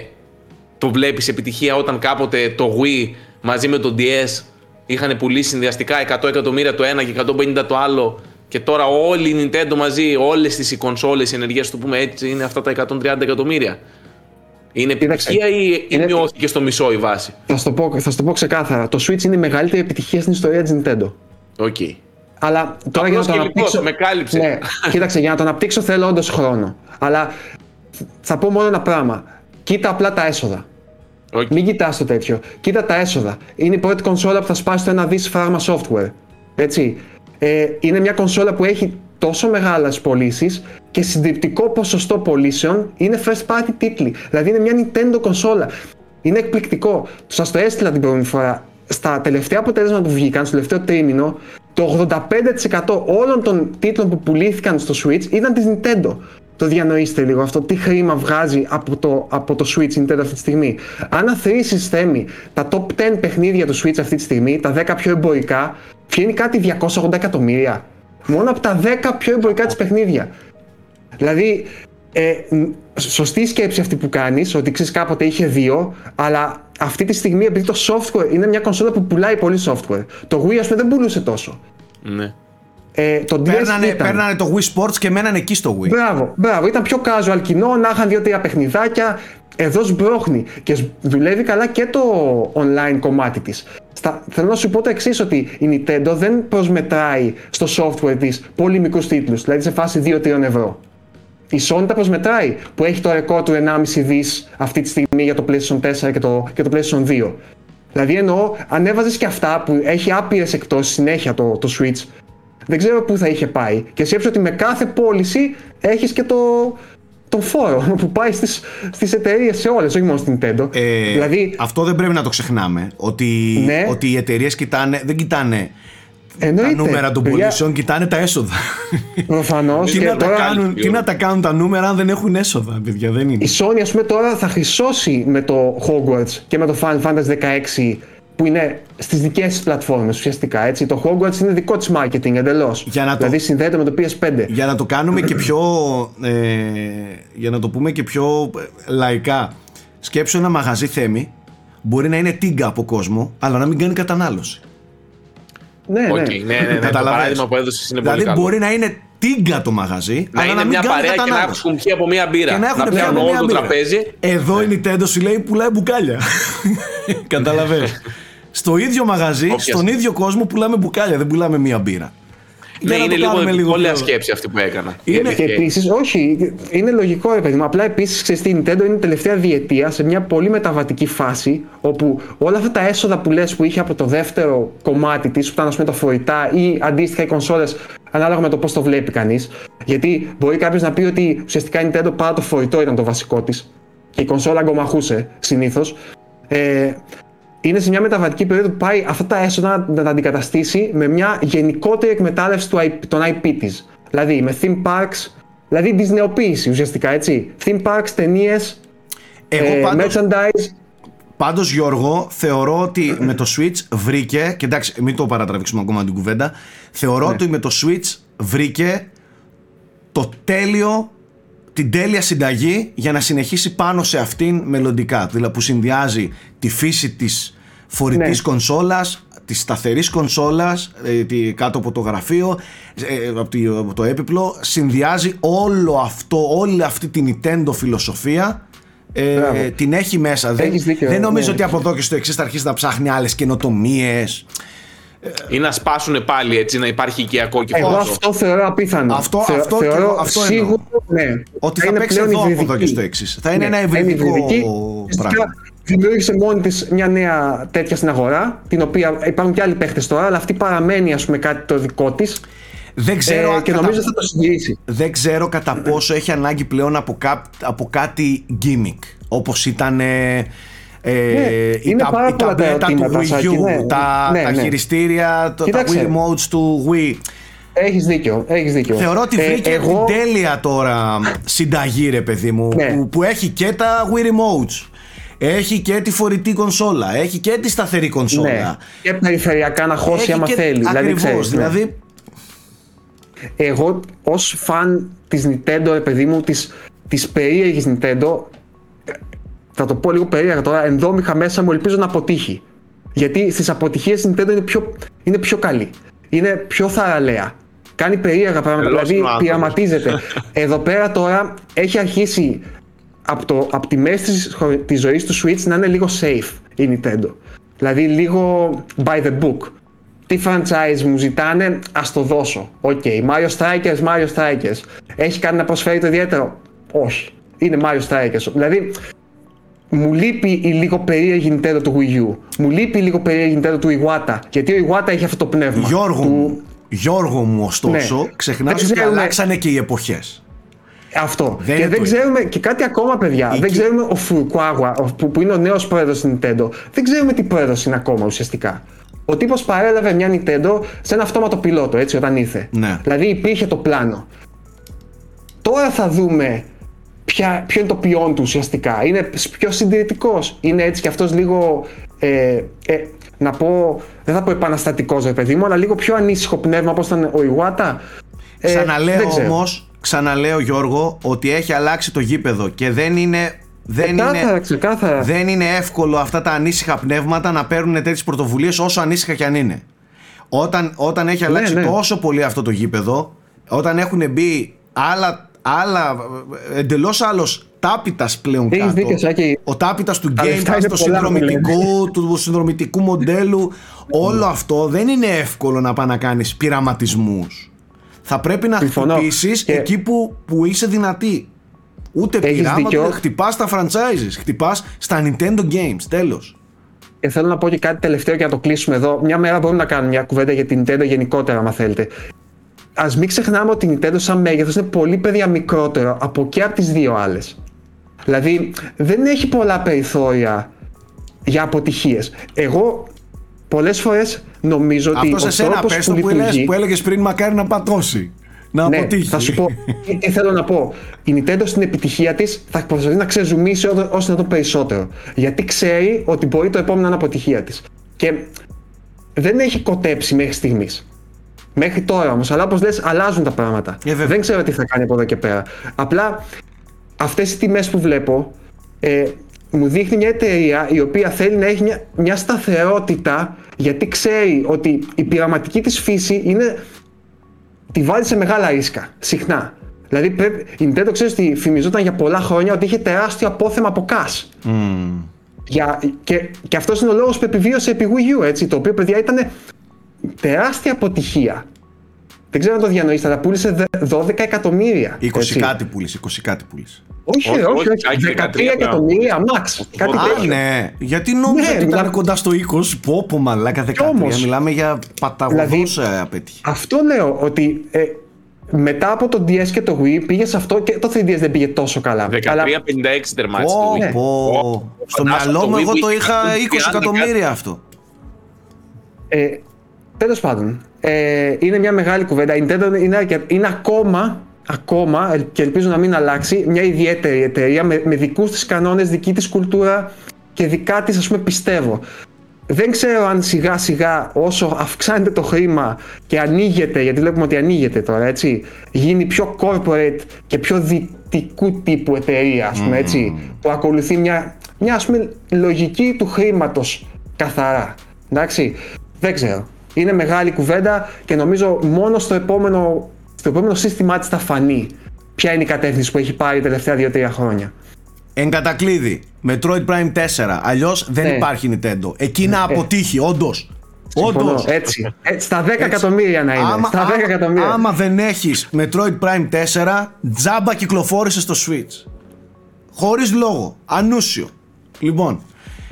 το βλέπεις επιτυχία όταν κάποτε το Wii μαζί με το DS είχαν πουλήσει συνδυαστικά 100 εκατομμύρια το ένα και 150 το άλλο και τώρα όλη η Nintendo μαζί, όλες τις οι κονσόλες, οι ενεργές του πούμε έτσι, είναι αυτά τα 130 εκατομμύρια. Είναι Κοίταξε, επιτυχία ή, ή είναι- μειώθηκε στο μισό η βάση; Θα σου το πω, θα σου το πω ξεκάθαρα. Το Switch είναι η μεγαλύτερη επιτυχία στην ιστορία της Nintendo. Οκ. Αλλά τώρα για να Απλώς το και αναπτύξω. λοιπόν, με κάλυψε. Ναι, κοίταξε, για να το αναπτύξω θέλω όντως χρόνο. Αλλά θα πω μόνο ένα πράγμα. Κοίτα απλά τα έσοδα. Οκ. Μην κοιτάς το τέτοιο. Κοίτα τα έσοδα. Είναι η πρώτη κονσόλα που θα σπάσει το ένα δις φράγμα software. Έτσι. Ε, είναι μια κονσόλα που έχει τόσο μεγάλες πωλήσεις και συντριπτικό ποσοστό πωλήσεων είναι first party τίτλοι. Δηλαδή είναι μια Nintendo κονσόλα. Είναι εκπληκτικό. Σας το έστειλα την προηγούμενη φορά. Στα τελευταία αποτέλεσματα που βγήκαν, στο τελευταίο τρίμηνο, το 85% όλων των τίτλων που πουλήθηκαν στο Switch ήταν της Nintendo. Το διανοείστε λίγο αυτό, τι χρήμα βγάζει από το, από το Switch Nintendo αυτή τη στιγμή. Αν αθροίσεις θέμη τα top 10 παιχνίδια του Switch αυτή τη στιγμή, τα 10 πιο εμπορικά, βγαίνει κάτι 280 εκατομμύρια. Μόνο από τα 10 πιο εμπορικά της παιχνίδια. Δηλαδή, ε, μ, σωστή η σκέψη αυτή που κάνεις, ότι ξέρεις κάποτε είχε δύο, αλλά αυτή τη στιγμή επειδή το software είναι μια κονσόλα που πουλάει πολύ software. Το Wii ας πούμε δεν πουλούσε τόσο. Ναι. Ε, το DS Παίρνανε, ήταν. παίρνανε το Wii Sports και μένανε εκεί στο Wii. Μπράβο, μπράβο. Ήταν πιο casual κοινό, να είχαν δύο-τρία παιχνιδάκια. Εδώ σμπρώχνει και σ- δουλεύει καλά και το online κομμάτι της. Στα, θέλω να σου πω το εξής ότι η Nintendo δεν προσμετράει στο software της πολύ μικρούς τίτλους, δηλαδή σε φάση 2-3 ευρώ. Η Sony τα προσμετράει που έχει το ρεκόρ του 1,5 δις αυτή τη στιγμή για το PlayStation 4 και το, και το PlayStation 2. Δηλαδή εννοώ, αν έβαζες και αυτά που έχει άπειρες εκτός συνέχεια το, το Switch, δεν ξέρω πού θα είχε πάει. Και σκέψου ότι με κάθε πώληση έχεις και το, τον φόρο που πάει στις, στις εταιρείες σε όλες, όχι μόνο στην Nintendo. Ε, δηλαδή, Αυτό δεν πρέπει να το ξεχνάμε. Ότι, Ναι. ότι οι εταιρείες κοιτάνε, δεν κοιτάνε εννοείται. τα νούμερα των παιδιά, πωλήσεων, κοιτάνε τα έσοδα. Προφανώς. τι, και να τα τώρα κάνουν, τι να τα κάνουν τα νούμερα αν δεν έχουν έσοδα, παιδιά, δεν είναι. η Sony ας πούμε τώρα θα χρυσώσει με το Hogwarts και με το Final Fantasy 16 που είναι στις δικές τη πλατφόρμες ουσιαστικά. Έτσι. Το Hogwarts είναι δικό της marketing εντελώς. Δηλαδή συνδέεται με το PS5. Για να το κάνουμε και πιο. Ε, για να το πούμε και πιο ε, λαϊκά. Σκέψου ένα μαγαζί θέμη. Μπορεί να είναι τίγκα από κόσμο, αλλά να μην κάνει κατανάλωση. Ναι, ναι. Okay, ναι, ναι, ναι. το παράδειγμα που έδωσες είναι δηλαδή πολύ καλό. μπορεί να είναι τίγκα το μαγαζί, να αλλά είναι να μην μια κάνει παρέα και να κατανάλωση. έχουν πιει από μια μπύρα. Και να έχουν να πιει πιάνουν από όλο μια το μπύρα. τραπέζι. Εδώ η Nintendo σου λέει πουλάει μπουκάλια. Καταλαβαίνεις. Στο ίδιο μαγαζί, Όποιας στον ίδιο κόσμο πουλάμε μπουκάλια, δεν πουλάμε μία μπύρα. Ναι, Για να είναι το κάνουμε λίγο πολύ πιο- σκέψη αυτή που έκανα. Είναι- Και επίσης, όχι, είναι λογικό ρε παιδί μου. Απλά επίσης ξέρεις τι, η Nintendo είναι τελευταία διετία σε μια πολύ μεταβατική φάση όπου όλα αυτά τα έσοδα που λες που είχε από το δεύτερο κομμάτι της, που ήταν ας πούμε τα φορητά ή αντίστοιχα οι κονσόλες, ανάλογα με το πώς το βλέπει κανείς. Γιατί μπορεί κάποιος να πει ότι ουσιαστικά η Nintendo παρά το φορητό ήταν το βασικό της και η κονσόλα αγκομαχούσε συνήθως. Ε, είναι σε μια μεταβατική περίοδο που πάει αυτά τα έσοδα να, να τα αντικαταστήσει με μια γενικότερη εκμετάλλευση του IP, των IP της. Δηλαδή με theme parks, δηλαδή disneyoποίηση ουσιαστικά έτσι. Theme parks, ταινίες, Εγώ ε, πάντως, merchandise. πάντως Γιώργο θεωρώ ότι με το Switch βρήκε και εντάξει μην το παρατραβήξουμε ακόμα την κουβέντα θεωρώ Ναι. ότι με το Switch βρήκε το τέλειο την τέλεια συνταγή για να συνεχίσει πάνω σε αυτήν μελλοντικά δηλαδή που συνδυάζει τη φύση της φορητής Ναι. κονσόλας της σταθερής κονσόλας ε, τη- κάτω από το γραφείο ε, από, τη- από το έπιπλο συνδυάζει όλο αυτό όλη αυτή την Nintendo φιλοσοφία ε, Μπράβο. την έχει μέσα δεν, Έχεις δίκιο, δεν νομίζω ναι. ότι από εδώ και στο εξής θα αρχίσει να ψάχνει άλλες καινοτομίες Ή να σπάσουν πάλι έτσι, να υπάρχει οικιακό Εγώ κυφάσο. αυτό θεωρώ απίθανο. Αυτό- Θεω- αυτό και θεωρώ εγώ- αυτό εννοώ. σίγουρο, ναι, Ότι θα είναι παίξει πλέον εδώ από υβριδική. εδώ και στο εξής. Θα είναι ένα Ναι, υβριδικό υβριδική. πράγμα. Φυσικά, Δημιούργησε μόνη της μια νέα τέτοια στην αγορά, την οποία υπάρχουν και άλλοι παίχτες τώρα, αλλά αυτή παραμένει ας πούμε, κάτι το δικό της. δεν ξέρω, Ε, αν και κατά- νομίζω θα το συντηρήσει. δεν ξέρω κατά πόσο έχει ανάγκη πλέον από, κά- από κάτι gimmick όπως ήταν ε, ε, η, είναι τα, πάρα η πολλά τα ταμπλέτα του ερωτήματα, Wii Σάκη, U, ναι. τα, Ναι, τα ναι. χειριστήρια, το, τα Κοίταξε. Wii Remotes του Wii. Έχεις δίκιο. Έχεις δίκιο. Θεωρώ ότι Ε, βρήκε εγώ, την τέλεια τώρα συνταγή ρε παιδί μου Ναι. που, που έχει και τα Wii Remotes. Έχει και τη φορητή κονσόλα, έχει και τη σταθερή κονσόλα. ναι, και περιφερειακά να χώσει Έχει άμα και- θέλει. Δηλαδή, Ακριβώς, ξέρεις, ναι. δηλαδή Εγώ ως φαν της Nintendo, ρε παιδί μου, της, της περίεργης Nintendo, ε, θα το πω λίγο περίεργα τώρα, ενδόμυχα μέσα μου ελπίζω να αποτύχει. Γιατί στις αποτυχίες η Nintendo είναι πιο, είναι πιο καλή. Είναι πιο θαρραλέα. Κάνει περίεργα πράγματα, Τέλος δηλαδή είναι ο άνθρωπος. πειραματίζεται. Εδώ πέρα τώρα έχει αρχίσει από, το, από τη μέση της, χω- της ζωής του Switch να είναι λίγο safe η Nintendo. Δηλαδή λίγο by the book. Τι franchise μου ζητάνε, ας το δώσω. OK, Mario Strikers, Mario Strikers. Έχει κάτι να προσφέρει το ιδιαίτερο; Όχι. Είναι Mario Strikers. Δηλαδή, μου λείπει η λίγο περίεργη Nintendo του Wii U. Μου λείπει η λίγο περίεργη Nintendo του Iwata. Γιατί ο Iwata έχει αυτό το πνεύμα. Γιώργο του... μου, Γιώργο μου ωστόσο Ναι. ξεχνάς Δεν ότι ξέρουμε- αλλάξανε και οι εποχές. Αυτό. Δεν και είναι δεν το ξέρουμε και κάτι ακόμα, παιδιά. Η Δεν κυ- ξέρουμε ο Φουρκουάγουα, ο- που, που είναι ο νέος πρόεδρος της Nintendo, δεν ξέρουμε τι πρόεδρος είναι ακόμα ουσιαστικά. Ο τύπος παρέλαβε μια Nintendo σε ένα αυτόματο πιλότο, έτσι, όταν ήρθε. Ναι. Δηλαδή υπήρχε το πλάνο. Τώρα θα δούμε ποια, ποιο είναι το ποιόν του ουσιαστικά. Είναι πιο συντηρητικός. Είναι έτσι κι αυτός λίγο. Ε, ε, να πω, δεν θα πω επαναστατικός, ρε παιδί μου, αλλά λίγο πιο ανήσυχο πνεύμα όπως ήταν ο Ιουάτα. Ε, Ξαναλέω δεν ξέρω. όμως, ξαναλέω Γιώργο, ότι έχει αλλάξει το γήπεδο και δεν είναι, δεν Ξεκάθαρα, είναι, ξεκάθαρα. δεν είναι εύκολο αυτά τα ανήσυχα πνεύματα να παίρνουν τέτοιες πρωτοβουλίες όσο ανήσυχα κι αν είναι. Όταν, όταν έχει αλλάξει ναι. τόσο πολύ αυτό το γήπεδο, όταν έχουν μπει άλλα, άλλα εντελώς άλλος τάπητας πλέον Έχεις κάτω. δίκιο, Σάκη. Ο τάπητας του Τα Game λεφτά Pass, είναι του πολλά, συνδρομητικού, του συνδρομητικού μοντέλου, όλο αυτό δεν είναι εύκολο να πάει να κάνεις πειραματισμούς. Θα πρέπει να Συμφωνώ. χτυπήσεις Και- εκεί που, που είσαι δυνατή. Ούτε Έχεις πειράματα, δίκιο. ούτε χτυπάς στα franchises, χτυπάς στα Nintendo Games, τέλος. Και θέλω να πω και κάτι τελευταίο και να το κλείσουμε εδώ. Μια μέρα μπορούμε να κάνουμε μια κουβέντα για την Nintendo γενικότερα, αν θέλετε. Α μην ξεχνάμε ότι η Nintendo σαν μέγεθος είναι πολύ παιδιά μικρότερο από και από τις δύο άλλες. Δηλαδή δεν έχει πολλά περιθώρια για αποτυχίες. Εγώ πολλές φορές νομίζω ότι. Αυτός σε ο σένα τρόπος πες το που, λες, λειτουργεί- που έλεγες πριν μακάρι να πατώσει. Να ναι, αποτύχει. θα σου πω. τι- Τι θέλω να πω. Η Nintendo στην επιτυχία της θα προσπαθεί να ξεζουμίσει ό- όσο να το περισσότερο. Γιατί ξέρει ότι μπορεί το επόμενο να είναι αποτυχία της. Και δεν έχει κοτέψει μέχρι στιγμής. Μέχρι τώρα όμως, αλλά όπως λες, αλλάζουν τα πράγματα. Ε, βέβαια. δεν ξέρω τι θα κάνει από εδώ και πέρα. Απλά αυτές οι τιμές που βλέπω ε, μου δείχνει μια εταιρεία η οποία θέλει να έχει μια, μια σταθερότητα γιατί ξέρει ότι η πειραματική της φύση είναι τη βάζει σε μεγάλα ρίσκα, συχνά. Δηλαδή πρέπει, η Nintendo ξέρεις ότι φημιζόταν για πολλά χρόνια ότι είχε τεράστιο απόθεμα από cash. Για, και, και αυτός είναι ο λόγος που επιβίωσε επί Wii U, έτσι, το οποίο παιδιά ήταν τεράστια αποτυχία. Δεν ξέρω αν το διανοήσετε, αλλά πούλησε δε- 12 εκατομμύρια. 20 έτσι. κάτι πούλησε, 20 κάτι πούλησε. Όχι, Όχι, όχι, όχι, όχι, Άκη, 13 13 εκατομμύρια, max. Κάτι Α, τέτοιο. ναι. Γιατί νόμιζα Ναι, ότι ήταν μιλά- κοντά στο 20. Πω, πω, μαλάκα 13. όμως- Μιλάμε για παταγωδός Δηλαδή- ε, απέτυχε. Αυτό λέω ότι ε, μετά από το DS και το Wii πήγε σε αυτό και το 3DS δεν πήγε τόσο καλά. 13-56 Αλλά τερμάτισε το Πω, Wii. ναι. πω. Στο Φαντάσου, μυαλό το μου Wii εγώ που το είχε είχα 30 20 εκατομμύρια αυτό. ε, τέλος πάντων, ε, είναι μια μεγάλη κουβέντα. Η Nintendo είναι, αρκε- είναι ακόμα, ακόμα ε, και ελπίζω να μην αλλάξει, μια ιδιαίτερη εταιρεία με, με δικούς της κανόνες, δική της κουλτούρα και δικά της ας πούμε πιστεύω. Δεν ξέρω αν σιγά σιγά όσο αυξάνεται το χρήμα και ανοίγεται, γιατί βλέπουμε ότι ανοίγεται τώρα έτσι, γίνει πιο corporate και πιο δυτικού τύπου εταιρεία ας πούμε έτσι, που ακολουθεί μια, μια ας πούμε λογική του χρήματος καθαρά. Εντάξει, δεν ξέρω. Είναι μεγάλη κουβέντα και νομίζω μόνο στο επόμενο, στο επόμενο σύστημά της θα φανεί ποια είναι η κατεύθυνση που έχει πάρει τα τελευταία 2-3 χρόνια. Εν κατακλείδη, Metroid Prime 4. Αλλιώς δεν Ναι. υπάρχει Nintendo. Εκεί να αποτύχει, όντως. Συμφωνώ. Όντως. Έτσι. έτσι. Στα 10 εκατομμύρια να είναι. στα 10 εκατομμύρια. άμα δεν έχεις Metroid Prime 4, τζάμπα κυκλοφόρησε στο Switch. Χωρίς λόγο. Ανούσιο. Λοιπόν,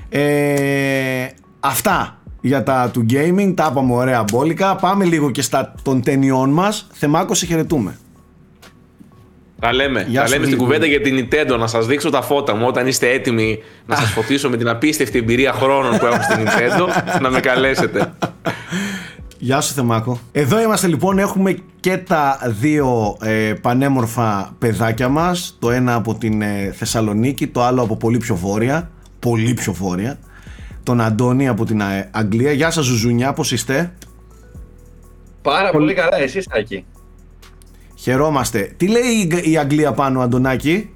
ε, αυτά για τα του gaming. Τα είπαμε ωραία μπόλικα. Πάμε λίγο και στα των ταινιών μας. Θεμάκο, σε χαιρετούμε. Τα λέμε. Γεια τα σου, λέμε στην Γλυκού. κουβέντα για την Nintendo. Να σας δείξω τα φώτα μου όταν είστε έτοιμοι να σας φωτίσω με την απίστευτη εμπειρία χρόνων που έχω στην Nintendo. να με καλέσετε. Γεια σου Θεμάκο. Εδώ είμαστε λοιπόν, έχουμε και τα δύο ε, πανέμορφα παιδάκια μας. Το ένα από την ε, Θεσσαλονίκη, το άλλο από πολύ πιο βόρεια. Πολύ πιο βόρεια. Τον Αντώνη από την ε, Αγγλία. Γεια σας Ζουζουνιά, πώς είστε; Πάρα πολύ καλά, εσύ Στάκη. Χαιρόμαστε. Τι λέει η- η Αγγλία πάνω Αντωνάκη;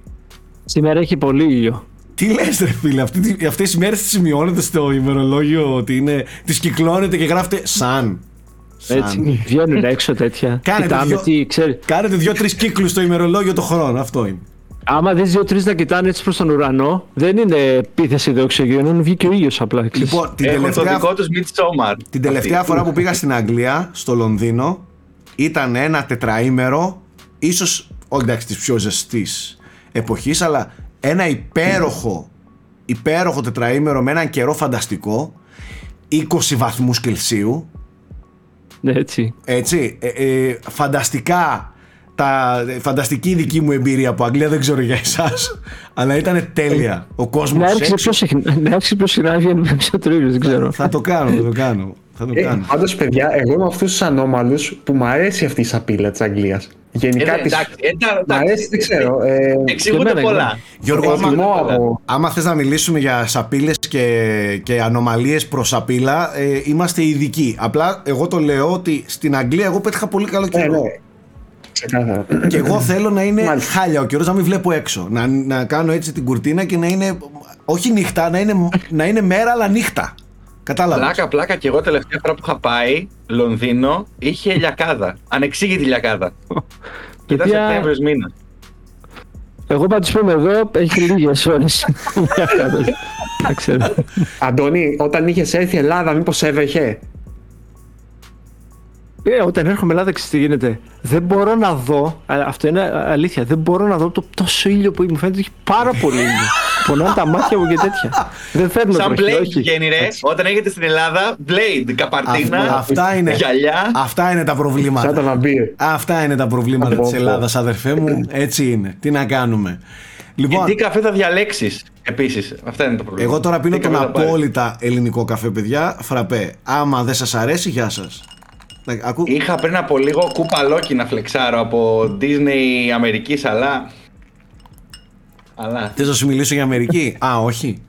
Σήμερα έχει πολύ ήλιο. Τι λες ρε φίλε, αυτή, τη- αυτές οι μέρες τις σημειώνετε στο ημερολόγιο ότι είναι, τις κυκλώνετε και γράφετε σαν. Σαν. Έτσι, βγαίνουν έξω τέτοια. Κάνετε Κοιτάμε δυο- τι, ξέρει. Κάνετε δύο-τρεις κύκλους στο ημερολόγιο το χρόνο, αυτό είναι. Άμα δεις δύο-τρει να κοιτάνε έτσι προς τον ουρανό, δεν είναι επίθεση δοξογενών, βγήκε ο ήλιος απλά. ξέρεις. Λοιπόν, την Έχουν το τελευταία, δικό τους Midsommar. την τελευταία Αυτοί. φορά που πήγα στην Αγγλία, στο Λονδίνο, ήταν ένα τετραήμερο, ίσως, όχι εντάξει, της πιο ζεστής εποχής, αλλά ένα υπέροχο, υπέροχο τετραήμερο με έναν καιρό φανταστικό, 20 βαθμούς Κελσίου, Ναι, έτσι. έτσι, ε, ε, φανταστικά, τα, ε, φανταστική δική μου εμπειρία από Αγγλία, δεν ξέρω για εσάς, αλλά ήταν τέλεια. Ο κόσμος Να έρχεσαι έξω. πιο συχνά, να έρχεσαι πιο συχνά να βγαίνει με πιο ήλιος, δεν ξέρω. Θα το κάνω, θα το κάνω. Θα το Ε, κάνω. Πάντως, παιδιά, εγώ είμαι αυτού τους ανώμαλους που μου αρέσει αυτή η σαπίλα της Αγγλίας. Γενικά Ε, της... εντάξει, εντάξει, Μ' αρέσει, δεν ξέρω. Ε, Εξηγούνται Και εμένα, πολλά. Γιώργο, άμα, προτιμώ από. άμα θες να μιλήσουμε για σαπίλες και, και ανομαλίες προς σαπίλα, ε, είμαστε ειδικοί. Απλά εγώ το λέω ότι στην Αγγλία εγώ πέτυχα πολύ καλό Ναι, καιρό. Ναι. Ξεκάθαρα. Και εγώ θέλω να είναι Μάλιστα. χάλια ο καιρός, να μην βλέπω έξω. Να, να κάνω έτσι την κουρτίνα και να είναι, όχι νύχτα, να είναι, να είναι μέρα αλλά νύχτα. Κατάλαβες; Πλάκα, πλάκα και εγώ τελευταία φορά που είχα πάει Λονδίνο είχε λιακάδα. Ανεξήγητη λιακάδα. Και ήταν Παιδιά- Σεπτέμβριος μήνας. Εγώ πάντως πούμε εδώ έχει λίγες ώρες. Μια χαρά. Δεν ξέρω. Αντώνη, όταν είχες έρθει η Ελλάδα, μήπως έβρεχε; Ε, όταν έρχομαι Ελλάδα, ξέρεις τι γίνεται. Δεν μπορώ να δω, α, αυτό είναι α- αλήθεια, δεν μπορώ να δω το τόσο ήλιο που μου φαίνεται ότι έχει πάρα πολύ ήλιο. Πονάνε τα μάτια μου και τέτοια. Δεν φέρνω Σαν βροχή, Blade όχι. βγαίνει ρε. Όταν έχετε στην Ελλάδα, Blade, καπαρτίνα, Αυτά, αυτά, είναι, γυαλιά. αυτά είναι τα Σαν τα προβλήματα. βαμπύρ. Αυτά είναι τα προβλήματα Από- της Ελλάδας αδερφέ μου. Έτσι είναι. Τι να κάνουμε. Και Λοιπόν, τι καφέ θα διαλέξεις επίσης. Αυτά είναι το πρόβλημα. Εγώ τώρα πίνω Τι τον καφέ θα πάρεις; απόλυτα ελληνικό καφέ, παιδιά. Φραπέ. Άμα δεν σας αρέσει, γεια σας. Ακού... Είχα πριν από λίγο κούπα Λόκι να φλεξάρω από Disney Αμερικής, αλλά... Αλλά... Θες να σου μιλήσω για Αμερική; Α, όχι.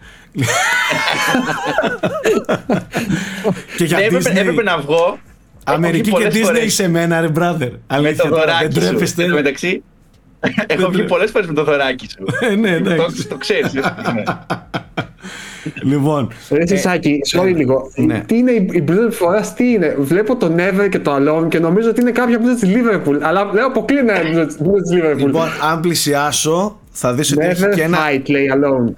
και για Ναι, έπρεπε, Disney, έπρεπε να βγω. Αμερική Έχω και βγει Disney πολλές φορές σε μένα, ρε brother. Με Αλήθεια, το τώρα, δεν δωράκι σου. τρέπεστε. Εν τω μεταξύ, έχω βγει τρέπε. πολλές φορές με το δωράκι σου. Ε, ναι, ναι. Το, το ξέρεις. ναι. Λοιπόν, Ρε Σισάκη, sorry λίγο. ναι. Τι είναι η, η Blizzard φοράς, τι είναι; Βλέπω το Never και το Alone και νομίζω ότι είναι κάποια Blizzard της Liverpool. Αλλά λέω αποκλείεται να είναι Blizzard της Liverpool. λοιπόν, αν πλησιάσω, θα δεις ότι έχει Never και ένα fight, λέει Alone.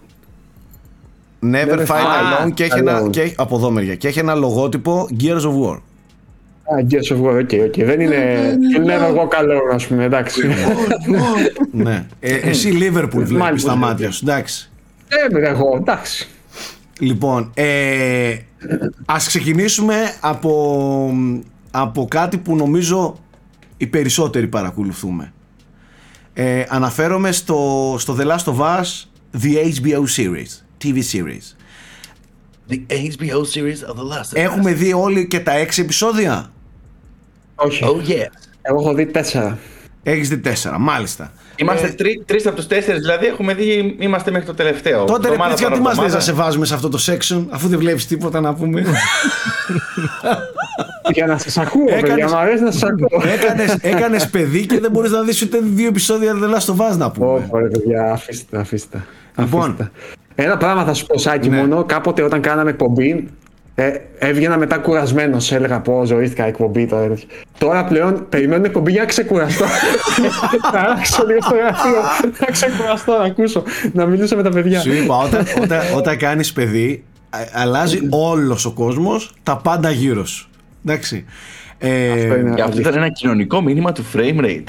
Never Never Fight Fight Alone και έχει ένα, Alone. και, έχει- από εδώ μεριά, και έχει ένα λογότυπο Gears of War. Α, Gears of War, OK, OK. Δεν είναι. Never walk alone, ας πούμε, εντάξει. ναι. Ε, εσύ Liverpool βλέπεις Μάλιστα. τα μάτια σου, εντάξει. Ε, εγώ, εντάξει. Λοιπόν, ε, ας ξεκινήσουμε από, από κάτι που νομίζω οι περισσότεροι παρακολουθούμε. Ε, αναφέρομαι στο, στο The Last of Us, the HBO series, TV series. The HBO series of The Last of Us. Έχουμε δει όλοι και τα έξι επεισόδια; Όχι. Oh yes. Εγώ έχω δει τέσσερα. Έχεις δει τέσσερα, μάλιστα. Είμαστε τρει τρεις από τους τέσσερις, δηλαδή έχουμε δει, είμαστε μέχρι το τελευταίο. Τότε ρε Εβδομάδα παιδιά, τι παρά μας λες εβδομάδα. να σε βάζουμε σε αυτό το section, αφού δεν βλέπεις τίποτα να πούμε. Για να σας ακούω, παιδιά, Έκανες- μου αρέσει να σας ακούω. έκανες, έκανες παιδί και δεν μπορείς να δεις ούτε δύο επεισόδια The Last of Us να πούμε. Ω, ρε παιδιά, αφήστε τα, αφήστε τα. Λοιπόν. Αφήστε τα. Ένα πράγμα θα σου πω, Σάκη, Ναι. μόνο κάποτε όταν κάναμε εκπομπή, ε, έβγαινα μετά κουρασμένος. Έλεγα πω ζωήθηκα εκπομπή τώρα. τέτοιο. Τώρα πλέον περιμένω εκπομπή για να ξεκουραστώ. να αλλάξω λίγο στο γραφείο. να ξεκουραστώ, να ακούσω. Να μιλήσω με τα παιδιά. Σου είπα, όταν, όταν, όταν κάνεις παιδί, α- αλλάζει όλος ο κόσμος, τα πάντα γύρω σου. Εντάξει. Ε, Αυτό είναι. Και αυτό ήταν ένα κοινωνικό μήνυμα του frame rate.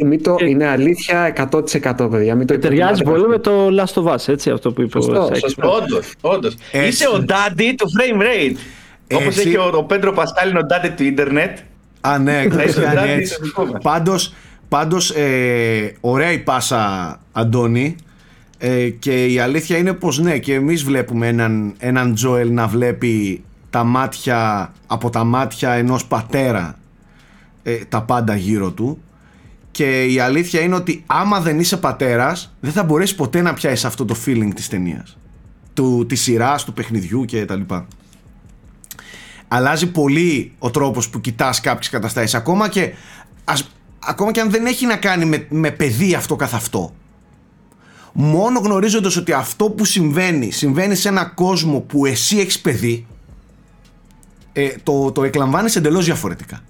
Ε, μην το, είναι αλήθεια 100% παιδιά. Μην το Ταιριάζει υποτιμάτε πολύ καθόλου. με το Last of Us, έτσι, αυτό που είπε Σωστό, ο Σάκης. σωστό. Όντως, όντως. Έτσι. Είσαι ο daddy του frame rate. Όπως Έτσι. έχει ο, ο Πέντρο Πασκάλ είναι ο daddy του ίντερνετ. Α, ναι, Θα είσαι κάνει ο Daddy έτσι. στο δικό μας. Πάντως, πάντως ε, ωραία η πάσα, Αντώνη. Ε, και η αλήθεια είναι πως ναι, και εμείς βλέπουμε έναν, έναν Τζόελ να βλέπει τα μάτια, από τα μάτια ενός πατέρα ε, τα πάντα γύρω του. Και η αλήθεια είναι ότι άμα δεν είσαι πατέρας, δεν θα μπορέσεις ποτέ να πιάσεις αυτό το feeling της ταινίας. Του, της σειράς, του παιχνιδιού και τα λοιπά. Αλλάζει πολύ ο τρόπος που κοιτάς κάποιες καταστάσεις. Ακόμα και, ας, ακόμα και αν δεν έχει να κάνει με, με παιδί αυτό καθ' αυτό. Μόνο γνωρίζοντας ότι αυτό που συμβαίνει συμβαίνει σε ένα κόσμο που εσύ έχεις παιδί ε, το, το εκλαμβάνεις εντελώς διαφορετικά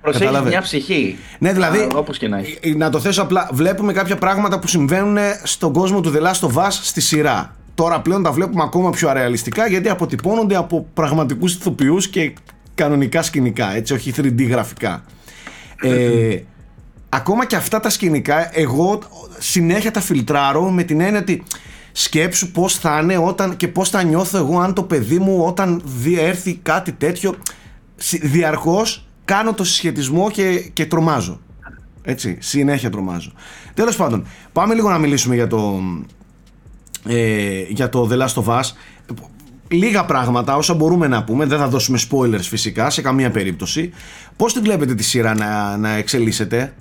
Προσέχεις Κατάλαβες. μια ψυχή. ναι, δηλαδή, Όπως και να έχει. ε, να το θέσω απλά, βλέπουμε κάποια πράγματα που συμβαίνουν στον κόσμο του The Last of Us στη σειρά. Τώρα πλέον τα βλέπουμε ακόμα πιο αρεαλιστικά γιατί αποτυπώνονται από πραγματικούς ηθοποιούς και κανονικά σκηνικά, έτσι, όχι 3D γραφικά. Ε, ακόμα και αυτά τα σκηνικά, εγώ συνέχεια τα φιλτράρω με την έννοια ότι σκέψου πώς θα είναι όταν και πώς θα νιώθω εγώ αν το παιδί μου όταν δει, έρθει κάτι τέτοιο Συ- διαρκώς κάνω το συσχετισμό και, και τρομάζω. Έτσι, συνέχεια τρομάζω. Τέλος πάντων, πάμε λίγο να μιλήσουμε για το ε, για το The Last of Us. Λίγα πράγματα όσα μπορούμε να πούμε δεν θα δώσουμε spoilers φυσικά σε καμία περίπτωση. Πως την βλέπετε τη σειρά να, να εξελίσσεται;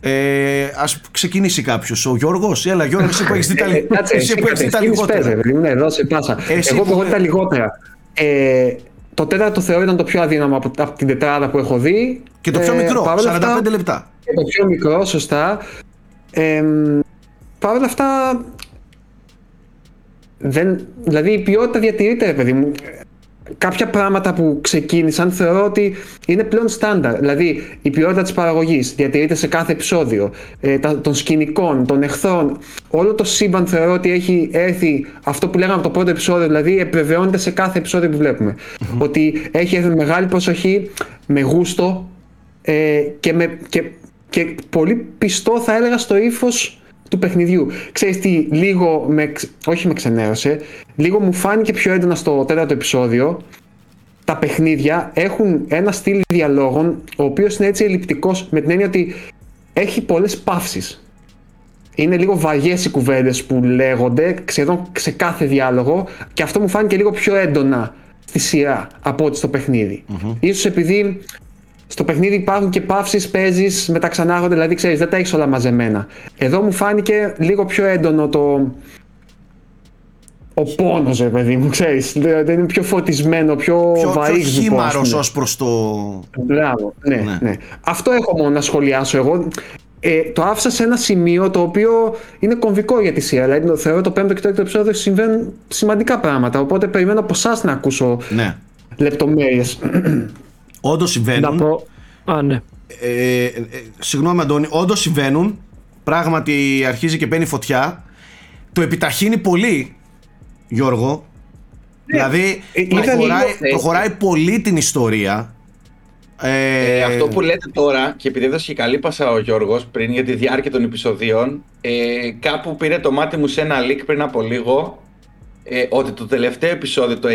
Ε, ας ξεκινήσει κάποιος. Ο Γιώργος έλα Γιώργος εσύ που έχεις δει τα, Ε, κάτσε, εσύ που έχεις δει τα εσύ λιγότερα. πες, ρε παιδί μου, ναι, δώσε πάσα. Εσύ Εγώ που- έχω δει τα λιγότερα. Ε, το τέταρτο θεωρώ ήταν το πιο αδύναμο από, από την τετράδα που έχω δει. και το πιο Ε, μικρό, παρόλα 45 αυτά- λεπτά Και το πιο μικρό, σωστά. Ε, Παρ' όλα αυτά. Δεν, δηλαδή η ποιότητα διατηρείται, ρε παιδί μου. Κάποια πράγματα που ξεκίνησαν θεωρώ ότι είναι πλέον στάνταρ. Δηλαδή η ποιότητα της παραγωγής διατηρείται σε κάθε επεισόδιο. Ε, τα, των σκηνικών, των εχθρών. Όλο το σύμπαν θεωρώ ότι έχει έρθει αυτό που λέγαμε από το πρώτο επεισόδιο. Δηλαδή επιβεβαιώνεται σε κάθε επεισόδιο που βλεπουμε Ότι έχει έρθει με μεγάλη προσοχή, με γούστο ε, και, με, και, και πολύ πιστό θα έλεγα στο ύφος του παιχνιδιού. Ξέρεις τι, λίγο με, ξ- όχι με ξενέρωσε, λίγο μου φάνηκε πιο έντονα στο τέταρτο επεισόδιο τα παιχνίδια έχουν ένα στυλ διαλόγων ο οποίος είναι έτσι ελλειπτικός με την έννοια ότι έχει πολλές παύσεις. Είναι λίγο βαριές οι κουβέντες που λέγονται σχεδόν σε κάθε διάλογο και αυτό μου φάνηκε λίγο πιο έντονα στη σειρά από ό,τι στο παιχνιδι Ίσως επειδή στο παιχνίδι υπάρχουν και παύσεις, παίζεις, μεταξανάγονται, δηλαδή ξέρεις, δεν τα έχεις όλα μαζεμένα. Εδώ μου φάνηκε λίγο πιο έντονο το, ο πόνος, ρε παιδί μου, ξέρεις. Δεν είναι πιο φωτισμένο, πιο, Πιο, πιο βαρύγδουπο, ας χήμαρος πούμε. ως προς το... Μπράβο, ναι, Ναι. ναι. Αυτό έχω μόνο να σχολιάσω εγώ. Ε, το άφησα σε ένα σημείο το οποίο είναι κομβικό για τη σειρά. Δηλαδή, το θεωρώ το πέμπτο και το έκτο επεισόδιο συμβαίνουν σημαντικά πράγματα. Οπότε περιμένω από εσάς να ακούσω Ναι. Λεπτομέρειες. Όντως Να συμβαίνουν. πω. Α, ναι. Ε, ε, συγγνώμη Αντώνη, όντως συμβαίνουν. Πράγματι αρχίζει και παίρνει φωτιά. Το επιταχύνει πολύ, Γιώργο. δηλαδή ε, είδα προχωράει, λίγο, ε, προχωράει πολύ την ιστορία. Ε, Ε, αυτό που λέτε τώρα, και επειδή έδωσε και καλή πάσα ο Γιώργος πριν για τη διάρκεια των επεισοδίων, ε, κάπου πήρε το μάτι μου σε ένα leak πριν από λίγο, ε, ότι το τελευταίο επεισόδιο, το 9,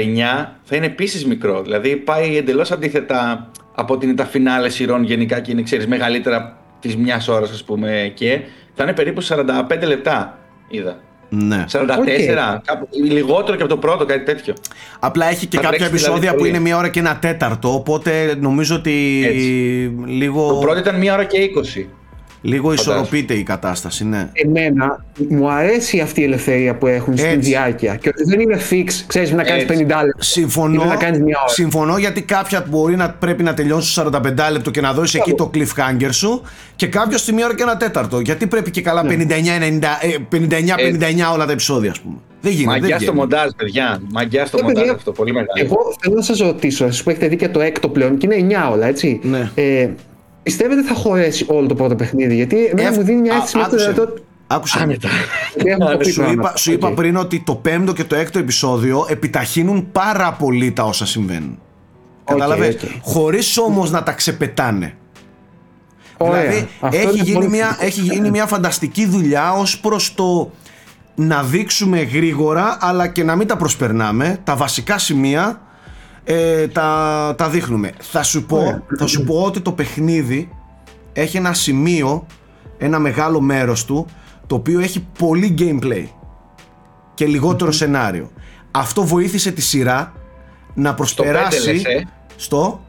θα είναι επίσης μικρό. Δηλαδή πάει εντελώς αντίθετα από ότι είναι τα φινάλε σειρών γενικά και είναι, ξέρεις, μεγαλύτερα της μιας ώρας, ας πούμε, και θα είναι περίπου 45 λεπτά, είδα. ναι. 44, κάπου, λιγότερο και από το πρώτο, κάτι τέτοιο. Απλά έχει και Θα κάποια τρέξει δηλαδή επεισόδια που πολύ. είναι μία ώρα και ένα τέταρτο. Οπότε νομίζω ότι Έτσι. λίγο, Το πρώτο ήταν μία ώρα και 20. Λίγο φαντάζομαι. ισορροπείται η κατάσταση. Ναι. Εμένα μου αρέσει αυτή η ελευθερία που έχουν στην Έτσι. διάρκεια. Και ότι δεν είναι fix, ξέρεις, να κάνεις Έτσι. 50 λεπτά. Συμφωνώ, Ή να κάνεις μια ώρα. συμφωνώ γιατί κάποια μπορεί να πρέπει να τελειώσει στο 45 λεπτό και να δώσεις εκεί το cliffhanger σου και κάποιο στη μία ώρα και ένα τέταρτο. Γιατί πρέπει και καλά 59-59 ε, 59-59 όλα τα επεισόδια, ας πούμε. Δεν γίνεται. Μαγκιά δεν στο βγαίνει. μοντάζ, παιδιά. Μαγκιά στο Ε, μοντάζ παιδιά, αυτό, πολύ μεγάλο. Εγώ θέλω να σας ρωτήσω, εσείς που έχετε δει και το έκτο πλέον και είναι 9 όλα, έτσι. Ναι. Ε, πιστεύετε θα χωρέσει όλο το πρώτο παιχνίδι, γιατί εμένα Ε, μου δίνει μια α, αίσθηση μέχρι το άκουσε. δυνατό. Άκουσε. Γιατί έχουμε πει Σου είπα, πράγματα. σου είπα Οκ. πριν ότι το πέμπτο και το έκτο επεισόδιο επιταχύνουν πάρα πολύ τα όσα συμβαίνουν. OK, Κατάλαβες; OK. Χωρίς όμως να τα ξεπετάνε. Ωραία. Δηλαδή Αυτό έχει είναι γίνει, πολύ μια, θετικό. έχει γίνει μια φανταστική δουλειά ως προς το να δείξουμε γρήγορα αλλά και να μην τα προσπερνάμε τα βασικά σημεία ε, τα, τα δείχνουμε θα σου, πω, θα σου πω ότι το παιχνίδι έχει ένα σημείο ένα μεγάλο μέρος του το οποίο έχει πολύ gameplay και λιγότερο σενάριο αυτό βοήθησε τη σειρά να προσπεράσει λες, ε. στο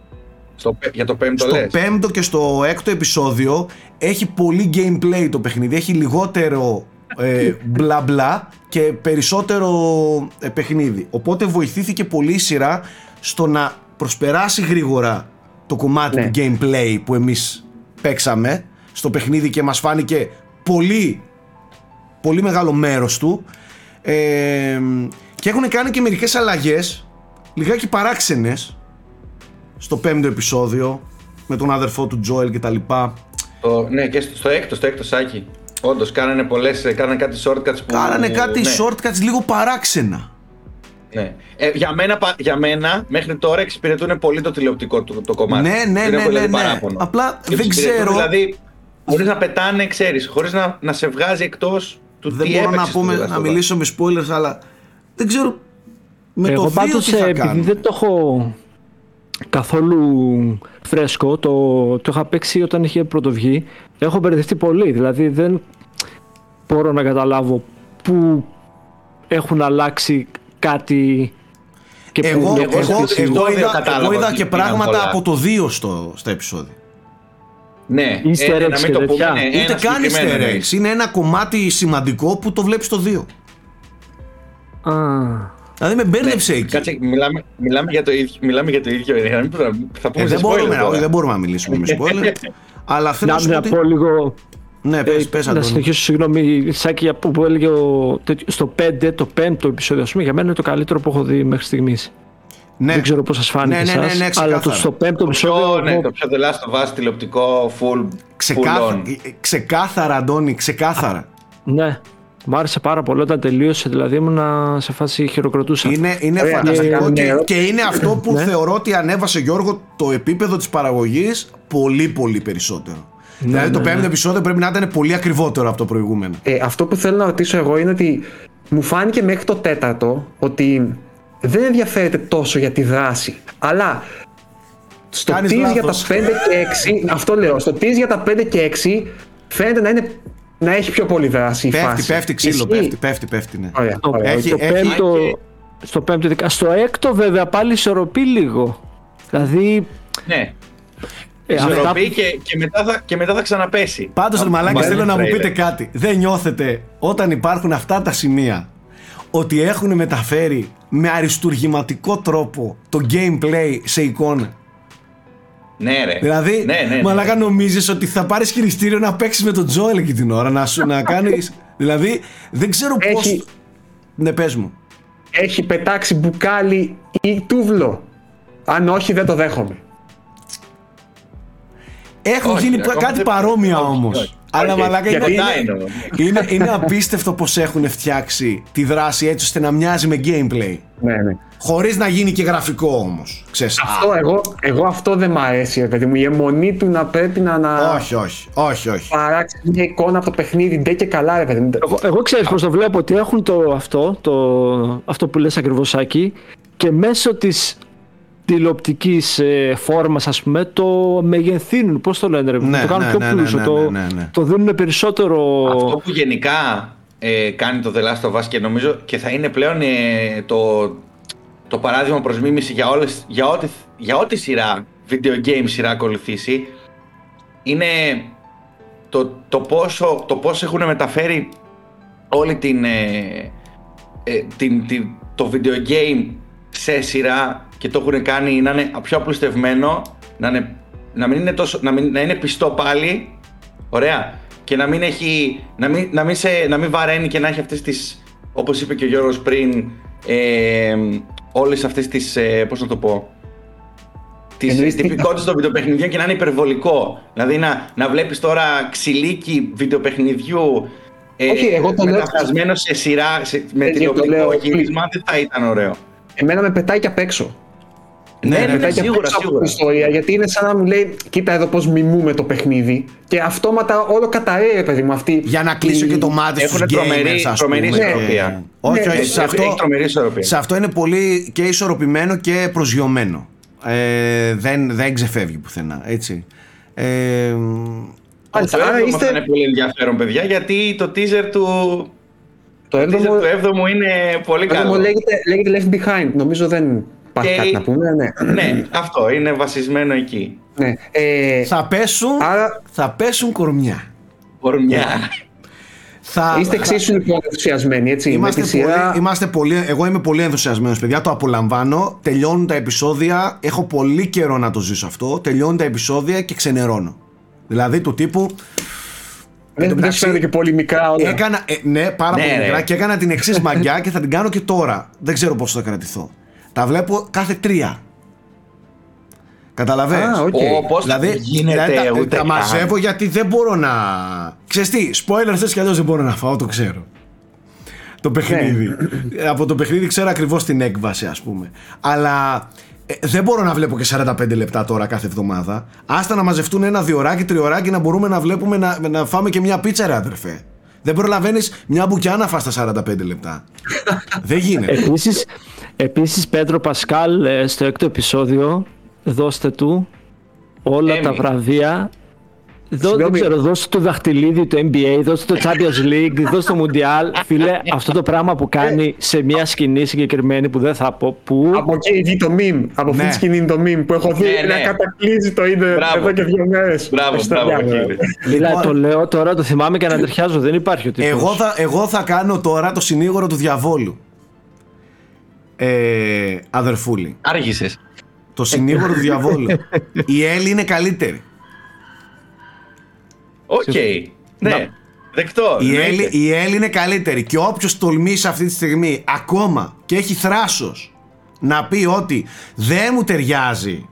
Στο, πέ- για το πέμπτο στο λες. πέμπτο και στο έκτο επεισόδιο έχει πολύ gameplay το παιχνίδι. Έχει λιγότερο ε, μπλα μπλα και περισσότερο ε, παιχνίδι. Οπότε βοηθήθηκε πολύ η σειρά στο να προσπεράσει γρήγορα το κομμάτι Ναι. του gameplay που εμείς παίξαμε στο παιχνίδι και μας φάνηκε πολύ πολύ μεγάλο μέρος του ε, και έχουν κάνει και μερικές αλλαγές λιγάκι παράξενες στο πέμπτο επεισόδιο με τον αδερφό του Τζόελ και τα λοιπά. Το- ναι, και στο, στο έκτος, στο έκτος σάκι. Όντως, κάνανε πολλές, κάνανε κάτι shortcuts που. Κάνανε κάτι ναι, shortcuts λίγο παράξενα. Ναι. Ε, για, μένα, πα- για μένα, μέχρι τώρα εξυπηρετούν πολύ το τηλεοπτικό το, το κομμάτι. Ναι, ναι, Δεν ναι, έχω δηλαδή ναι, ναι. παράπονο. Απλά δεν Εξυπηρετούν, ξέρω. Δηλαδή, χωρί να πετάνε, ξέρεις, χωρίς να, να σε βγάζει εκτός του Δεν τι μπορώ να, έπαιξες πούμε, στο The Last να of Us. μιλήσω με spoilers, αλλά δεν ξέρω με Εγώ το 2 πάντως, τι ε, θα επειδή κάνω. δεν το έχω καθόλου φρέσκο, το, το είχα παίξει όταν είχε πρωτοβγεί, έχω μπερδευτεί πολύ. Δηλαδή δεν μπορώ να καταλάβω πού έχουν αλλάξει κάτι και πού Εγώ, είναι εγώ, εγώ εγώ, στο εγώ επεισόδιο είδα, κατάλαβα εγώ είδα ότι και πήγαν πράγματα πολλά. από το 2 στο, στα επεισόδια. Ναι, Easter ε, eggs να και μην το πούμε. τέτοια. ναι, Ούτε ένα καν συγκεκριμένο easter εννοείς. eggs. Είναι ένα κομμάτι σημαντικό που το βλέπεις στο 2. Α, Δηλαδή με μπέρδεψε εκεί. Ναι, Κάτσε, μιλάμε, μιλάμε, για το ίδιο, μιλάμε για το ίδιο. ε, να μην- Θα πούμε Ε, σε δεν, μπορούμε, spoiler να- τώρα. δεν μπορούμε να μιλήσουμε με spoiler. αλλά θέλω να, να, σου πω να ότι... πω λίγο Ναι, πες, Ε, πες, να Αντώνη. συνεχίσω, συγγνώμη, Σάκη, για που, που έλεγε ο, τέτοιο- στο 5, το 5ο επεισόδιο, ας πούμε, για μένα είναι το καλύτερο που έχω δει μέχρι στιγμής. Ναι. Δεν ξέρω πώς σας φάνηκε Ναι, ναι, ναι, εσάς, ναι, αλλά το, ξεκάθαρα. στο 5ο Το πιο, επεισόδιο... ναι, εγώ- το πιο The Last of Us τηλεοπτικό full, Ξεκάθα... full on. ε, ξεκάθαρα, Αντώνη, ξεκάθαρα. Ναι, μου άρεσε πάρα πολύ όταν τελείωσε, δηλαδή ήμουν σε φάση χειροκροτούσα. Είναι, είναι Ωραία, φανταστικό ναι, και, ναι. και είναι αυτό που Ναι. θεωρώ ότι ανέβασε Γιώργο το επίπεδο της παραγωγής πολύ πολύ περισσότερο. Δηλαδή το ναι, πέμπτο ναι. επεισόδιο πρέπει να ήταν πολύ ακριβότερο από το προηγούμενο. Ε, αυτό που θέλω να ρωτήσω εγώ είναι ότι μου φάνηκε μέχρι το τέταρτο ότι δεν ενδιαφέρεται τόσο για τη δράση. Αλλά στο Κάνεις tease για τα λάθος. 5 και 6, αυτό λέω, στο tease για τα 5 και 6 φαίνεται να, είναι, να έχει πιο πολύ δράση η Πέφτει, φάση. πέφτει ξύλο, Ισχύει; πέφτει, πέφτει, πέφτει, ναι. Ωραία, Το, ωραία. Έχει- το έχει- πέμπτο, και- στο πέμπτο ειδικά. Στο έκτο βέβαια πάλι ισορροπεί λίγο. Δηλαδή Ναι, ε, αυτά ισορροπεί που- και, και, μετά θα, και μετά θα ξαναπέσει. Πάντως ρε Από- μαλάκες από θέλω να μου trailer. πείτε κάτι. Δεν νιώθετε όταν υπάρχουν αυτά τα σημεία ότι έχουν μεταφέρει με αριστουργηματικό τρόπο το gameplay σε εικόνα; Ναι, ρε. Δηλαδή, ναι, ναι, ναι. μαλάκα νομίζεις ότι θα πάρεις χειριστήριο να παίξεις με τον Τζόελ εκεί την ώρα, να, σου, να κάνεις... δηλαδή, δεν ξέρω πώς... Έχει- Ναι, πες μου. Έχει πετάξει μπουκάλι ή τούβλο. Αν όχι, δεν το δέχομαι. Έχουν Όχι, γίνει ρε, πα- ακόμα κάτι δεν- παρόμοια όχι, όμως. όχι. Αλλά Όχι, μαλάκα είναι, γιατί είναι, είναι όμως. είναι, είναι απίστευτο πως έχουν φτιάξει τη δράση έτσι ώστε να μοιάζει με gameplay. Ναι, ναι. Χωρίς να γίνει και γραφικό όμως. Ξέρεις. Αυτό, εγώ, εγώ αυτό δεν μ' αρέσει, ρε παιδί μου. Η αιμονή του να πρέπει να, να όχι, όχι, όχι, όχι. παράξει μια εικόνα από το παιχνίδι. Ντε και καλά, ρε παιδί μου. Εγώ, εγώ ξέρεις πως το βλέπω ότι έχουν το αυτό, το, αυτό που λες ακριβώς Άκη, και μέσω της τηλεοπτικής ε, φόρμας ας πούμε το μεγενθύνουν, πώς το λένε ρε, Ναι, το κάνουν ναι, πιο ναι, ναι, πλούσιο, ναι, το, ναι, ναι, ναι. το δίνουν περισσότερο... Αυτό που γενικά ε, κάνει το The Last of Us και νομίζω και θα είναι πλέον ε, το, το παράδειγμα προς μίμηση για, όλες, για, ό,τι, για ό,τι σειρά, video game σειρά ακολουθήσει, είναι το, το, πόσο, το πόσο έχουν μεταφέρει όλη την, ε, ε, την, την, το video game σε σειρά και το έχουν κάνει να είναι πιο απλουστευμένο, να, είναι, να, μην είναι τόσο, να, μην, να είναι πιστό πάλι, ωραία, και να μην έχει, να μην, να μην, σε, να μην βαραίνει και να έχει αυτές τις, όπως είπε και ο Γιώργος πριν, ε, όλες αυτές τις, ε, πώς να το πω, τις Εννοείς τι- τυπικότητες των βιντεοπαιχνιδιών και να είναι υπερβολικό. Δηλαδή να, να βλέπεις τώρα ξυλίκι βιντεοπαιχνιδιού ε, Όχι, εγώ το λέω- μεταφρασμένο σε σειρά, σε, με Έτσι, το τηλεοπτικό λέω. γύρισμα, δεν θα ήταν ωραίο. Εμένα με πετάει και απ' έξω. Ναι, ναι, με ναι, πετάει και απ' σίγουρα, έξω από σίγουρα. την ιστορία, γιατί είναι σαν να μου λέει, κοίτα εδώ πώς μιμούμε το παιχνίδι και αυτόματα όλο καταραίει, ρε παιδί μου, αυτή. Για να κλείσω η- και το μάτι στους Έχουνε τρομερή- gamers, ας τρομερή πούμε. ισορροπία. Όχι, Ναι, όχι, έχει- σε έχει αυτό, τρομερή ισορροπία. σε αυτό είναι πολύ και ισορροπημένο και προσγειωμένο. Ε, δεν, δεν ξεφεύγει πουθενά, έτσι. Ε, Μάλιστα, το άρα έβδομο είστε- θα είναι πολύ ενδιαφέρον, παιδιά, γιατί το teaser του, Το το teaser έβδομο, του έβδομου είναι πολύ το έβδομο καλό. λέγεται, λέγεται Left Behind. Νομίζω δεν υπάρχει Και- κάτι να πούμε. Ναι. Ναι, αυτό είναι βασισμένο εκεί. ναι. Ε, θα πέσουν, Άρα- θα πέσουν κορμιά. Κορμιά. Θα, είστε θα- εξίσου λοιπόν ενθουσιασμένοι, έτσι. Είμαστε, με τη σειρά. πολύ, είμαστε πολύ, εγώ είμαι πολύ ενθουσιασμένος παιδιά, το απολαμβάνω, τελειώνουν τα επεισόδια, έχω πολύ καιρό να το ζήσω αυτό, τελειώνουν τα επεισόδια και ξενερώνω. Δηλαδή του τύπου Δεν, δεν μεταξύ- σου φαίνεται και πολύ μικρά όλα. Έκανα, ε, ναι, πάρα Ναι, πολύ ρε. μικρά και έκανα την εξής μαγκιά και θα την κάνω και τώρα. Δεν ξέρω πώς θα κρατηθώ. Τα βλέπω κάθε τρία. Καταλαβαίνεις. Α, οκ. Ω, πώς Δηλαδή, γίνεται δηλαδή τα, ούτε τα καν. μαζεύω γιατί δεν μπορώ να. Ξέρεις τι, spoiler θες κι αλλιώς δεν μπορώ να φάω, το ξέρω. Το παιχνίδι. Ναι. Από το παιχνίδι ξέρω ακριβώς την έκβαση, ας πούμε. Αλλά ε, δεν μπορώ να βλέπω και 45 λεπτά τώρα κάθε εβδομάδα. Άστα να μαζευτούν ένα διωράκι, τριωράκι να μπορούμε να βλέπουμε να, να φάμε και μια πίτσα, ρε αδερφέ. Δεν προλαβαίνεις μια μπουκιά να φας τα 45 λεπτά. δεν γίνεται. Επίσης, επίσης Πέντρο Πασκάλ ε, στο έκτο επεισόδιο δώστε του όλα Emmy. τα βραβεία Δώ, δεν Συγγνώμη. ξέρω, δώστε το δαχτυλίδι του NBA, δώστε το Champions League, δώστε το Mundial. Φίλε, αυτό το πράγμα που κάνει σε μια σκηνή συγκεκριμένη που δεν θα πω που. Από εκεί βγει το meme. Από αυτή Ναι. τη σκηνή είναι το meme που έχω δει Ναι, να ναι. κατακλύζει το ίντερνετ Μπράβο. εδώ και δύο μέρες. Μπράβο, μπράβο, κύριε. Δηλαδή, το λέω τώρα, το θυμάμαι και ανατριχιάζω. Δεν υπάρχει ο τύπος. Εγώ θα, εγώ θα κάνω τώρα το συνήγορο του διαβόλου. Ε, αδερφούλη. Άργησες. Το συνήγορο του διαβόλου. Η Έλλη είναι καλύτερη. Οκ. Ναι. Δεκτό. Η εννοείται. Έλλη, η Έλλη είναι καλύτερη. Και όποιος τολμήσει αυτή τη στιγμή ακόμα και έχει θράσος να πει ότι δεν μου ταιριάζει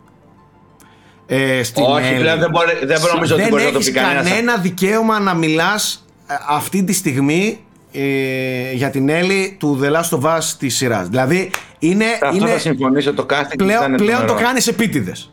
ε, στην Όχι, Έλλη, πλέον δεν μπορεί- δεν νομίζω ότι δεν μπορεί να το έχεις πει κανένας. κανένα δικαίωμα να μιλάς ε, αυτή τη στιγμή ε, για την Έλλη του The Last of Us της σειράς. Δηλαδή είναι, Αυτό είναι θα συμφωνήσω. Το casting πλέον, ήταν πλέον το τρομερό. κάνεις επίτηδες.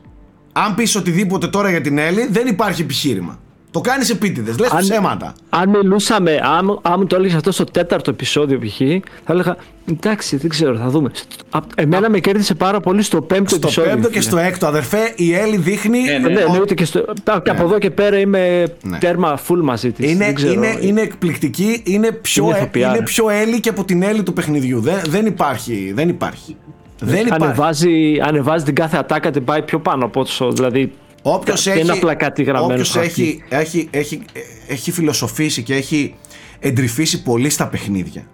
Αν πεις οτιδήποτε τώρα για την Έλλη δεν υπάρχει επιχείρημα. Το κάνεις επίτηδες, λες Αν- ψέματα. Αν μιλούσαμε, αν, αν μου το έλεγες αυτό στο τέταρτο επεισόδιο π.χ., θα έλεγα εντάξει, δεν ξέρω, θα δούμε. Α, Εμένα με κέρδισε πάρα πολύ στο πέμπτο Στο επεισόδιο. πέμπτο και φίλε. στο έκτο, αδερφέ, η Έλλη δείχνει. Ναι, Ναι, ναι. εννοείται και, στο, και από εδώ και πέρα είμαι Ναι. τέρμα full μαζί της. Είναι, είναι, είναι εκπληκτική, είναι πιο, Είναι είναι, ηθοποιάρα. πιο Έλλη και από την Έλλη του παιχνιδιού. Δεν, δεν υπάρχει. Δεν υπάρχει. Δεν υπάρχει. Ανεβάζει, ανεβάζει την κάθε ατάκα, την πάει πιο πάνω από όσο. Δηλαδή. Όποιος δεν έχει, είναι απλά κάτι γραμμένο. όποιος στο χαρτί. έχει, έχει, έχει, έχει φιλοσοφήσει και έχει εντρυφήσει πολύ στα παιχνίδια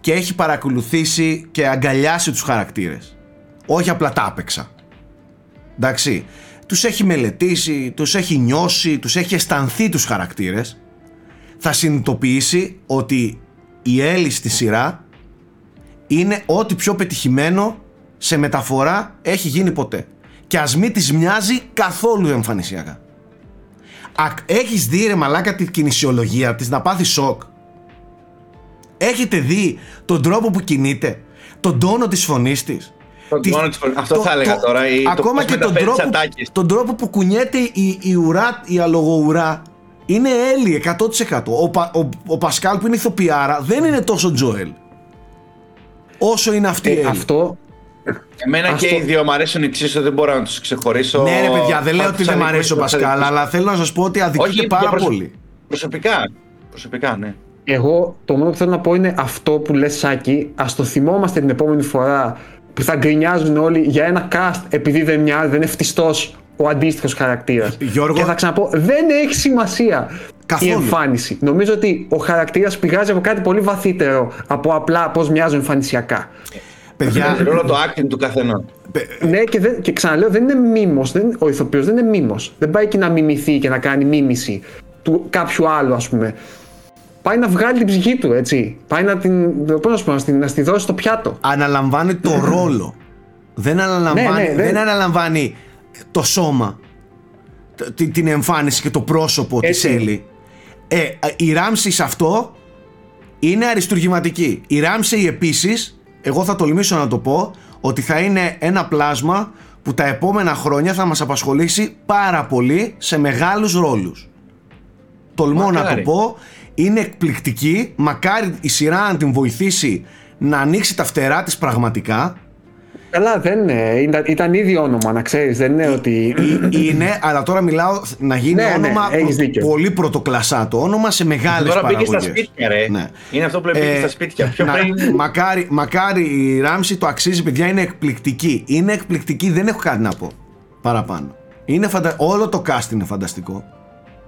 και έχει παρακολουθήσει και αγκαλιάσει τους χαρακτήρες. Όχι απλά τα άπεξα. Εντάξει. Τους έχει μελετήσει, τους έχει νιώσει, τους έχει αισθανθεί τους χαρακτήρες. Θα συνειδητοποιήσει ότι η Έλλη στη σειρά είναι ό,τι πιο πετυχημένο σε μεταφορά έχει γίνει ποτέ. Και ας μην της μοιάζει καθόλου εμφανισιακά. Α- Έχεις δει ρε μαλάκα την κινησιολογία της να πάθεις σοκ; Έχετε δει τον τρόπο που κινείται, τον τόνο της φωνής της; Τον Της- τόνο της φωνής. Αυτό θα έλεγα τώρα, ή το ακόμα πώς και τον μεταφέρει τις τρόπο, ατάκες. τον τρόπο που κουνιέται η, η ουρά, η αλογοουρά είναι Έλλη 100%. Ο, Πα- ο, ο Πασκάλ που είναι ηθοποιάρα δεν είναι τόσο Τζοέλ. Όσο είναι αυτή η Ε, Έλλη. αυτό Εμένα Αυτό- και οι δύο μου αρέσουν εξίσου, δεν μπορώ να τους ξεχωρίσω. Ναι, ρε παιδιά, δεν λέω Θα ότι τους δεν μου αδικήσω, αρέσει ο θα τους Πασκάλ, αδικήσω. αλλά θέλω να σας πω ότι αδικείται Όχι, πάρα για προσω- πολύ. Προσωπικά. Προσωπικά, ναι. Εγώ το μόνο που θέλω να πω είναι αυτό που λες Σάκη, ας το θυμόμαστε την επόμενη φορά που θα γκρινιάζουν όλοι για ένα cast επειδή δεν μοιάζει, δεν είναι φτιστός ο αντίστοιχος χαρακτήρας. Γιώργο- Και θα ξαναπώ, δεν έχει σημασία Καθόλου. η εμφάνιση. Νομίζω ότι ο χαρακτήρας πηγάζει από κάτι πολύ βαθύτερο από απλά πώς μοιάζουν εμφανισιακά. Παιδιά, Παίζει ρόλο το acting του καθενός. Ναι, και, δεν, και ξαναλέω, δεν είναι μήμος. Δεν, ο ηθοποιός δεν είναι μήμος. Δεν πάει εκεί να μιμηθεί και να κάνει μίμηση του κάποιου άλλου, ας πούμε. Πάει να βγάλει την ψυχή του, έτσι. Πάει να την, πώς να σου πω, να, στη- να στη δώσει στο πιάτο. αναλαμβάνει το ρόλο. Δεν αναλαμβάνει, Ναι, ναι, δεν δεν- αναλαμβάνει το σώμα, т- την, την εμφάνιση και το πρόσωπο της Έτσι. Έλλη. Ε, η Ράμσι σε αυτό είναι αριστουργηματική. Η Ράμσι επίσης, εγώ θα τολμήσω να το πω, ότι θα είναι ένα πλάσμα που τα επόμενα χρόνια θα μας απασχολήσει πάρα πολύ σε μεγάλους ρόλους. Τολμώ να το Μακάρι. πω, είναι εκπληκτική, μακάρι η σειρά να την βοηθήσει να ανοίξει τα φτερά της πραγματικά Καλά, δεν είναι. Ήταν, ήταν ήδη όνομα, να ξέρεις. Δεν είναι ότι... είναι, αλλά τώρα μιλάω να γίνει Ναι, ναι, όνομα έχεις προ- δίκιο. πολύ πρωτοκλασσά το όνομα σε μεγάλες Τώρα πήγε παραγωγές. στα σπίτια, ρε. Ναι. Είναι αυτό που λέει πήγε Ε, στα σπίτια. Πιο να- πριν. μακάρι, μακάρι η Ράμση το αξίζει, παιδιά, είναι εκπληκτική. Είναι εκπληκτική, δεν έχω κάτι να πω παραπάνω. Είναι φαντα... Όλο το cast είναι φανταστικό.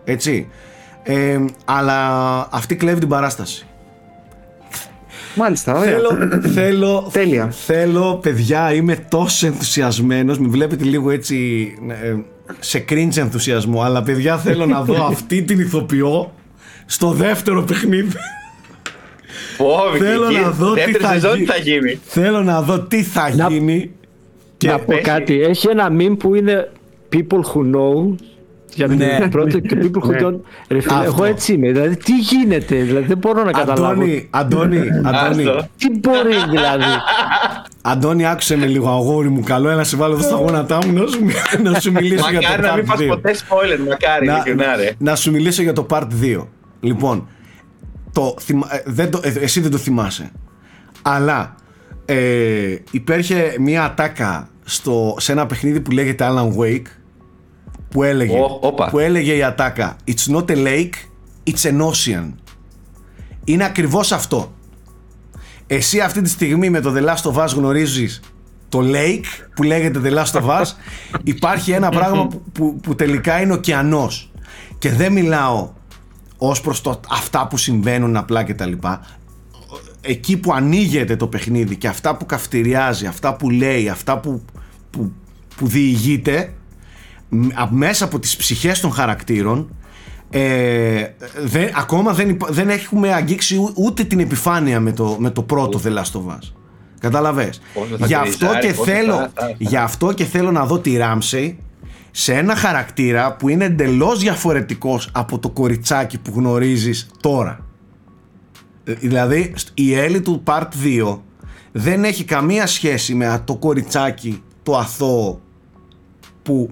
Έτσι. Ε, αλλά αυτή κλέβει την παράσταση. Μάλιστα, ωραία. Θέλω, θέλω, Τέλεια. θέλω, παιδιά, είμαι τόσο ενθουσιασμένος. Με βλέπετε λίγο έτσι ε, σε cringe ενθουσιασμό. Αλλά παιδιά, θέλω να δω αυτή την ηθοποιό στο δεύτερο παιχνίδι. Φόβη, Θέλω εκεί. να δω τι Δεύτερη θα, σεζόν γι- τι θα γίνει. Θέλω να δω τι θα Να- γίνει. να πω έχει- κάτι. Έχει ένα meme που είναι people who know. Για την Ναι. πρώτη και people who Ναι. don't. Ρε φίλε, Αυτό. εγώ έτσι είμαι. Δηλαδή, τι γίνεται, δηλαδή δεν μπορώ να καταλάβω. Αντώνη, Αντώνη, Αντώνη, Άστο. Τι μπορεί δηλαδή. Αντώνη, άκουσε με λίγο αγόρι μου. Καλό, έλα να σε βάλω εδώ στα γόνατά μου να σου, μι- να σου μιλήσω για Μακάρι το να μην part πας 2. ποτέ spoiler, μακάρι, ειλικρινά ρε. να σου μιλήσω για το part 2. Λοιπόν, το, θυμα- ε, δεν το, ε, εσύ δεν το θυμάσαι. Αλλά ε, υπήρχε μια ατάκα στο, σε ένα παιχνίδι που λέγεται Alan Wake που έλεγε, Ω, όπα. που έλεγε η ατάκα It's not a lake, it's an ocean. Είναι ακριβώς αυτό. Εσύ αυτή τη στιγμή με το The Last of Us γνωρίζεις το lake που λέγεται The Last of Us υπάρχει ένα πράγμα που, που, που τελικά είναι ωκεανός και δεν μιλάω ως προς το, αυτά που συμβαίνουν απλά και τα λοιπά εκεί που ανοίγεται το παιχνίδι και αυτά που καυτηριάζει αυτά που λέει, αυτά που, που, που διηγείται μ- α- μέσα από τις ψυχές των χαρακτήρων ε, δεν, ακόμα δεν, υπα- δεν έχουμε αγγίξει ού- ούτε την επιφάνεια με το, με το πρώτο The Last of Us. Καταλαβες. Πόσο θα Γι' αυτό, γκριζάρει, και πόσο θέλω, θα- θα- γι' αυτό και θέλω να δω τη Ράμσεϊ σε ένα χαρακτήρα που είναι εντελώς διαφορετικός από το κοριτσάκι που γνωρίζεις τώρα. Ε, Δηλαδή στ- η Έλλη του Part 2 δεν έχει καμία σχέση με το κοριτσάκι το αθώο που,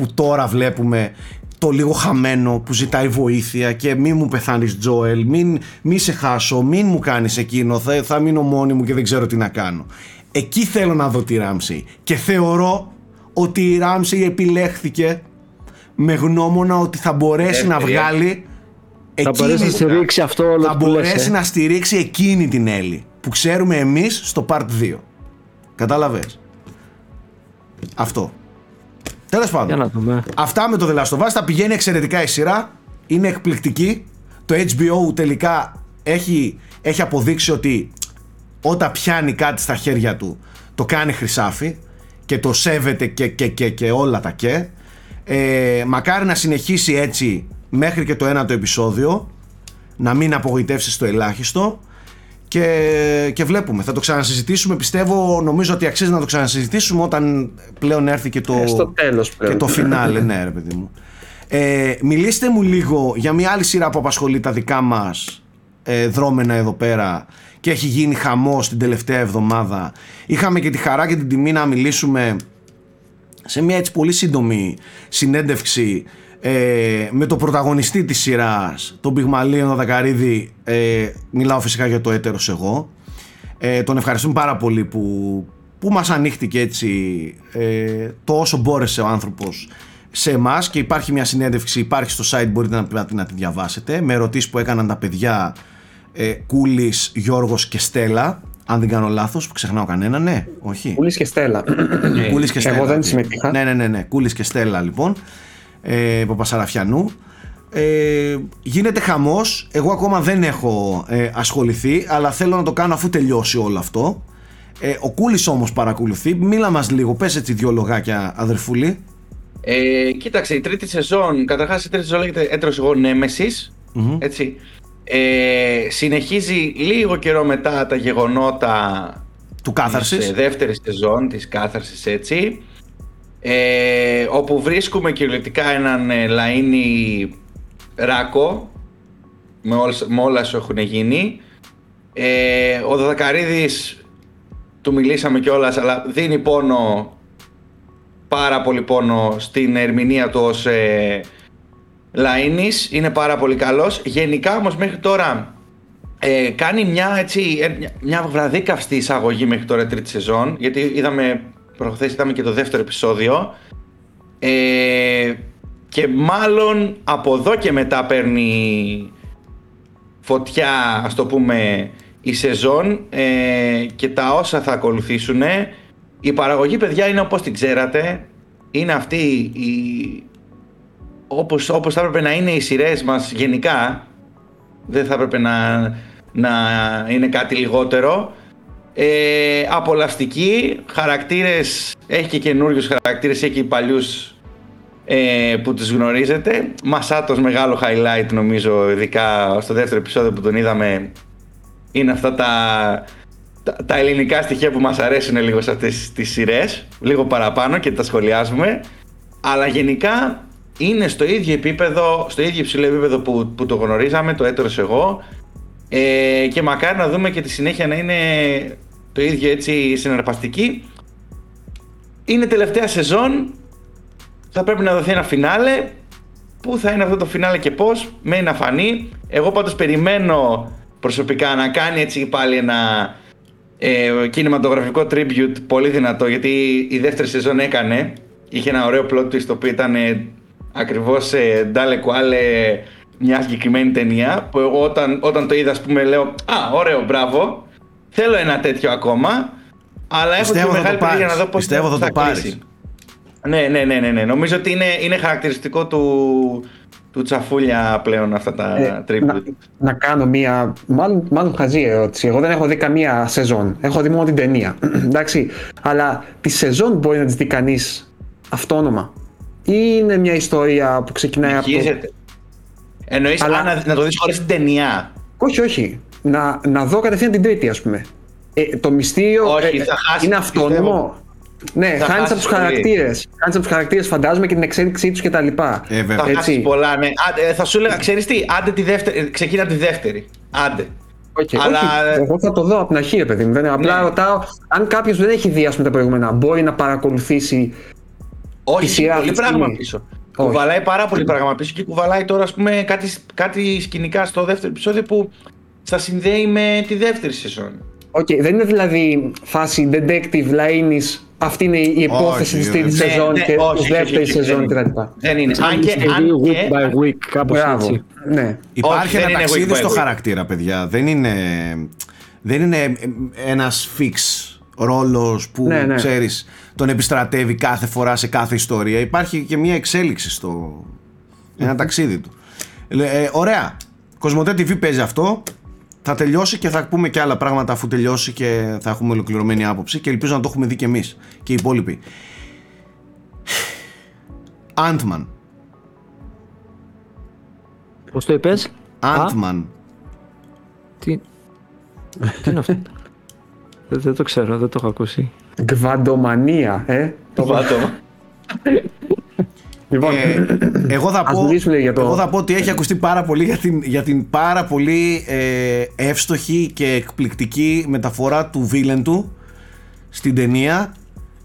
που τώρα βλέπουμε το λίγο χαμένο που ζητάει βοήθεια και μην μου πεθάνεις Τζόελ, μην, μη σε χάσω, μην μου κάνεις εκείνο, θα, θα μείνω μόνη μου και δεν ξέρω τι να κάνω. Εκεί θέλω να δω τη Ράμσεϊ και θεωρώ ότι η Ράμσεϊ επιλέχθηκε με γνώμονα ότι θα μπορέσει να Ελευθερία. βγάλει Θα μπορέσει να εκείνη- στηρίξει αυτό όλο θα που λες, μπορέσει ε. να στηρίξει εκείνη την Έλλη που ξέρουμε εμείς στο Part 2. Κατάλαβες. Αυτό. Τέλος Για πάντων. να δούμε. Αυτά με το The Last of Us. Θα πηγαίνει εξαιρετικά η σειρά. Είναι εκπληκτική. Το HBO τελικά έχει, έχει αποδείξει ότι όταν πιάνει κάτι στα χέρια του το κάνει χρυσάφι και το σέβεται και, και, και, και όλα τα και ε, μακάρι να συνεχίσει έτσι μέχρι και το ένατο επεισόδιο να μην απογοητεύσεις στο ελάχιστο και, και βλέπουμε. Θα το ξανασυζητήσουμε. Πιστεύω, νομίζω ότι αξίζει να το ξανασυζητήσουμε όταν πλέον έρθει και το, Ε, στο τέλος πλέον. και το φινάλε. ναι, ρε παιδί μου. Ε, μιλήστε μου λίγο για μια άλλη σειρά που απασχολεί τα δικά μας ε, δρόμενα εδώ πέρα και έχει γίνει χαμός την τελευταία εβδομάδα. Είχαμε και τη χαρά και την τιμή να μιλήσουμε σε μια έτσι πολύ σύντομη συνέντευξη ε, με το πρωταγωνιστή της σειράς, τον Πυγμαλίον Δακαρίδη, ε, μιλάω φυσικά για το έτερος εγώ. Ε, τον ευχαριστούμε πάρα πολύ που, που μας ανοίχτηκε έτσι ε, το όσο μπόρεσε ο άνθρωπος σε εμάς και υπάρχει μια συνέντευξη, υπάρχει στο site, μπορείτε να, να, να τη διαβάσετε, με ερωτήσεις που έκαναν τα παιδιά ε, Κούλης, Γιώργος και Στέλλα, αν δεν κάνω λάθος, που ξεχνάω κανένα, ναι, όχι. Κούλης και Στέλλα. Κούλης και Στέλλα. Εγώ δεν οκ. συμμετείχα. Ναι, ναι, ναι, ναι. Κούλης και Στέλλα λοιπόν. Ε, Παπασαραφιανού. Ε, γίνεται χαμός. Εγώ ακόμα δεν έχω ε, ασχοληθεί Αλλά θέλω να το κάνω αφού τελειώσει όλο αυτό. Ε, Ο Κούλης όμως παρακολουθεί. Μίλα μας λίγο, πες έτσι δυο λογάκια αδερφούλη. Ε, κοίταξε, η τρίτη σεζόν, καταρχάς η τρίτη σεζόν λέγεται Έτερος εγώ Νέμεσις, έτσι. Ε, συνεχίζει λίγο καιρό μετά τα γεγονότα Του κάθαρσης. της ε, δεύτερης σεζόν της κάθαρσης έτσι ε, όπου βρίσκουμε κυριολεκτικά έναν ε, Λαΐνη Ράκο με, όλες, με όλα σου έχουν γίνει. Ε, ο Δαδακαρίδης του μιλήσαμε κιόλας αλλά δίνει πόνο πάρα πολύ πόνο στην ερμηνεία του ως ε, Λαΐνης. Είναι πάρα πολύ καλός. Γενικά όμως μέχρι τώρα ε, κάνει μια, έτσι, ε, μια- μια βραδύ καυστή εισαγωγή μέχρι τώρα τρίτη σεζόν γιατί είδαμε προχθές είδαμε και το δεύτερο επεισόδιο. Ε, και μάλλον από εδώ και μετά παίρνει φωτιά ας το πούμε η σεζόν ε, και τα όσα θα ακολουθήσουν η παραγωγή παιδιά είναι όπως την ξέρατε. Είναι αυτή η, όπως, όπως θα έπρεπε να είναι οι σειρές μας γενικά δεν θα έπρεπε να, να είναι κάτι λιγότερο ε, απολαυστική χαρακτήρες έχει και καινούριους χαρακτήρες έχει και παλιούς ε, που τους γνωρίζετε. Μασάτος μεγάλο highlight νομίζω ειδικά στο δεύτερο επεισόδιο που τον είδαμε είναι αυτά τα, τα, τα ελληνικά στοιχεία που μας αρέσουν λίγο σε αυτές τις σειρές. Λίγο παραπάνω και τα σχολιάζουμε. Αλλά γενικά είναι στο ίδιο επίπεδο, στο ίδιο υψηλό επίπεδο που, που το γνωρίζαμε, το έτερος εγώ. Ε, και μακάρι να δούμε και τη συνέχεια να είναι το ίδιο έτσι συναρπαστική. Είναι τελευταία σεζόν, θα πρέπει να δοθεί ένα φινάλε. Πού θα είναι αυτό το φινάλε και πώς, μένει να φανεί. Εγώ πάντως περιμένω προσωπικά να κάνει έτσι πάλι ένα ε, κινηματογραφικό tribute πολύ δυνατό γιατί η δεύτερη σεζόν έκανε είχε ένα ωραίο plot twist το οποίο ήταν ε, ακριβώς ε, ντάλε κουάλε μια συγκεκριμένη ταινία που εγώ όταν, όταν το είδα ας πούμε λέω α ωραίο μπράβο θέλω ένα τέτοιο ακόμα αλλά έχω Πιστεύω και θα μεγάλη το περιέργεια να πάρεις. δω πώς Πιστεύω θα το πάρεις. κλείσει. Ναι, ναι, ναι, ναι, ναι. Νομίζω ότι είναι, είναι χαρακτηριστικό του, του τσαφούλια πλέον αυτά τα Ε, tribute. να, να κάνω μία, μάλλον, μάλλον χαζή ερώτηση. Εγώ δεν έχω δει καμία σεζόν. Έχω δει μόνο την ταινία. Εντάξει. Αλλά τη σεζόν μπορεί να της δει κανείς αυτόνομα; Ή είναι μια ιστορία που ξεκινάει από. το- Συνεχίζεται. Εννοείς Αλλά- α, να, να το δεις χωρίς την ταινία; Όχι, όχι. Να, να δω κατευθείαν την τρίτη, ας πούμε. Ε, το μυστήριο Όχι, ε, θα χάσει, είναι πιστεύω. αυτόνομο. Ναι, Θα χάνει από χάσεις τους πολύ. χαρακτήρες. Χάνει από τους χαρακτήρες, φαντάζομαι και την εξέλιξή τους κτλ. Ε, βέβαια. Θα Έτσι. χάσεις πολλά, ναι. Άντε, ε, θα σου έλεγα, ξέρεις τι, άντε τη δεύτερη, ε, ξεκίνα τη δεύτερη. Άντε. Okay, Αλλά- όχι, εγώ θα το δω από την αρχή, ρε παιδί μου. Δεν, απλά Ναι. ρωτάω αν κάποιος δεν έχει δει ας πούμε, τα προηγούμενα, μπορεί να παρακολουθήσει. Όχι, Η σειρά πολύ αυτή τη πράγμα στιγμή; πίσω. Όχι. Κουβαλάει πάρα πολύ πράγμα πίσω και κουβαλάει τώρα ας πούμε, κάτι, κάτι σκηνικά στο δεύτερο επεισόδιο που θα συνδέει με τη δεύτερη σεζόν. Οκ, δεν είναι δηλαδή φάση detective Λαΐνης, αυτή είναι η υπόθεση Όχι, τη τρίτη ναι, σεζόν ναι, και όχι, τη όχι, δεύτερη όχι, σεζόν δεν είναι. κτλ. Δεν είναι. Αν Αν και, και αν week και, by week, κάπως Μπράβο. έτσι. Ναι. Υπάρχει Όχι, ένα δεν είναι ταξίδι week by στο week. χαρακτήρα, παιδιά. Δεν είναι, δεν είναι ένας fix ρόλος που Ναι, ναι. ξέρεις τον επιστρατεύει κάθε φορά σε κάθε ιστορία. Υπάρχει και μια εξέλιξη στο ένα ταξίδι του. Ε, ε, ωραία. Κοσμοτέ TV παίζει αυτό. Θα τελειώσει και θα πούμε και άλλα πράγματα αφού τελειώσει και θα έχουμε ολοκληρωμένη άποψη και ελπίζω να το έχουμε δει και εμείς και οι υπόλοιποι. Ant-Man. Πώς το είπες; Α, Ant-Man. τι... τι είναι αυτό; δεν, δεν το ξέρω, δεν το έχω ακούσει. Γκβαντομανία, ε. Το Βάτο. Λοιπόν, Ε, εγώ, θα Ας πω, μιλήσουμε για το- εγώ θα πω ότι έχει ακουστεί πάρα πολύ για την, για την πάρα πολύ ε, εύστοχη και εκπληκτική μεταφορά του βίλεν του στην ταινία.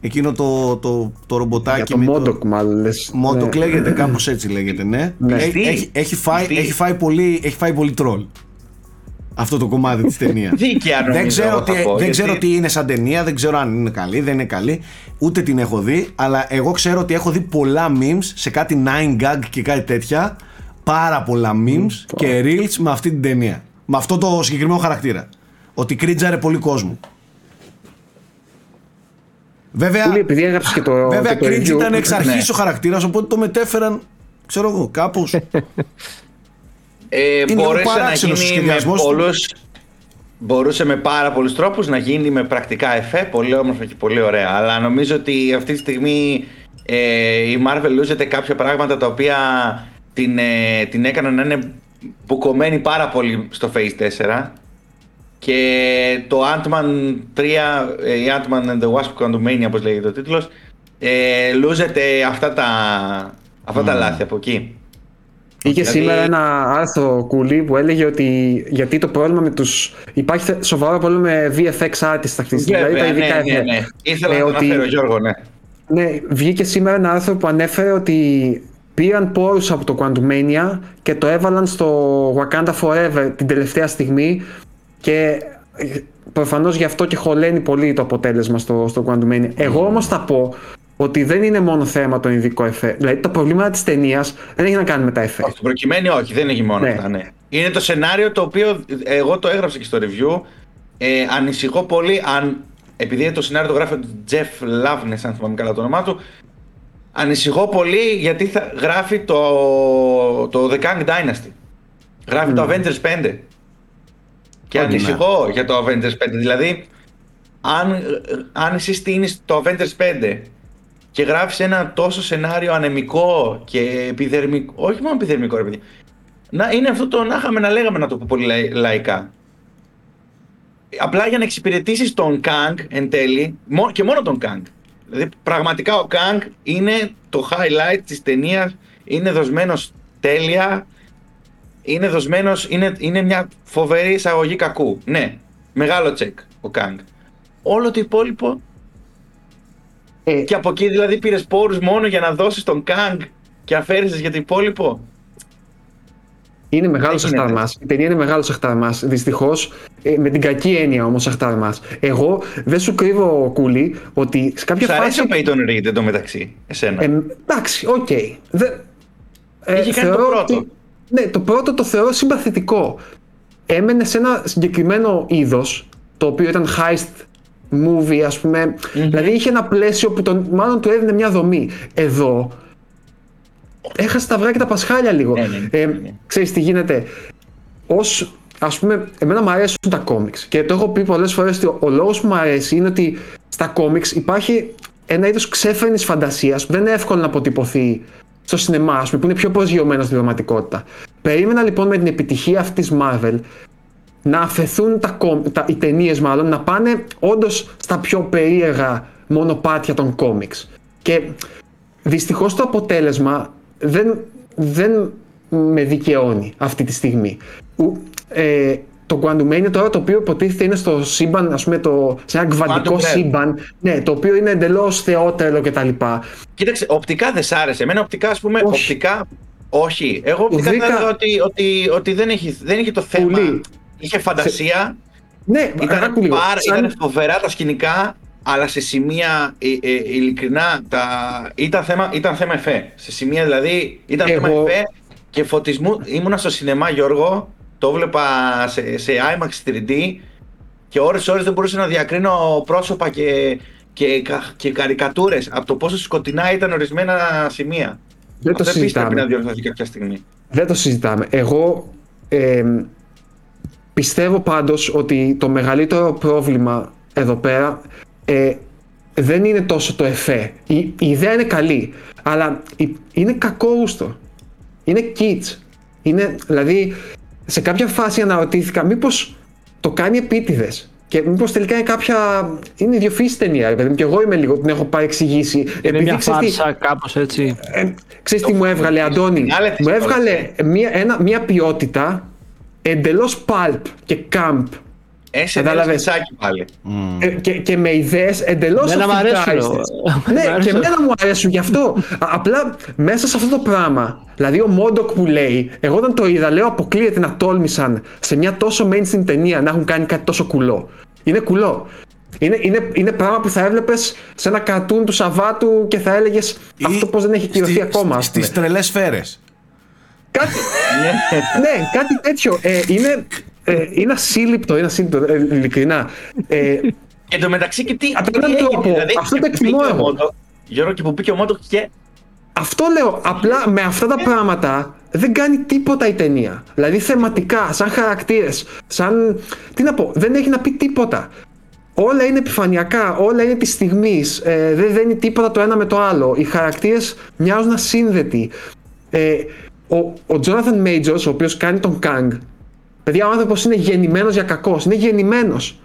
Εκείνο το, το, το ρομποτάκι για το με Μόντοκ μάλλον λες. Μόντοκ Ναι. λέγεται, κάπως έτσι λέγεται, ναι. Ναι. Έχει, Τι; έχει, έχει φάει, Τι; έχει, φάει πολύ, έχει φάει πολύ τρόλ αυτό το κομμάτι της ταινίας. Δίκαια νομίζω. δεν ξέρω, θα τι, πω, δεν γιατί- ξέρω τι είναι σαν ταινία, δεν ξέρω αν είναι καλή, δεν είναι καλή, ούτε την έχω δει, αλλά εγώ ξέρω ότι έχω δει πολλά memes σε κάτι 9 gag και κάτι τέτοια, πάρα πολλά memes και reels με αυτή την ταινία. Με αυτό το συγκεκριμένο χαρακτήρα. Ότι κρίτζαρε πολύ κόσμο. Βέβαια, Πολύ, επειδή έγραψες και το. βέβαια και το cringe review, ήταν εξ αρχής ναι. ο χαρακτήρας, οπότε το μετέφεραν, ξέρω εγώ, κάπως. Ε, λίγο μπορούσε να παράξενος ο γίνει με σχεδιασμός του. πολλούς... Μπορούσε με πάρα πολλούς τρόπους να γίνει με πρακτικά εφέ, πολύ όμορφα και πολύ ωραία. Αλλά νομίζω ότι αυτή τη στιγμή ε, η Marvel λούζεται κάποια πράγματα τα οποία την, ε, την έκαναν να είναι μπουκωμένη πάρα πολύ στο Phase 4. Και το Ant-Man 3, ε, η Ant-Man and the Wasp Quantumania, όπως λέγεται ο τίτλος, ε, λούζεται αυτά τα, αυτά τα λάθη από εκεί. Είχε Δηλαδή- σήμερα ένα άρθρο κουλή που έλεγε ότι γιατί το πρόβλημα με τους... Υπάρχει θε- σοβαρό πρόβλημα με VFX artists αυτή τη στιγμή. Βέβαια, τα ναι, ειδικά ναι, εφέ. ναι. Ήθελα Ε, να το ότι- αναφέρω, Γιώργο, ναι. Ναι, βγήκε σήμερα ένα άρθρο που ανέφερε ότι πήραν πόρους από το Quantumania και το έβαλαν στο Wakanda Forever την τελευταία στιγμή και ε, προφανώς γι' αυτό και χωλαίνει πολύ το αποτέλεσμα στο, στο Quantumania. Εγώ όμως θα πω ότι δεν είναι μόνο θέμα το ειδικό εφέ. Δηλαδή τα προβλήματα της ταινίας δεν έχει να κάνει με τα εφέ. Όχι, στην προκειμένη όχι, δεν έχει μόνο Ναι. αυτά, ναι. Είναι το σενάριο το οποίο εγώ το έγραψα και στο review. Ε, ανησυχώ πολύ αν, επειδή το σενάριο το γράφει ο Jeff Loveness, αν θυμάμαι καλά το όνομά του, ανησυχώ πολύ γιατί θα γράφει το, το The Kang Dynasty. Γράφει το Avengers 5. Και Όχι, ανησυχώ για το Avengers 5. Δηλαδή, αν, αν εσύ στείνεις το Avengers 5 και γράφεις ένα τόσο σενάριο ανεμικό και επιδερμικό, όχι μόνο επιδερμικό ρε παιδί, να είναι αυτό το να είχαμε να λέγαμε να το πω πολύ λαϊ- λαϊκά. Απλά για να εξυπηρετήσεις τον Kang εν τέλει, μο- και μόνο τον Kang. Δηλαδή πραγματικά ο Kang είναι το highlight της ταινίας, είναι δοσμένος τέλεια, είναι δοσμένος, είναι, είναι μια φοβερή εισαγωγή κακού. Ναι, μεγάλο τσεκ ο Kang. Όλο το υπόλοιπο Ε, και από εκεί δηλαδή πήρες πόρους μόνο για να δώσεις τον Kang και αφαίρεσαι για το υπόλοιπο; Είναι μεγάλο Δεν γίνεται. αχταρμά. Η ταινία είναι μεγάλος αχταρμάς. Δυστυχώς, με την κακή έννοια όμως αχταρμά. Εγώ δεν σου κρύβω, Κούλη, ότι σε κάποια Σ' αρέσει φάση. ο Peyton Reed εντωμεταξύ, εσένα; Ε, εντάξει, οκ. Δεν- ε, Είχε κάνει το θεωρώ πρώτο. ότι- ναι, το πρώτο το θεωρώ συμπαθητικό. Έμενε σε ένα συγκεκριμένο είδος, το οποίο ήταν heist movie, ας πούμε. Δηλαδή είχε ένα πλαίσιο που τον, μάλλον του έδινε μια δομή. Εδώ έχασε τα βράκια τα πασχάλια λίγο. Ναι, ναι, ναι, Ε, ναι. ξέρεις τι γίνεται; Ως, ας πούμε, εμένα μου αρέσουν τα κόμιξ και το έχω πει πολλές φορές ότι ο, ο λόγος που μου αρέσει είναι ότι στα κόμιξ υπάρχει ένα είδος ξέφρενης φαντασίας που δεν είναι εύκολο να αποτυπωθεί στο σινεμά, ας πούμε, που είναι πιο προσγειωμένο στην πραγματικότητα. Περίμενα λοιπόν με την επιτυχία αυτής της Marvel να αφαιθούν τα, κομ- τα, οι ταινίες μάλλον να πάνε όντως στα πιο περίεργα μονοπάτια των κόμιξ. Και δυστυχώς το αποτέλεσμα δεν, δεν με δικαιώνει αυτή τη στιγμή. Ου- Ε, το Quantumania τώρα το οποίο υποτίθεται είναι στο σύμπαν, ας πούμε, το, σε ένα κβαντικό Quantum Realm. σύμπαν, ναι, το οποίο είναι εντελώς θεότερο κτλ. Κοίταξε, οπτικά δεν σ' άρεσε. Εμένα οπτικά, ας πούμε, Όχι. οπτικά. Όχι. Εγώ οπτικά βρήκα- θα έλεγα ότι, ότι, ότι δεν, έχει, δεν είχε το θέμα. Πολύ. Είχε φαντασία. Ναι, Ήταν, άκου λίγο. πάρα, Σαν- ήταν φοβερά τα σκηνικά, αλλά σε σημεία ε, ε, ειλικρινά τα, ήταν, θέμα, ήταν θέμα εφέ. Σε σημεία δηλαδή ήταν θέμα Εγώ- εφέ και φωτισμού. Ήμουνα στο σινεμά Γιώργο, το βλέπα σε, σε IMAX 3D και ώρες ώρες δεν μπορούσα να διακρίνω πρόσωπα και, και, κα- και καρικατούρες από το πόσο σκοτεινά ήταν ορισμένα σημεία. Δεν το Αυτό επίσης συζητάμε. πρέπει να διορθωθεί κάποια στιγμή. Δεν το συζητάμε. Εγώ ε, Πιστεύω πάντως ότι το μεγαλύτερο πρόβλημα εδώ πέρα ε, δεν είναι τόσο το εφέ. Η, η ιδέα είναι καλή, αλλά η- είναι κακόγουστο. Είναι kids. Είναι, δηλαδή, σε κάποια φάση αναρωτήθηκα μήπως το κάνει επίτηδες. Και μήπως τελικά είναι κάποια. είναι ιδιοφύση ταινία, ρε παιδί μου. Και εγώ είμαι λίγο, την έχω παρεξηγήσει. Είναι μια ξέρεις τι- φάρσα κάπως έτσι. ε, ξέρεις τι μου έβγαλε, Αντώνη; φινάλε της Μου όλης, έβγαλε μια, ένα, μια ποιότητα εντελώς pulp και camp Έσε Κατάλαβες; Κατάλαβες. πάλι. ε, και, και με ιδέες εντελώς Εμένα μ' αρέσουν. αυτοκράτιστες. Μ' ναι, και αρέσουν. εμένα μου αρέσουν γι' αυτό. Α- απλά μέσα σε αυτό το πράγμα, δηλαδή ο Μόντοκ που λέει, εγώ όταν το είδα, λέω αποκλείεται να τόλμησαν σε μια τόσο mainstream ταινία να έχουν κάνει κάτι τόσο κουλό. Είναι κουλό. Είναι, είναι, είναι πράγμα που θα έβλεπες σε ένα καρτούν του Σαββάτου και θα έλεγες αυτό πώς δεν έχει ακυρωθεί ακόμα. ας Στις πούμε. τρελές σφαίρες. Κάτι, ναι, κάτι τέτοιο. Ε, είναι, ε, είναι ασύλληπτο, είναι ασύλληπτο, ε, ειλικρινά. Ε, Και το μεταξύ και τι, Από τι έναν έγινε, τρόπο, δηλαδή, αυτό και το που εκτιμώ πήγε ο εγώ. Μόντο- Γιώργο και που πήγε ο Μόντο και αυτό λέω. Απλά με αυτά τα πράγματα δεν κάνει τίποτα η ταινία. Δηλαδή θεματικά, σαν χαρακτήρες, σαν. Τι να πω, δεν έχει να πει τίποτα. Όλα είναι επιφανειακά, όλα είναι της στιγμής. Ε, δεν δένει τίποτα το ένα με το άλλο. Οι χαρακτήρες μοιάζουν ασύνδετοι. Ε, ο, ο Jonathan Majors, ο οποίος κάνει τον Kang, παιδιά, ο άνθρωπος είναι γεννημένος για κακός. Είναι γεννημένος.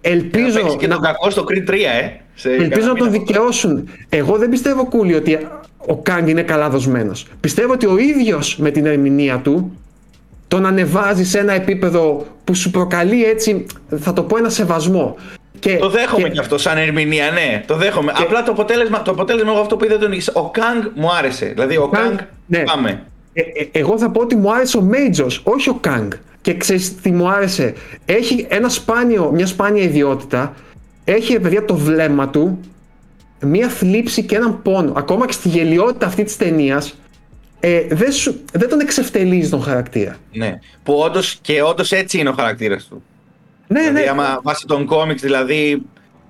Ελπίζω παίξει και να, τον κακό στο Creed 3, ε. Σε Ελπίζω κανένα να τον μήνα. δικαιώσουν. Εγώ δεν πιστεύω κούλι ότι ο Κάγκ είναι καλά δοσμένος. Πιστεύω ότι ο ίδιος με την ερμηνεία του τον ανεβάζει σε ένα επίπεδο που σου προκαλεί έτσι, θα το πω ένα σεβασμό. Και, Το δέχομαι και- και αυτό σαν ερμηνεία, ναι. Το δέχομαι. Απλά το αποτέλεσμα, το αποτέλεσμα εγώ αυτό που είδα τον Ο Κang μου άρεσε. Δηλαδή ο Kang, Κang. ναι. Πάμε. Ε, ε, εγώ θα πω ότι μου άρεσε ο Majors, όχι ο Κάγκ. Και ξέρεις τι μου άρεσε; Έχει ένα σπάνιο, μια σπάνια ιδιότητα. Έχει, ρε παιδιά, το βλέμμα του μια θλίψη και έναν πόνο. Ακόμα και στη γελιότητα αυτή της ταινίας. Ε, δεν, σου- δεν τον εξευτελίζει τον χαρακτήρα. Ναι. Που όντως και όντως έτσι είναι ο χαρακτήρας του. Ναι, δηλαδή, ναι. άμα βάσει των κόμιξ, δηλαδή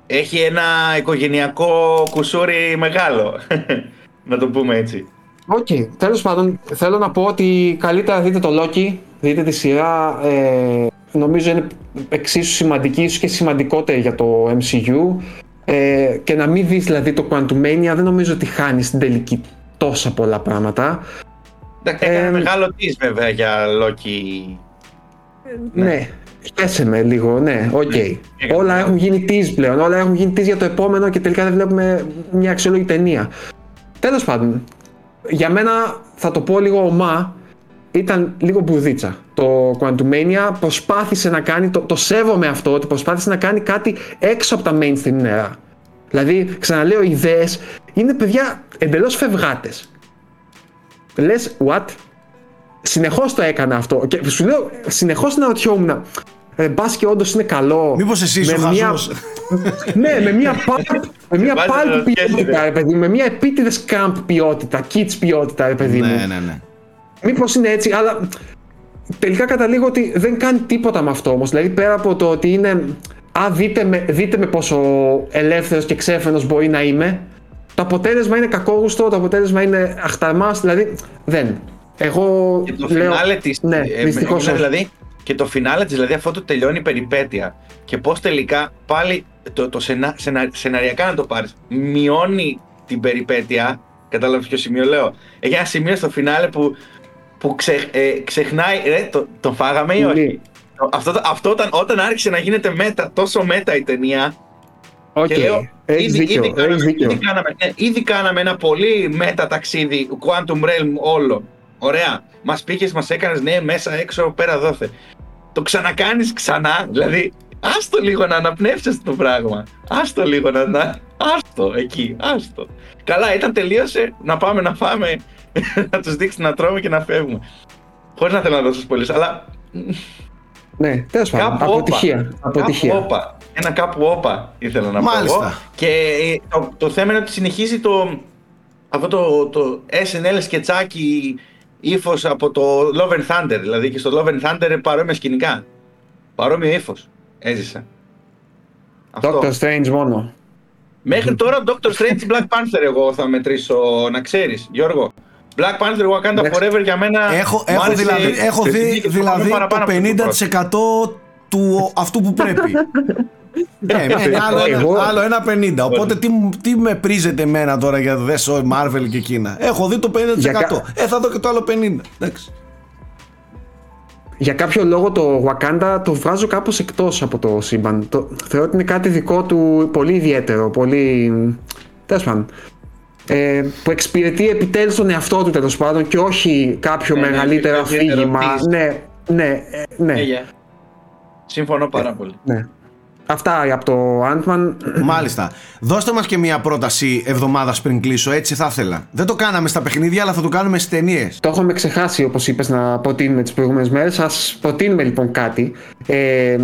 έχει ένα οικογενειακό κουσούρι μεγάλο. να το πούμε έτσι. Οκ. Τέλος πάντων, θέλω να πω ότι καλύτερα δείτε το Loki, δείτε τη σειρά. Ε, νομίζω είναι εξίσου σημαντική, ίσως και σημαντικότερη για το MCU. Ε, και να μην δεις δηλαδή το Quantumania, δεν νομίζω ότι χάνεις στην τελική τόσα πολλά πράγματα. Εντάξει, έκανε Ε, μεγάλο tease βέβαια για Loki. Ναι. Χαίρεσαι με λίγο, ναι, οκ. Ναι. Όλα έχουν γίνει tease πλέον, όλα έχουν γίνει tease για το επόμενο και τελικά δεν βλέπουμε μια αξιόλογη ταινία. Τέλος πάντων, για μένα θα το πω λίγο ομά, ήταν λίγο μπουδίτσα. Το Quantumania προσπάθησε να κάνει, το, το σέβομαι αυτό, ότι προσπάθησε να κάνει κάτι έξω από τα mainstream νερά. Δηλαδή, ξαναλέω, οι ιδέες είναι παιδιά εντελώς φευγάτες. Λες, what? Συνεχώς το έκανα αυτό. Και σου λέω, συνεχώς να ρωτιόμουν. Ε, Μπας και όντως είναι καλό. Μήπως εσύ είσαι Με ο μια- χαζός. ναι, με μια pulp, με μια Βάζει να pulp ρωτιέσαι, ποιότητα, ρε. ρε παιδί μου, με μια επίτηδες camp ποιότητα, kids ποιότητα, ρε παιδί μου. Ναι, ναι, ναι. Μήπως είναι έτσι, αλλά τελικά καταλήγω ότι δεν κάνει τίποτα με αυτό όμως. Δηλαδή πέρα από το ότι είναι. Α, δείτε με, δείτε με πόσο ελεύθερος και ξέφρενος μπορεί να είμαι. Το αποτέλεσμα είναι κακόγουστο, το αποτέλεσμα είναι αχταρμάς, δηλαδή δεν. Εγώ Και το λέω. φινάλε της, Ναι, ε, δυστυχώς. είναι δηλαδή, και το φινάλε της, δηλαδή αυτό το τελειώνει η περιπέτεια και πώς τελικά πάλι το, το σενα, σενα- σεναριακά να το πάρεις, μειώνει την περιπέτεια, κατάλαβες ποιο σημείο λέω, έχει ένα σημείο στο φινάλε που, που ξε, ε, ξεχνάει, ρε, το, τον φάγαμε ή όχι; Αυτό, αυτό όταν, όταν άρχισε να γίνεται meta, τόσο meta η ταινία, Οκ, και λέω, έχεις ήδη, δίκιο, ήδη, κάναμε, έχεις δίκιο. ήδη, κάναμε, ναι, ήδη κάναμε ένα πολύ meta ταξίδι, Quantum Realm όλο. Ωραία. Μας πήγες, μας έκανες ναι, μέσα, έξω, πέρα, δόθε. Το ξανακάνεις ξανά, δηλαδή. Άστο λίγο να αναπνεύσεις το πράγμα. Άστο λίγο να. να άστο εκεί, άστο. Καλά, ήταν τελείωσε. Να πάμε να φάμε, να τους δείξεις να τρώμε και να φεύγουμε. Χωρίς να θέλω να δώσω πολλέ, αλλά Ναι, τέλος πάντων. Κάπου Αποτυχία. όπα. αποτυχία. Κάπου όπα. Ένα κάπου όπα ήθελα να πω Μάλιστα. εγώ. Και ε, το, το θέμα είναι ότι συνεχίζει το, αυτό το, το SNL σκετσάκι ύφος από το Love and Thunder. Δηλαδή και στο Love and Thunder παρόμοια σκηνικά. Παρόμοιο ύφος. Έζησα. Αυτό. Doctor Strange μόνο. Μέχρι τώρα Doctor Strange Black Panther εγώ θα μετρήσω, να ξέρεις, Γιώργο. Black Panther Wakanda Forever για μένα. Έχω, μου έχω άρεσε δηλαδή, έχω και δει συνέχεια το δηλαδή παραπάνω το από το πρώτο. 50% του αυτού που πρέπει. Ε, εμένα, άλλο, Εγώ- ένα, άλλο ένα 50. Οπότε τι, μου- τι με πρίζετε εμένα τώρα για το δες ο Marvel και εκείνα. Έχω δει το 50%. Για κα- Ε, θα δω και το άλλο 50. Εντάξει. Για κάποιο λόγο το Wakanda το βγάζω κάπως εκτός από το σύμπαν. Το, θεωρώ ότι είναι κάτι δικό του πολύ ιδιαίτερο, πολύ... τέλος πάντων. Ε, που εξυπηρετεί επιτέλους τον εαυτό του τέλος πάντων και όχι κάποιο Ναι, ναι, μεγαλύτερο κάποιο ιδιαίτερο αφήγημα. tease. Ναι, ναι, ε, ναι, Ναι, yeah. Συμφωνώ πάρα πολύ. ναι. Αυτά από το Ant-Man. Μάλιστα. Δώστε μας και μια πρόταση εβδομάδας πριν κλείσω. Έτσι θα ήθελα. Δεν το κάναμε στα παιχνίδια, αλλά θα το κάνουμε στις ταινίες. Το έχουμε ξεχάσει όπως είπες να προτείνουμε τις προηγούμενες μέρες. Ας προτείνουμε λοιπόν κάτι. Ε,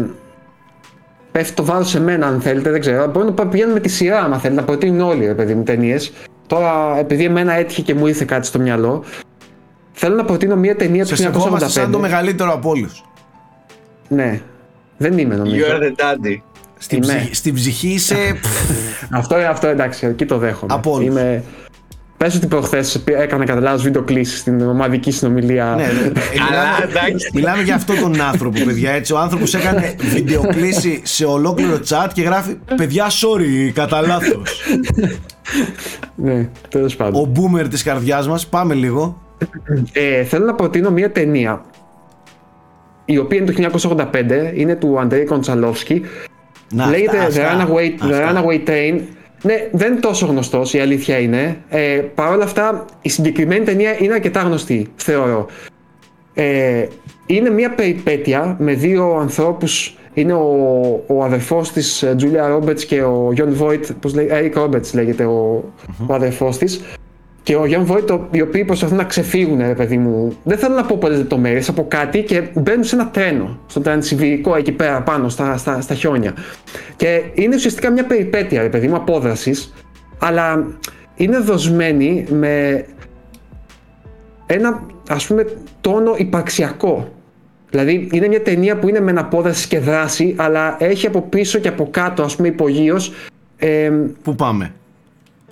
πέφτει το βάρος σε μένα αν θέλετε, δεν ξέρω. Μπορεί να πηγαίνουμε με τη σειρά αν θέλετε, να προτείνουν όλοι ρε παιδί μου ταινίες. Τώρα επειδή εμένα έτυχε και μου ήρθε κάτι στο μυαλό. Θέλω να προτείνω μια ταινία του Σε σεβόμαστε σαν το 1985. μεγαλύτερο από όλους. Ναι, δεν είμαι You νομίζω. are the daddy. Στην, Είμαι. ψυχή, στην ψυχή είσαι. Αυτό, αυτό εντάξει, εκεί το δέχομαι. Από όλους. Είμαι... Πες ότι προχθές έκανα κατά λάθος βίντεο κλήση στην ομαδική συνομιλία. ναι, ναι. Ε, Αλλά μιλάμε, εντάξει. μιλάμε για αυτόν τον άνθρωπο, παιδιά. Έτσι. Ο άνθρωπος έκανε βιντεοκλήση σε ολόκληρο chat και γράφει Παιδιά, sorry, κατά λάθος. ναι, τέλος πάντων. Ο boomer της καρδιάς μας. Πάμε λίγο. Ε, θέλω να προτείνω μια ταινία η οποία είναι το 1985, είναι του Αντρέι Κοντσαλόφσκι. Να, Λέγεται αυτά, The, αυτά, Runaway, The αυτά. Runaway Train. Ναι, δεν είναι τόσο γνωστός, η αλήθεια είναι. Ε, Παρ' όλα αυτά, η συγκεκριμένη ταινία είναι αρκετά γνωστή, θεωρώ. Ε, είναι μια περιπέτεια με δύο ανθρώπους είναι ο, ο αδερφός της ε, Julia Roberts και ο John Voight, πώς λέει, Eric Roberts λέγεται ο, ο αδερφός της και ο John Voight, ο- οι οποίοι προσπαθούν να ξεφύγουν, ρε παιδί μου. Δεν θέλω να πω πολλές λεπτομέρειες από κάτι και μπαίνουν σε ένα τρένο, στο τρανσιβηρικό εκεί πέρα πάνω στα, στα, στα χιόνια. Και είναι ουσιαστικά μια περιπέτεια, ρε παιδί μου, απόδρασης, αλλά είναι δοσμένη με ένα ας πούμε τόνο υπαρξιακό. Δηλαδή είναι μια ταινία που είναι με αναπόδραση και δράση, αλλά έχει από πίσω και από κάτω, ας πούμε, υπογείως, ε, Πού πάμε;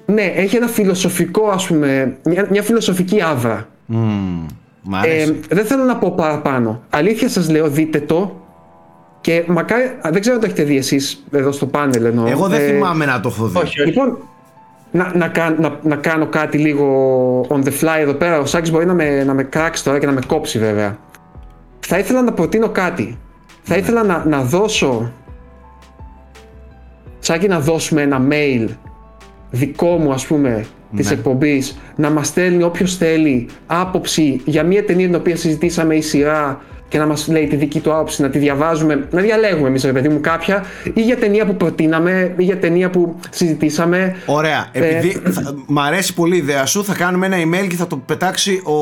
Ναι, έχει ένα φιλοσοφικό, ας πούμε, μια, μια φιλοσοφική άβρα. Μμμ, Μ' Ε, αρέσει. δεν θέλω να πω παραπάνω. Αλήθεια σας λέω, δείτε το. Και μακάρι, α, δεν ξέρω αν το έχετε δει εσείς εδώ στο πάνελ εννοώ. Εγώ δεν Ε, θυμάμαι να το έχω δει. Όχι, όχι. Λοιπόν, να, να, κα- να, να κάνω κάτι λίγο on the fly εδώ πέρα. Ο Σάκης μπορεί να με, να με κράξει τώρα και να με κόψει βέβαια. Θα ήθελα να προτείνω κάτι. Θα ήθελα να, να δώσω... Σάκη να δώσουμε ένα mail δικό μου ας πούμε της Ναι. εκπομπής να μας στέλνει όποιος θέλει άποψη για μια ταινία την οποία συζητήσαμε η σειρά και να μας λέει τη δική του άποψη, να τη διαβάζουμε, να διαλέγουμε εμείς ρε παιδί μου κάποια ή για ταινία που προτείναμε ή για ταινία που συζητήσαμε. Ωραία. Ε, Επειδή θα- μ' αρέσει πολύ η ιδέα σου, θα κάνουμε ένα email και θα το πετάξει ο,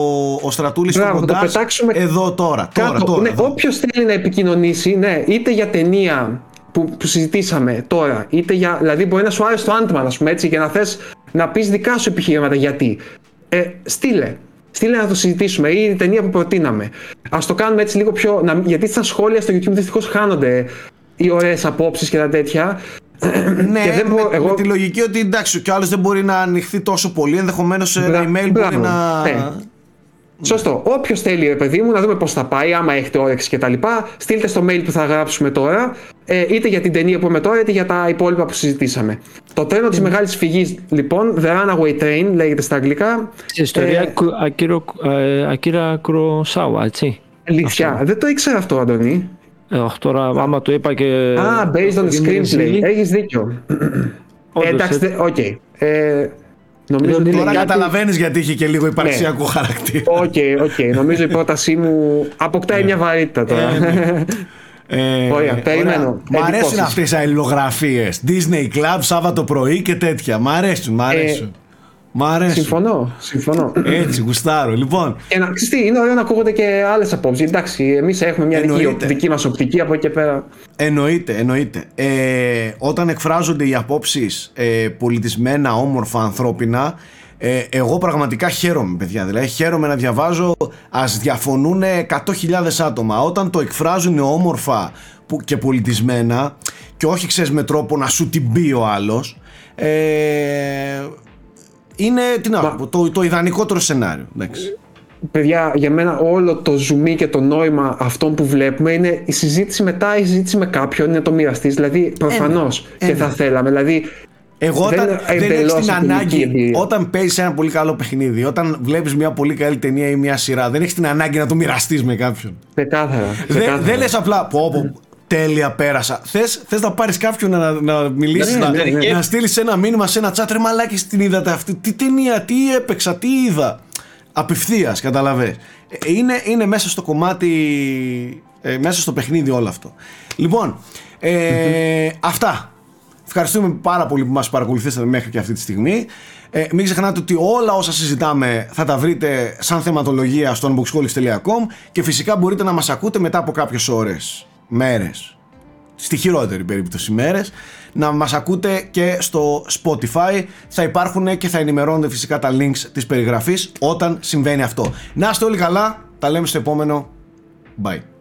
ο Στρατούλης στο Μπράβο, θα το μοντάζ πετάξουμε εδώ τώρα. Τώρα, Κάτω, τώρα. ναι, εδώ. όποιος θέλει να επικοινωνήσει, ναι, είτε για ταινία που, που συζητήσαμε τώρα, είτε για. Δηλαδή, μπορεί να σου άρεσε το Ant-Man, ας πούμε έτσι, και να θες να πεις δικά σου επιχειρήματα γιατί. Ε, στείλε. Στείλε να το συζητήσουμε ή η ταινία που προτείναμε. Α το κάνουμε έτσι λίγο πιο. Να, γιατί στα σχόλια στο YouTube δυστυχώς χάνονται οι ωραίες απόψεις και τα τέτοια. Ναι, και δεν με, μπορώ- εγώ- με τη λογική ότι εντάξει, κι άλλος δεν μπορεί να ανοιχθεί τόσο πολύ. Ενδεχομένως ένα Μπρα- email μπράβο. μπορεί να. Ναι. Σωστό. Όποιος θέλει, ρε παιδί μου, να δούμε πώς θα πάει, άμα έχετε όρεξη κτλ. Στείλτε στο mail που θα γράψουμε τώρα, ε, είτε για την ταινία που είμαι τώρα, είτε για τα υπόλοιπα που συζητήσαμε. Το τρένο της μεγάλης φυγής, λοιπόν, The Runaway Train, λέγεται στα αγγλικά. Σε ιστορία Ε, Κου- Ακύρο- ε, Ακύρα Κροσάουα, έτσι. Αλήθεια. Δεν το ήξερα αυτό, Αντωνή. Ε, όχι, τώρα, άμα το είπα και. Α, based on the γίνει screenplay. ζήλι, Έχεις δίκιο. όντως, Ε, εντάξει, ε, δε- οκ. Ε, νομίζω ότι Δεν Τώρα είναι κάτι- καταλαβαίνεις γιατί είχε και λίγο υπαρξιακό χαρακτήρα. OK, OK. Νομίζω η πρότασή μου αποκτάει μια βαρύτητα τώρα. Ε, Ωραία, περιμένω. Μ' αρέσουν Εντυπώσεις. αυτές οι αλληλογραφίες. Disney Club, Σάββατο πρωί και τέτοια. Μ' αρέσουν, μ' αρέσουν. Μ' αρέσουν. συμφωνώ, συμφωνώ. Έτσι, γουστάρω. Λοιπόν, Και να ξέρεις τι, είναι ωραίο να ακούγονται και άλλες απόψεις. Εντάξει, εμείς έχουμε μια δική, Εννοείται. δική μας οπτική από εκεί και πέρα. εννοείται, εννοείται. Ε, όταν εκφράζονται οι απόψεις ε, πολιτισμένα, όμορφα, ανθρώπινα, ε, εγώ πραγματικά χαίρομαι, παιδιά. Δηλαδή, χαίρομαι να διαβάζω. Α διαφωνούν 100.000 άτομα. Όταν το εκφράζουν όμορφα που, και πολιτισμένα, και όχι ξέρεις με τρόπο να σου την πει ο άλλος. Ε, είναι τι να πω, το, το ιδανικότερο σενάριο. Εντάξει. Παιδιά, για μένα όλο το ζουμί και το νόημα αυτών που βλέπουμε είναι η συζήτηση μετά, η συζήτηση με κάποιον, είναι το μοιραστής. Δηλαδή, προφανώς ε, και ναι. θα θέλαμε. Δηλαδή, Εγώ δεν όταν είναι δεν, εντελώς έχεις την ατομική ανάγκη, εμπειρία. όταν παίζεις ένα πολύ καλό παιχνίδι, όταν βλέπεις μια πολύ καλή ταινία ή μια σειρά, δεν έχεις την ανάγκη να το μοιραστείς με κάποιον. Ξεκάθαρα. Δεν, ξεκάθαρα. δεν λες απλά πω, πω, τέλεια πέρασα. Θες θες να πάρεις κάποιον να, να μιλήσεις, Ναι, να, ναι, ναι. να στείλεις ένα μήνυμα σε ένα chat. Ρε μαλάκι, την είδατε αυτή. Τι ταινία, τι έπαιξα, τι είδα. Απευθείας, καταλαβες. Ε, Είναι, είναι μέσα στο κομμάτι, ε, μέσα στο παιχνίδι όλο αυτό. Λοιπόν, ε, αυτά. Ευχαριστούμε πάρα πολύ που μας παρακολουθήσατε μέχρι και αυτή τη στιγμή. Ε, μην ξεχνάτε ότι όλα όσα συζητάμε θα τα βρείτε σαν θεματολογία στο unboxholics.com και φυσικά μπορείτε να μας ακούτε μετά από κάποιες ώρες, μέρες, στη χειρότερη περίπτωση μέρες, να μας ακούτε και στο Spotify. Θα υπάρχουν και θα ενημερώνονται φυσικά τα links της περιγραφής όταν συμβαίνει αυτό. Να είστε όλοι καλά, τα λέμε στο επόμενο. Bye.